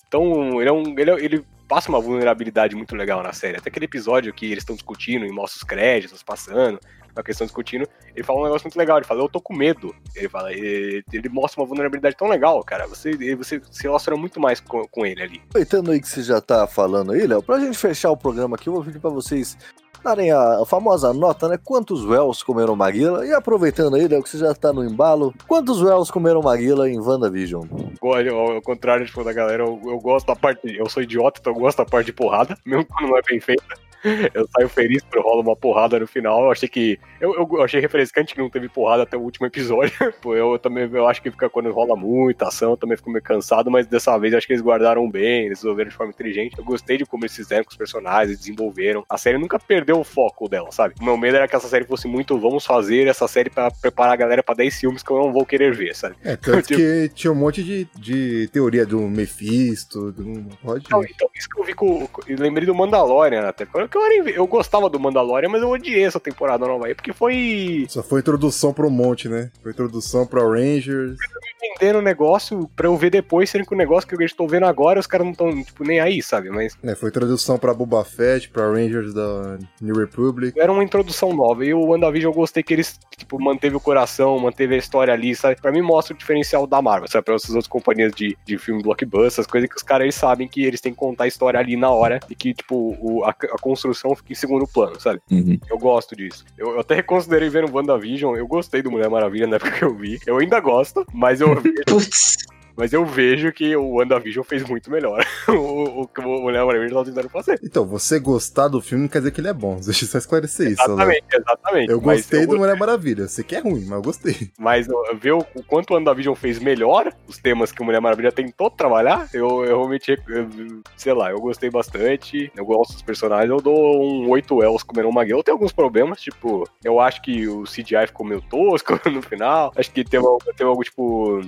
Então, ele é um. Ele, é- ele passa uma vulnerabilidade muito legal na série. Até aquele episódio que eles estão discutindo e mostra os créditos passando, uma questão discutindo, ele fala um negócio muito legal. Ele fala, eu tô com medo. Ele fala, ele, ele mostra uma vulnerabilidade tão legal, cara. Você, você se relaciona muito mais com, com ele ali. Aproveitando aí que você já tá falando aí, Léo, pra gente fechar o programa aqui, eu vou pedir pra vocês darem a famosa nota, né? Quantos Wells comeram Maguila? E aproveitando aí, Léo, que você já tá no embalo, quantos Wells comeram Maguila em WandaVision? Olha, ao contrário tipo, da galera, eu, eu gosto da parte. Eu sou idiota, então eu gosto da parte de porrada, mesmo quando não é bem feita. <laughs> Eu saio feliz quando rola uma porrada no final. Eu achei que. Eu, eu, eu achei refrescante que não teve porrada até o último episódio. <laughs> Pô, eu também eu acho que fica quando rola muita ação, eu também fico meio cansado, mas dessa vez eu acho que eles guardaram bem, eles resolveram de forma inteligente. Eu gostei de como eles fizeram com os personagens, desenvolveram. A série nunca perdeu o foco dela, sabe? O meu medo era que essa série fosse muito, vamos fazer essa série pra preparar a galera pra 10 filmes que eu não vou querer ver, sabe? É, tanto <laughs> Tipo- que tinha um monte de, de teoria do Mephisto, do... Pode... Então, então, isso que eu vi com. eu lembrei do Mandalorian até. Porque eu, vi- eu gostava do Mandalorian, mas eu odiei essa temporada nova aí, porque foi Só foi introdução pro monte, né? Foi introdução pra Rangers. vendendo o negócio pra eu ver depois, sendo que o negócio que eu estou vendo agora, os caras não estão, tipo, nem aí, sabe? Mas né? Foi introdução pra Boba Fett, pra Rangers da New Republic. era uma introdução nova. E o WandaVision eu gostei que eles, tipo, manteve o coração, manteve a história ali, sabe? Pra mim mostra o diferencial da Marvel, sabe? Pra essas outras companhias de, de filme blockbuster, essas coisas que os caras eles sabem que eles têm que contar a história ali na hora e que, tipo, o- a, a construção fica em segundo plano, sabe? Uhum. Eu gosto disso. Eu, eu até reconsiderei vendo WandaVision. Eu gostei do Mulher Maravilha na época que eu vi. Eu ainda gosto, mas eu, <laughs> Putz. Mas eu vejo que o WandaVision fez muito melhor. <laughs> o, que o Mulher Maravilha tá tentando fazer. Então, você gostar do filme não quer dizer que ele é bom. <laughs> Deixa eu só esclarecer isso. Exatamente, exatamente. Eu gostei eu do Mulher Maravilha. Sei que é ruim, mas eu gostei. Mas ver o, quanto o WandaVision fez melhor, os temas que o Mulher Maravilha tentou trabalhar, eu, eu realmente, eu, sei lá, eu gostei bastante. Eu gosto dos personagens. Eu dou um 8 Els comendo uma guia. Eu tenho alguns problemas, tipo, eu acho que o CGI ficou meio tosco <laughs> no final. Acho que tem, algo- tem algo, tipo,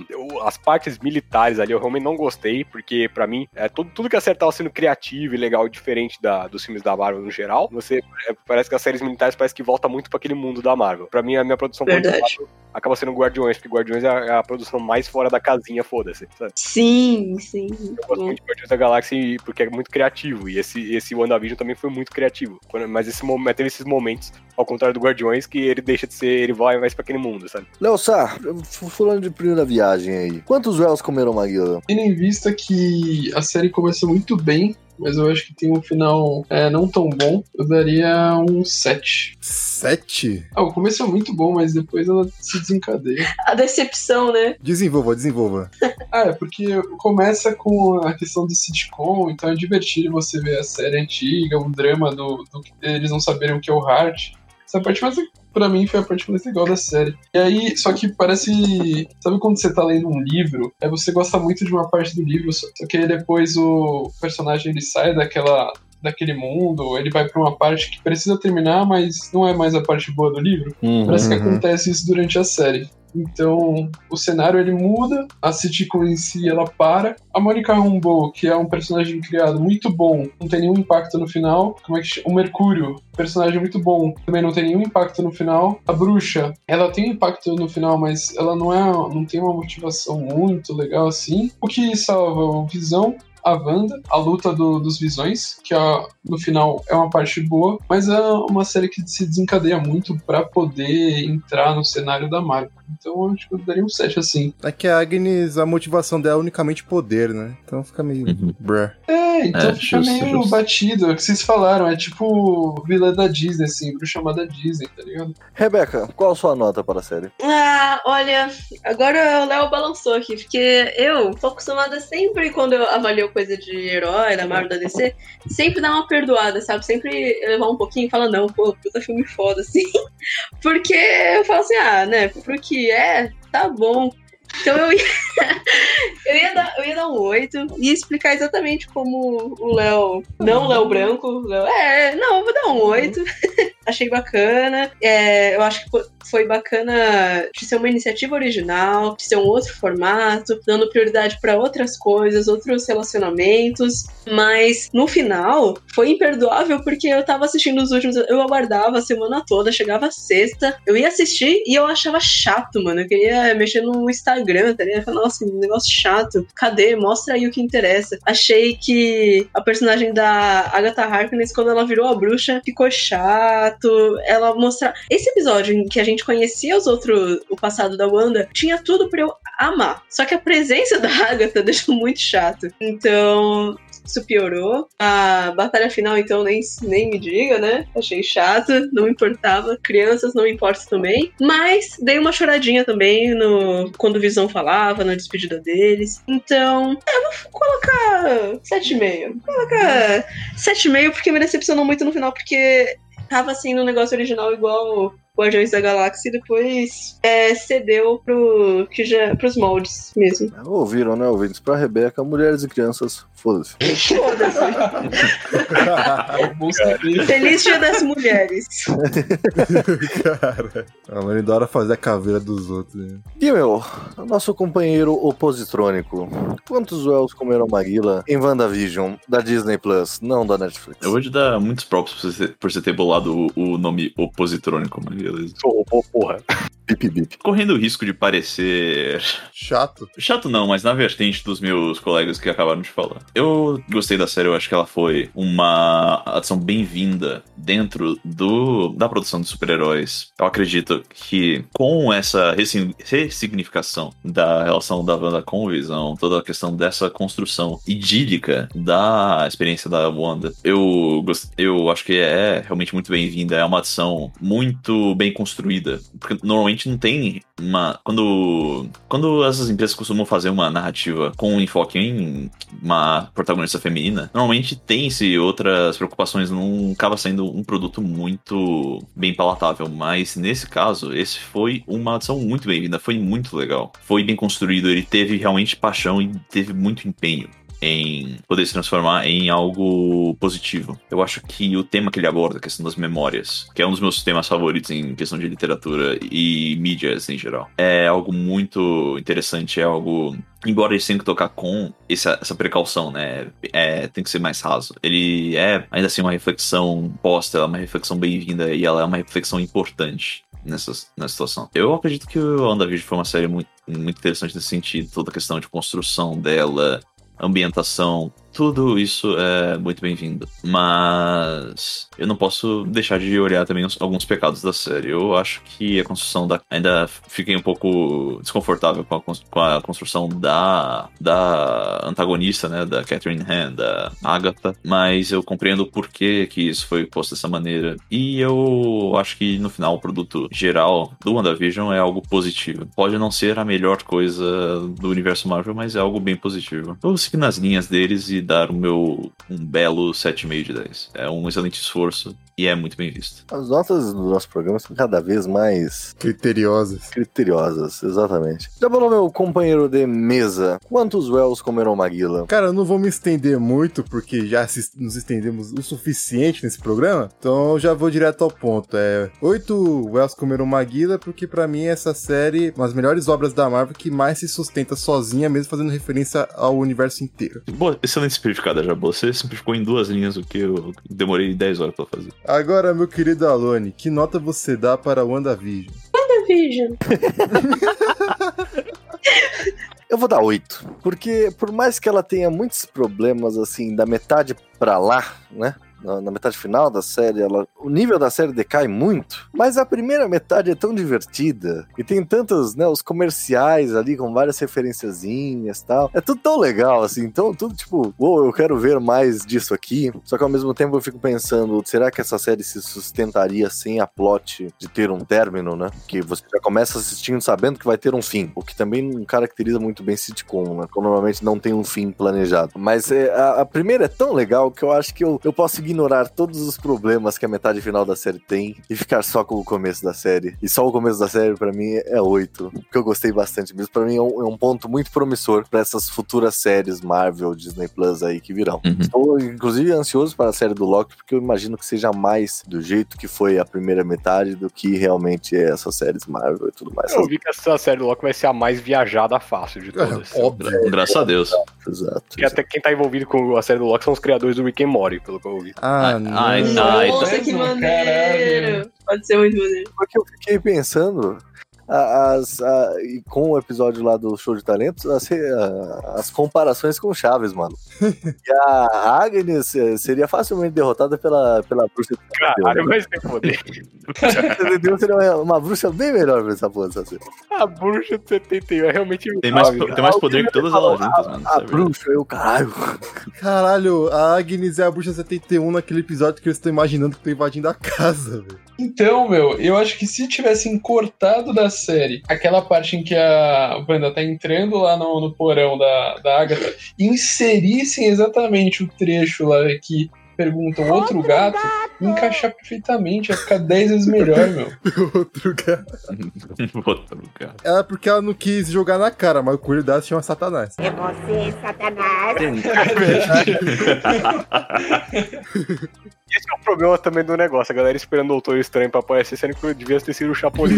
as partes militares ali eu realmente não gostei, porque pra mim, é, tudo, tudo que acertava sendo criativo e legal, diferente da, dos filmes da Marvel no geral, você é, parece que as séries militares parece que volta muito pra aquele mundo da Marvel. Pra mim, a minha produção Verdade. Acaba sendo Guardiões, porque Guardiões é a, é a produção mais fora da casinha, foda-se. sabe? Sim, sim. Eu gosto muito de Guardiões da Galáxia porque é muito criativo. E esse, esse WandaVision também foi muito criativo. Quando- mas esse momento, teve esses momentos, ao contrário do Guardiões, que ele deixa de ser, ele vai mais pra aquele mundo, sabe? Léo Sá, falando de primeira viagem aí, quantos Wells comeram Maguila? Tendo em vista que a série começa muito bem, mas eu acho que tem um final é, não tão bom, eu daria um 7. Sete? Ah, o começo é muito bom, mas depois ela se desencadeia. <laughs> A decepção, né? Desenvolva, desenvolva. Ah, é porque começa com a questão do sitcom, então é divertido você ver a série antiga, o drama do, do que eles não saberem o que é o Heart. Essa parte mais, pra mim, foi a parte mais legal da série. E aí, só que parece. Sabe quando você tá lendo um livro? É você gosta muito de uma parte do livro, só que aí depois o personagem ele sai daquela. Daquele mundo, ele vai pra uma parte que precisa terminar, mas não é mais a parte boa do livro. Parece que Uhum. acontece isso durante a série. Então, o cenário ele muda, a sitcom em si ela para. A Monica Rambeau, que é um personagem criado muito bom, não tem nenhum impacto no final. Como é que chama? O Mercúrio, personagem muito bom, também não tem nenhum impacto no final. A Bruxa, ela tem um impacto no final, mas ela não é, não tem uma motivação muito legal assim. O que salva o Visão a Wanda, a luta do- dos visões, que a- no final é uma parte boa, mas é uma série que se desencadeia muito pra poder entrar no cenário da Marvel. Então eu acho que eu daria um 7 assim. É que a Agnes, a motivação dela é unicamente poder, né? Então fica meio. Uhum. Bruh. É, então É, fica justo, meio justo. batido. É o que vocês falaram, é tipo vilã da Disney, assim, bruxa chamada Disney, tá ligado? Rebeca, qual a sua nota para a série? Ah, olha, agora o Léo balançou aqui, porque eu tô acostumada sempre, quando eu avalio coisa de herói, da Marvel, da DC, sempre dar uma perdoada, sabe? Sempre levar um pouquinho e falar, não, pô, puta filme foda, assim. <laughs> Porque eu falo assim, ah, né, pro que é, tá bom. Então eu ia, <laughs> eu ia, dar, eu ia dar um 8 e explicar exatamente como o Léo, não o Léo Branco, Léo, é, não, eu vou dar um 8. Achei bacana. É, eu acho que fo- foi bacana de ser uma iniciativa original, de ser um outro formato, dando prioridade para outras coisas, outros relacionamentos. Mas no final foi imperdoável porque eu tava assistindo os últimos. Eu aguardava a semana toda, chegava sexta, eu ia assistir e eu achava chato, mano. Eu queria mexer no Instagram, tá ligado? Falava, Nossa, negócio chato. Cadê? Mostra aí o que interessa. Achei que a personagem da Agatha Harkness, quando ela virou a bruxa, ficou Ela mostrar. Esse episódio em que a gente conhecia os outros, o passado da Wanda, tinha tudo pra eu amar. Só que a presença <laughs> da Agatha deixou muito chato. Então, isso piorou. A batalha final, então, nem, nem me diga, né? Achei chata, não importava. Crianças não importa também. Mas dei uma choradinha também no quando o Visão falava, na despedida deles. Então, eu vou colocar 7,5. Vou colocar 7,5 porque me decepcionou muito no final, porque tava assim no negócio original igual Guardiões da Galáxia e depois é, cedeu pro, que já, pros moldes mesmo. Ouviram, né, ouvintes? Pra Rebeca, mulheres e crianças, foda-se. Foda-se. É. Feliz Dia das Mulheres. Cara, a Mãe adora fazer a caveira dos outros. Né? E, meu, nosso companheiro opositrônico, quantos Wells comeram Maguila em WandaVision, da Disney Plus, não da Netflix? Eu vou te dar muitos props por você, por você ter bolado o, o nome opositrônico, mas beleza. Ô, ô, porra. Bip, bip. Correndo o risco de parecer Chato. Chato não, mas na vertente dos meus colegas que acabaram de falar. Eu gostei da série, eu acho que ela foi uma adição bem-vinda dentro do da produção de super-heróis. Eu acredito que com essa ressign- ressignificação da relação da Wanda com o Visão, toda a questão dessa construção idílica da experiência da Wanda, eu, gost- eu acho que é realmente muito bem-vinda. É uma adição muito bem construída. Porque normalmente não tem uma. Quando. Quando essas empresas costumam fazer uma narrativa com um enfoque em uma protagonista feminina, normalmente tem-se outras preocupações, não acaba sendo um produto muito bem palatável. Mas nesse caso, esse foi uma adição muito bem-vinda, foi muito legal. Foi bem construído, ele teve realmente paixão e teve muito empenho em poder se transformar em algo positivo. Eu acho que o tema que ele aborda, a questão das memórias, que é um dos meus temas favoritos em questão de literatura e mídias em geral, é algo muito interessante, é algo Embora eles tenham que tocar com essa, essa precaução, né? É, tem que ser mais raso. Ele é, ainda assim, uma reflexão posta, é uma reflexão bem-vinda e ela é uma reflexão importante nessa, nessa situação. Eu acredito que o WandaVision foi uma série muito, muito interessante nesse sentido, toda a questão de construção dela, ambientação, tudo isso é muito bem-vindo. Mas eu não posso deixar de olhar também os- alguns pecados da série. Eu acho que a construção da. Ainda fiquei um pouco desconfortável com a, com a construção da, da antagonista, né? Da Catherine Han, da Agatha. Mas eu compreendo o porquê que isso foi posto dessa maneira. E eu acho que no final o produto geral do WandaVision é algo positivo. Pode não ser a melhor coisa do universo Marvel, mas é algo bem positivo. Eu seguir nas linhas deles e dar o meu um belo 7,5 de 10. É um excelente esforço e é muito bem visto. As notas do nosso programa são cada vez mais Criteriosas. criteriosas, exatamente. Já falou meu companheiro de mesa, quantos Wells comeram Maguila? Cara, eu não vou me estender muito, porque já se- nos estendemos o suficiente nesse programa. Então eu já vou direto ao ponto. É oito Wells comeram Maguila, porque pra mim essa série, uma das melhores obras da Marvel que mais se sustenta sozinha, mesmo fazendo referência ao universo inteiro. Boa, excelente simplificada, já. Você simplificou em duas linhas o que eu demorei 10 horas pra fazer. Agora, meu querido Alone, que nota você dá para WandaVision? Vision. <laughs> Eu vou dar oito, porque por mais que ela tenha muitos problemas, assim, da metade pra lá, né? Na, na metade final da série, ela, o nível da série decai muito, mas a primeira metade é tão divertida e tem tantos, né, os comerciais ali com várias referenciazinhas tal. É tudo tão legal, assim, então tudo tipo, uou, eu quero ver mais disso aqui. Só que ao mesmo tempo eu fico pensando, será que essa série se sustentaria sem a plot de ter um término, né? Que você já começa assistindo sabendo que vai ter um fim, o que também caracteriza muito bem sitcom, né? Como normalmente não tem um fim planejado. Mas é, a, a primeira é tão legal que eu acho que eu, eu posso ignorar todos os problemas que a metade final da série tem e ficar só com o começo da série. E só o começo da série, pra mim, é oito, porque eu gostei bastante mesmo. Pra mim é um, é um ponto muito promissor pra essas futuras séries Marvel, Disney Plus aí que virão. Uhum. Estou, inclusive, ansioso para a série do Loki, porque eu imagino que seja mais do jeito que foi a primeira metade do que realmente é essas séries Marvel e tudo mais. Eu vi que essa série do Loki vai ser a mais viajada fácil de todas. Óbvio. Gra- Graças a Deus. Exato. Porque até quem tá envolvido com a série do Loki são os criadores do Rick and Morty, pelo que eu ouvi. Ah, Ai, não. ai, Nossa, ai, que maneiro. Pode ser muito maneiro. Porque eu fiquei pensando, as, a- e com o episódio lá do show de talentos, as, a- as comparações com o Chaves, mano. e a Agnes eh, seria facilmente derrotada pela, pela bruxa de Caralho, mas tem poder. 71 seria uma, uma bruxa bem melhor pra essa porra, sabe? A bruxa de 71 é realmente. Tem mais, Ah, tem mais poder que todas elas juntas, mano. A sabe? bruxa, eu, caralho. Caralho, a Agnes e a Bruxa 71 naquele episódio que eles estão imaginando que estão invadindo a casa, velho. Então, meu, eu acho que se tivessem cortado da série. Aquela parte em que a Wanda tá entrando lá no, no porão da, da Agatha inserissem exatamente o trecho lá que perguntam outro gato, ia encaixar perfeitamente, ia ficar 10 vezes melhor, meu. <laughs> Outro cara. <laughs> Outro cara. Era porque ela não quis jogar na cara, mas o coelho dela se chama Satanás. É você, Satanás. <laughs> Esse é o problema também do negócio. A galera esperando o Doutor Estranho pra aparecer, sendo que devia ter sido o Chapolin.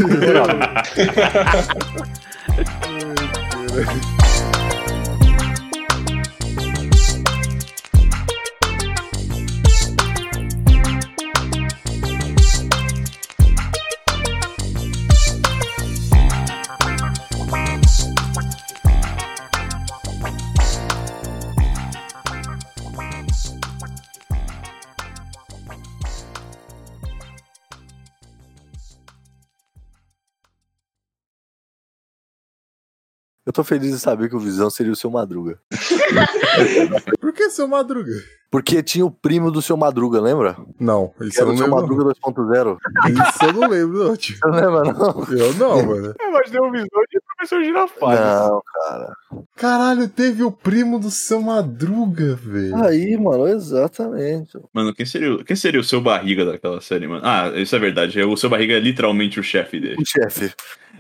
Eu tô feliz de saber que o Visão seria o seu Madruga. <laughs> <laughs> Por que seu Madruga? Porque tinha o primo do seu Madruga, lembra? Não, isso eu era não o seu lembro. Madruga 2.0. Isso eu não lembro, não, tio. Você não lembra, não? Eu não, mano. Eu imaginei um visão de professor Girafales. Não, cara. Caralho, teve o primo do seu Madruga, velho. Aí, mano, exatamente. Mano, quem seria, o- quem seria o seu barriga daquela série, mano? Ah, isso é verdade. O seu barriga é literalmente o chefe dele. O chefe.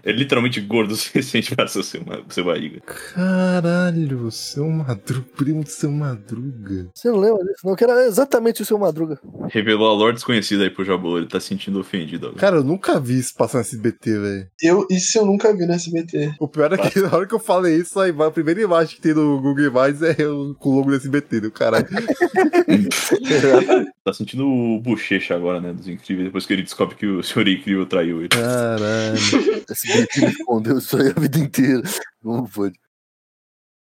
É literalmente gordo o <laughs> suficiente pra ser o seu, o seu barriga. Caralho, seu Madruga, primo do seu Madruga. Você não lembra disso? Não, que era exatamente o seu Madruga. Revelou a lore desconhecida aí pro Jabô. Ele tá se sentindo ofendido agora. Cara, eu nunca vi isso passar no SBT, velho. Eu, isso eu nunca vi no SBT. O pior é que <laughs> na hora que eu falei isso, a, primeira imagem que tem no Google Imagens é eu com o logo do SBT, do caralho. <laughs> Tá sentindo o bochecha agora, né? Dos incríveis. Depois que ele descobre que o <laughs> senhor incrível traiu ele. Caralho. Esse me escondeu isso aí a vida inteira. Como pode?